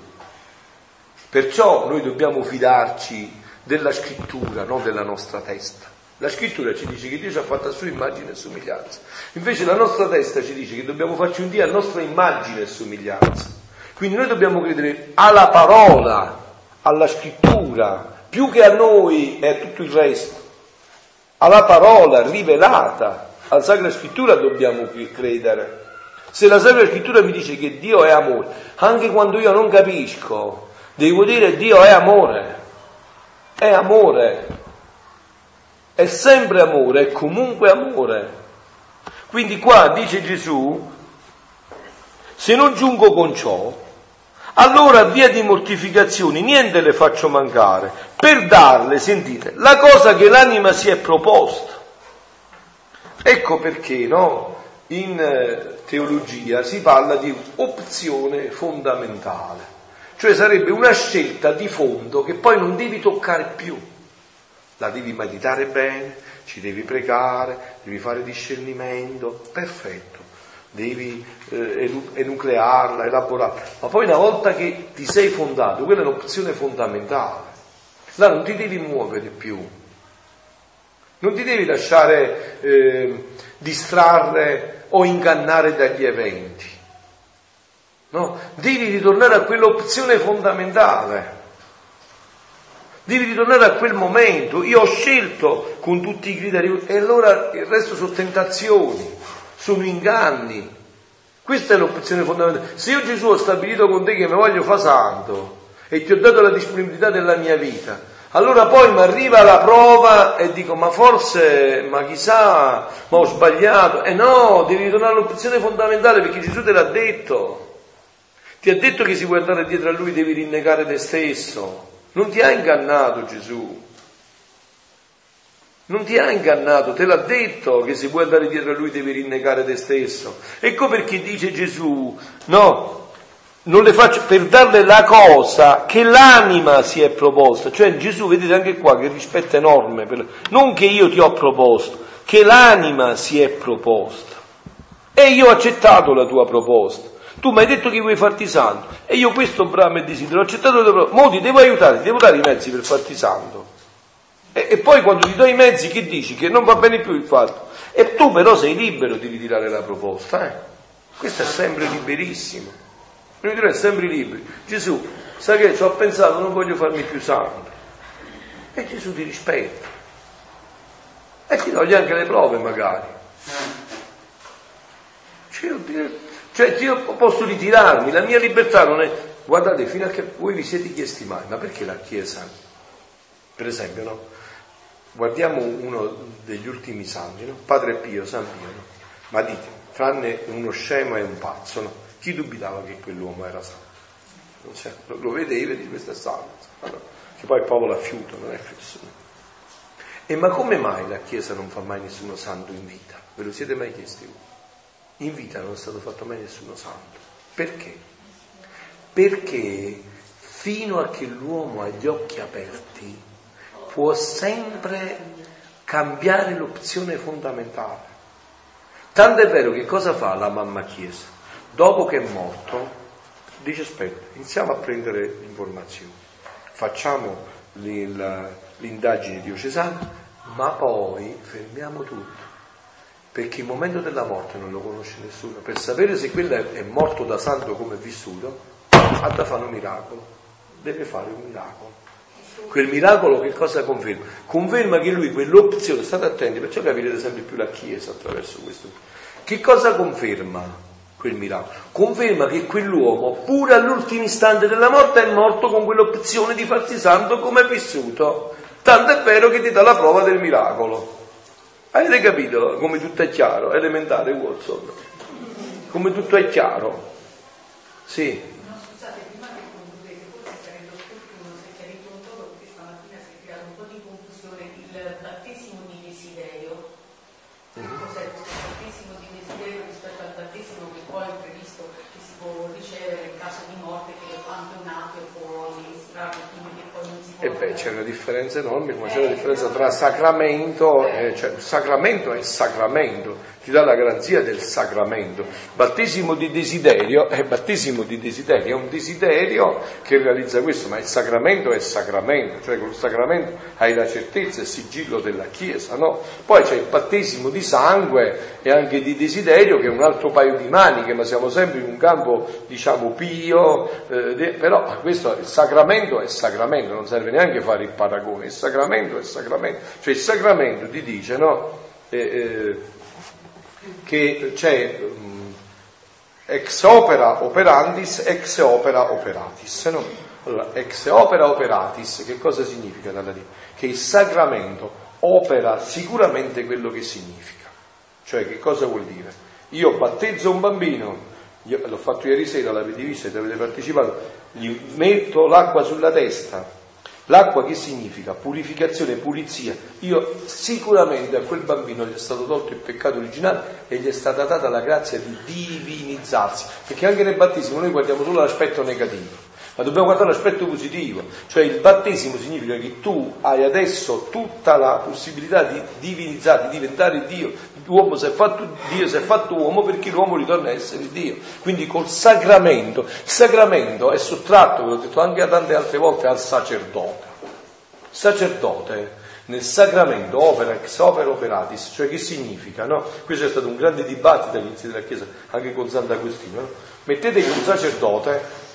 Perciò noi dobbiamo fidarci della scrittura, non della nostra testa. La scrittura ci dice che Dio ci ha fatto a sua immagine e somiglianza. Invece la nostra testa ci dice che dobbiamo farci un Dio a nostra immagine e somiglianza. Quindi noi dobbiamo credere alla parola, alla scrittura, più che a noi e a tutto il resto. Alla parola rivelata, alla Sacra Scrittura dobbiamo credere. Se la Sacra Scrittura mi dice che Dio è amore, anche quando io non capisco, Devo dire Dio è amore, è amore, è sempre amore, è comunque amore. Quindi qua dice Gesù, se non giungo con ciò, allora via di mortificazioni niente le faccio mancare, per darle, sentite, la cosa che l'anima si è proposta. Ecco perché, no? In eh, teologia si parla di opzione fondamentale. Cioè sarebbe una scelta di fondo che poi non devi toccare più. La devi meditare bene, ci devi pregare, devi fare discernimento, perfetto. Devi eh, enuclearla, elaborarla. Ma poi una volta che ti sei fondato, quella è un'opzione fondamentale. Là non ti devi muovere più. Non ti devi lasciare eh, distrarre o ingannare dagli eventi. No? Devi ritornare a quell'opzione fondamentale. Devi ritornare a quel momento. Io ho scelto con tutti i criteri e allora il resto sono tentazioni, sono inganni. Questa è l'opzione fondamentale. Se io Gesù ho stabilito con te che mi voglio fare santo e ti ho dato la disponibilità della mia vita. Allora poi mi arriva la prova e dico, ma forse, ma chissà, ma ho sbagliato. E eh no, devi ritornare all'opzione fondamentale perché Gesù te l'ha detto. Ti ha detto che se vuoi andare dietro a lui devi rinnegare te stesso. Non ti ha ingannato Gesù. Non ti ha ingannato, te l'ha detto che se vuoi andare dietro a lui devi rinnegare te stesso. Ecco perché dice Gesù, no, non le faccio per darle la cosa che l'anima si è proposta. Cioè Gesù, vedete anche qua che rispetto enorme, per... non che io ti ho proposto, che l'anima si è proposta. E io ho accettato la tua proposta. Tu mi hai detto che vuoi farti santo e io questo bramo e desidero, ho accettato la tua ti devo aiutare, ti devo dare i mezzi per farti santo. E, e, poi quando ti do i mezzi che dici? Che non va bene più il fatto. E tu però sei libero di ritirare la proposta. Eh? Questo è sempre liberissimo. Noi direi sempre liberi. Gesù, sai che ci ho pensato, non voglio farmi più santo. E Gesù ti rispetta. E ti toglie anche le prove magari. Cioè, cioè io posso ritirarmi, la mia libertà non è... Guardate, fino a che voi vi siete chiesti mai, ma perché la Chiesa, per esempio, no? Guardiamo uno degli ultimi santi, no? Padre Pio, San Pio, no? ma dite, tranne uno scemo e un pazzo, no? chi dubitava che quell'uomo era santo? Cioè, lo, vedevi di questa santo, allora, che poi il popolo affiuto, non è fisso. E ma come mai la Chiesa non fa mai nessuno santo in vita? Ve lo siete mai chiesti voi? In vita non è stato fatto mai nessuno santo. Perché? Perché fino a che l'uomo ha gli occhi aperti, può sempre cambiare l'opzione fondamentale. Tanto è vero che cosa fa la mamma Chiesa? Dopo che è morto, dice aspetta, iniziamo a prendere informazioni, facciamo l'indagine diocesana, ma poi fermiamo tutto. Perché il momento della morte non lo conosce nessuno. Per sapere se quello è morto da santo come è vissuto, ha da fare un miracolo. Deve fare un miracolo. Quel miracolo che cosa conferma? Conferma che lui quell'opzione, state attenti, perciò capirete sempre più la Chiesa attraverso questo. Che cosa conferma quel miracolo? Conferma che quell'uomo, pure all'ultimo istante della morte, è morto con quell'opzione di farsi santo come è vissuto. Tanto è vero che ti dà la prova del miracolo. Avete capito come tutto è chiaro? Elementare Watson. Come tutto è chiaro. Sì. E beh, c'è una differenza enorme, come c'è una differenza tra sacramento, e, cioè sacramento è sacramento, ti dà la garanzia del sacramento. Battesimo di desiderio è battesimo di desiderio, è un desiderio che realizza questo, ma il sacramento è sacramento, cioè col sacramento hai la certezza il sigillo della Chiesa, no? Poi c'è il battesimo di sangue e anche di desiderio che è un altro paio di maniche, ma siamo sempre in un campo, diciamo, pio, eh, però questo il sacramento è sacramento, non serve neanche fare il paragone, il sacramento è sacramento, cioè il sacramento ti dice, no? Eh, eh, che c'è um, ex opera operandis, ex opera operatis. No? Allora, ex opera operatis, che cosa significa? Che il sacramento opera sicuramente quello che significa. Cioè, che cosa vuol dire? Io battezzo un bambino, io, l'ho fatto ieri sera, l'avete visto, avete partecipato, gli metto l'acqua sulla testa, L'acqua che significa? Purificazione, pulizia. Io sicuramente a quel bambino gli è stato tolto il peccato originale e gli è stata data la grazia di divinizzarsi, perché anche nel battesimo noi guardiamo solo l'aspetto negativo, ma dobbiamo guardare l'aspetto positivo, cioè il battesimo significa che tu hai adesso tutta la possibilità di divinizzare, di diventare Dio, l'uomo si è fatto Dio, si è fatto uomo perché l'uomo ritorna a essere Dio. Quindi col sacramento, il sacramento è sottratto, ve l'ho detto anche tante altre volte, al sacerdote. Il sacerdote nel sacramento opera ex opera operatis, cioè che significa? No? Questo è stato un grande dibattito all'inizio della Chiesa, anche con Sant'Agostino. No? Mettete che un sacerdote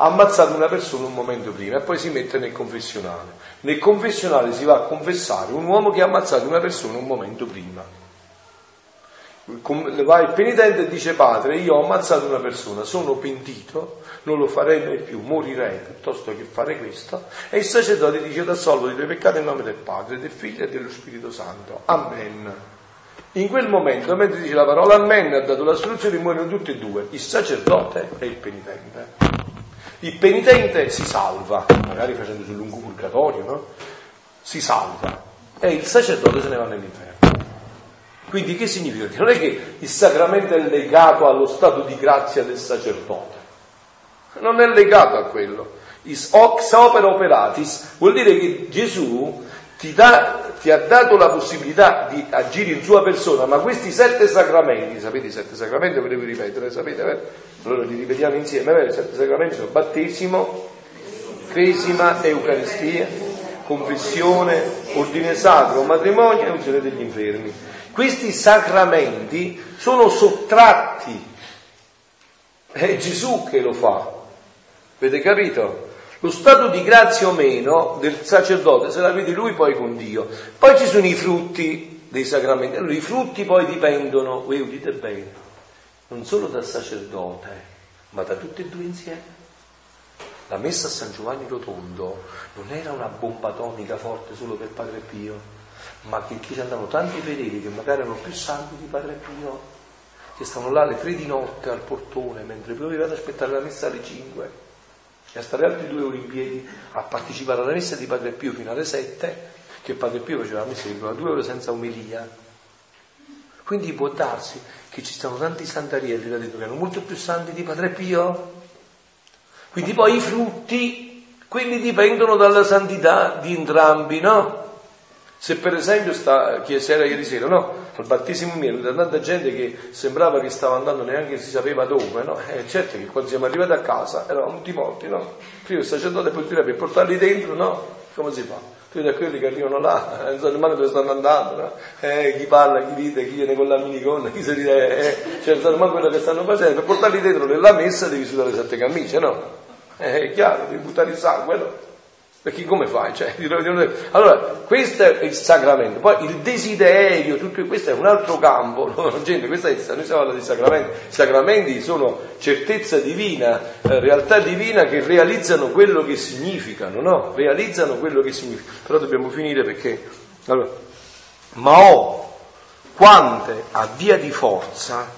ha ammazzato una persona un momento prima e poi si mette nel confessionale. Nel confessionale si va a confessare un uomo che ha ammazzato una persona un momento prima. va il penitente e dice padre io ho ammazzato una persona sono pentito non lo farei mai più morirei piuttosto che fare questo e il sacerdote dice da salvo di tuoi peccati in nome del padre del figlio e dello spirito santo amen in quel momento mentre dice la parola amen ha dato la soluzione muoiono tutti e due il sacerdote e il penitente il penitente si salva magari facendo sul lungo purgatorio no? si salva e il sacerdote se ne va nell'inferno quindi che significa? Che non è che il sacramento è legato allo stato di grazia del sacerdote, non è legato a quello. Is ox opera operatis vuol dire che Gesù ti, dà, ti, ha dato la possibilità di agire in sua persona, ma questi sette sacramenti, sapete i sette sacramenti, ve devo ripetere, sapete, vero? Allora li ripetiamo insieme? I sette sacramenti sono battesimo, cresima, eucaristia, confessione, ordine sacro, matrimonio e unzione degli infermi. Questi sacramenti sono sottratti. È Gesù che lo fa. Avete capito? Lo stato di grazia o meno del sacerdote se la vede lui poi con Dio. Poi ci sono i frutti dei sacramenti. Allora i frutti poi dipendono, voi udite bene, non solo dal sacerdote, ma da tutti e due insieme. La messa a San Giovanni Rotondo non era una bomba atomica forte solo per Padre Pio, ma che ci andavano tanti fedeli che magari erano più santi di Padre Pio, che stavano là alle tre di notte al portone mentre pioveva ad aspettare la messa alle cinque e a stare altri due ore in piedi a partecipare alla messa di Padre Pio fino alle sette, che Padre Pio faceva la messa durava due ore senza omelia. Quindi può darsi che ci stanno tanti santarielli da dentro che erano molto più santi di Padre Pio. Quindi poi i frutti, quelli dipendono dalla santità di entrambi, no? Se per esempio sta, era ieri sera, no? Al battesimo mio, da tanta gente che sembrava che stava andando neanche si sapeva dove, no? Eh, certo che quando siamo arrivati a casa eravamo tutti morti, no? Prima il sacerdote poi per portarli dentro, no? Come si fa? Tu da quelli che arrivano là, [LAUGHS] non sanno nemmeno dove stanno andando, no? Eh, chi parla, chi ride, chi viene con la miniconna, chi si ride, eh, cioè non sanno mai quello che stanno facendo, per portarli dentro nella messa devi sudare sette camicie, no? Eh, è chiaro, devi buttare il sangue, no? Perché come fai? Cioè, [LAUGHS] allora, questo è il sacramento. Poi il desiderio, tutto questo è un altro campo. [LAUGHS] No? Gente, questa è, noi stiamo parlando di sacramenti. I sacramenti sono certezza divina, eh, realtà divina che realizzano quello che significano, no? Realizzano quello che significano. Però dobbiamo finire perché... Allora, ma ho quante a via di forza,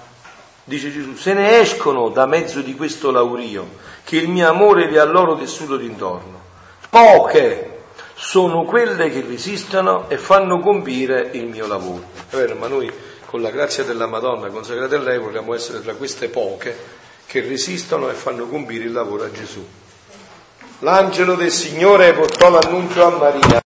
dice Gesù, se ne escono da mezzo di questo laurio, che il mio amore vi ha loro tessuto d'intorno poche sono quelle che resistono e fanno compire il mio lavoro. È vero, ma noi con la grazia della Madonna consacrata a lei vogliamo essere tra queste poche che resistono e fanno compire il lavoro a Gesù. L'angelo del Signore portò l'annuncio a Maria.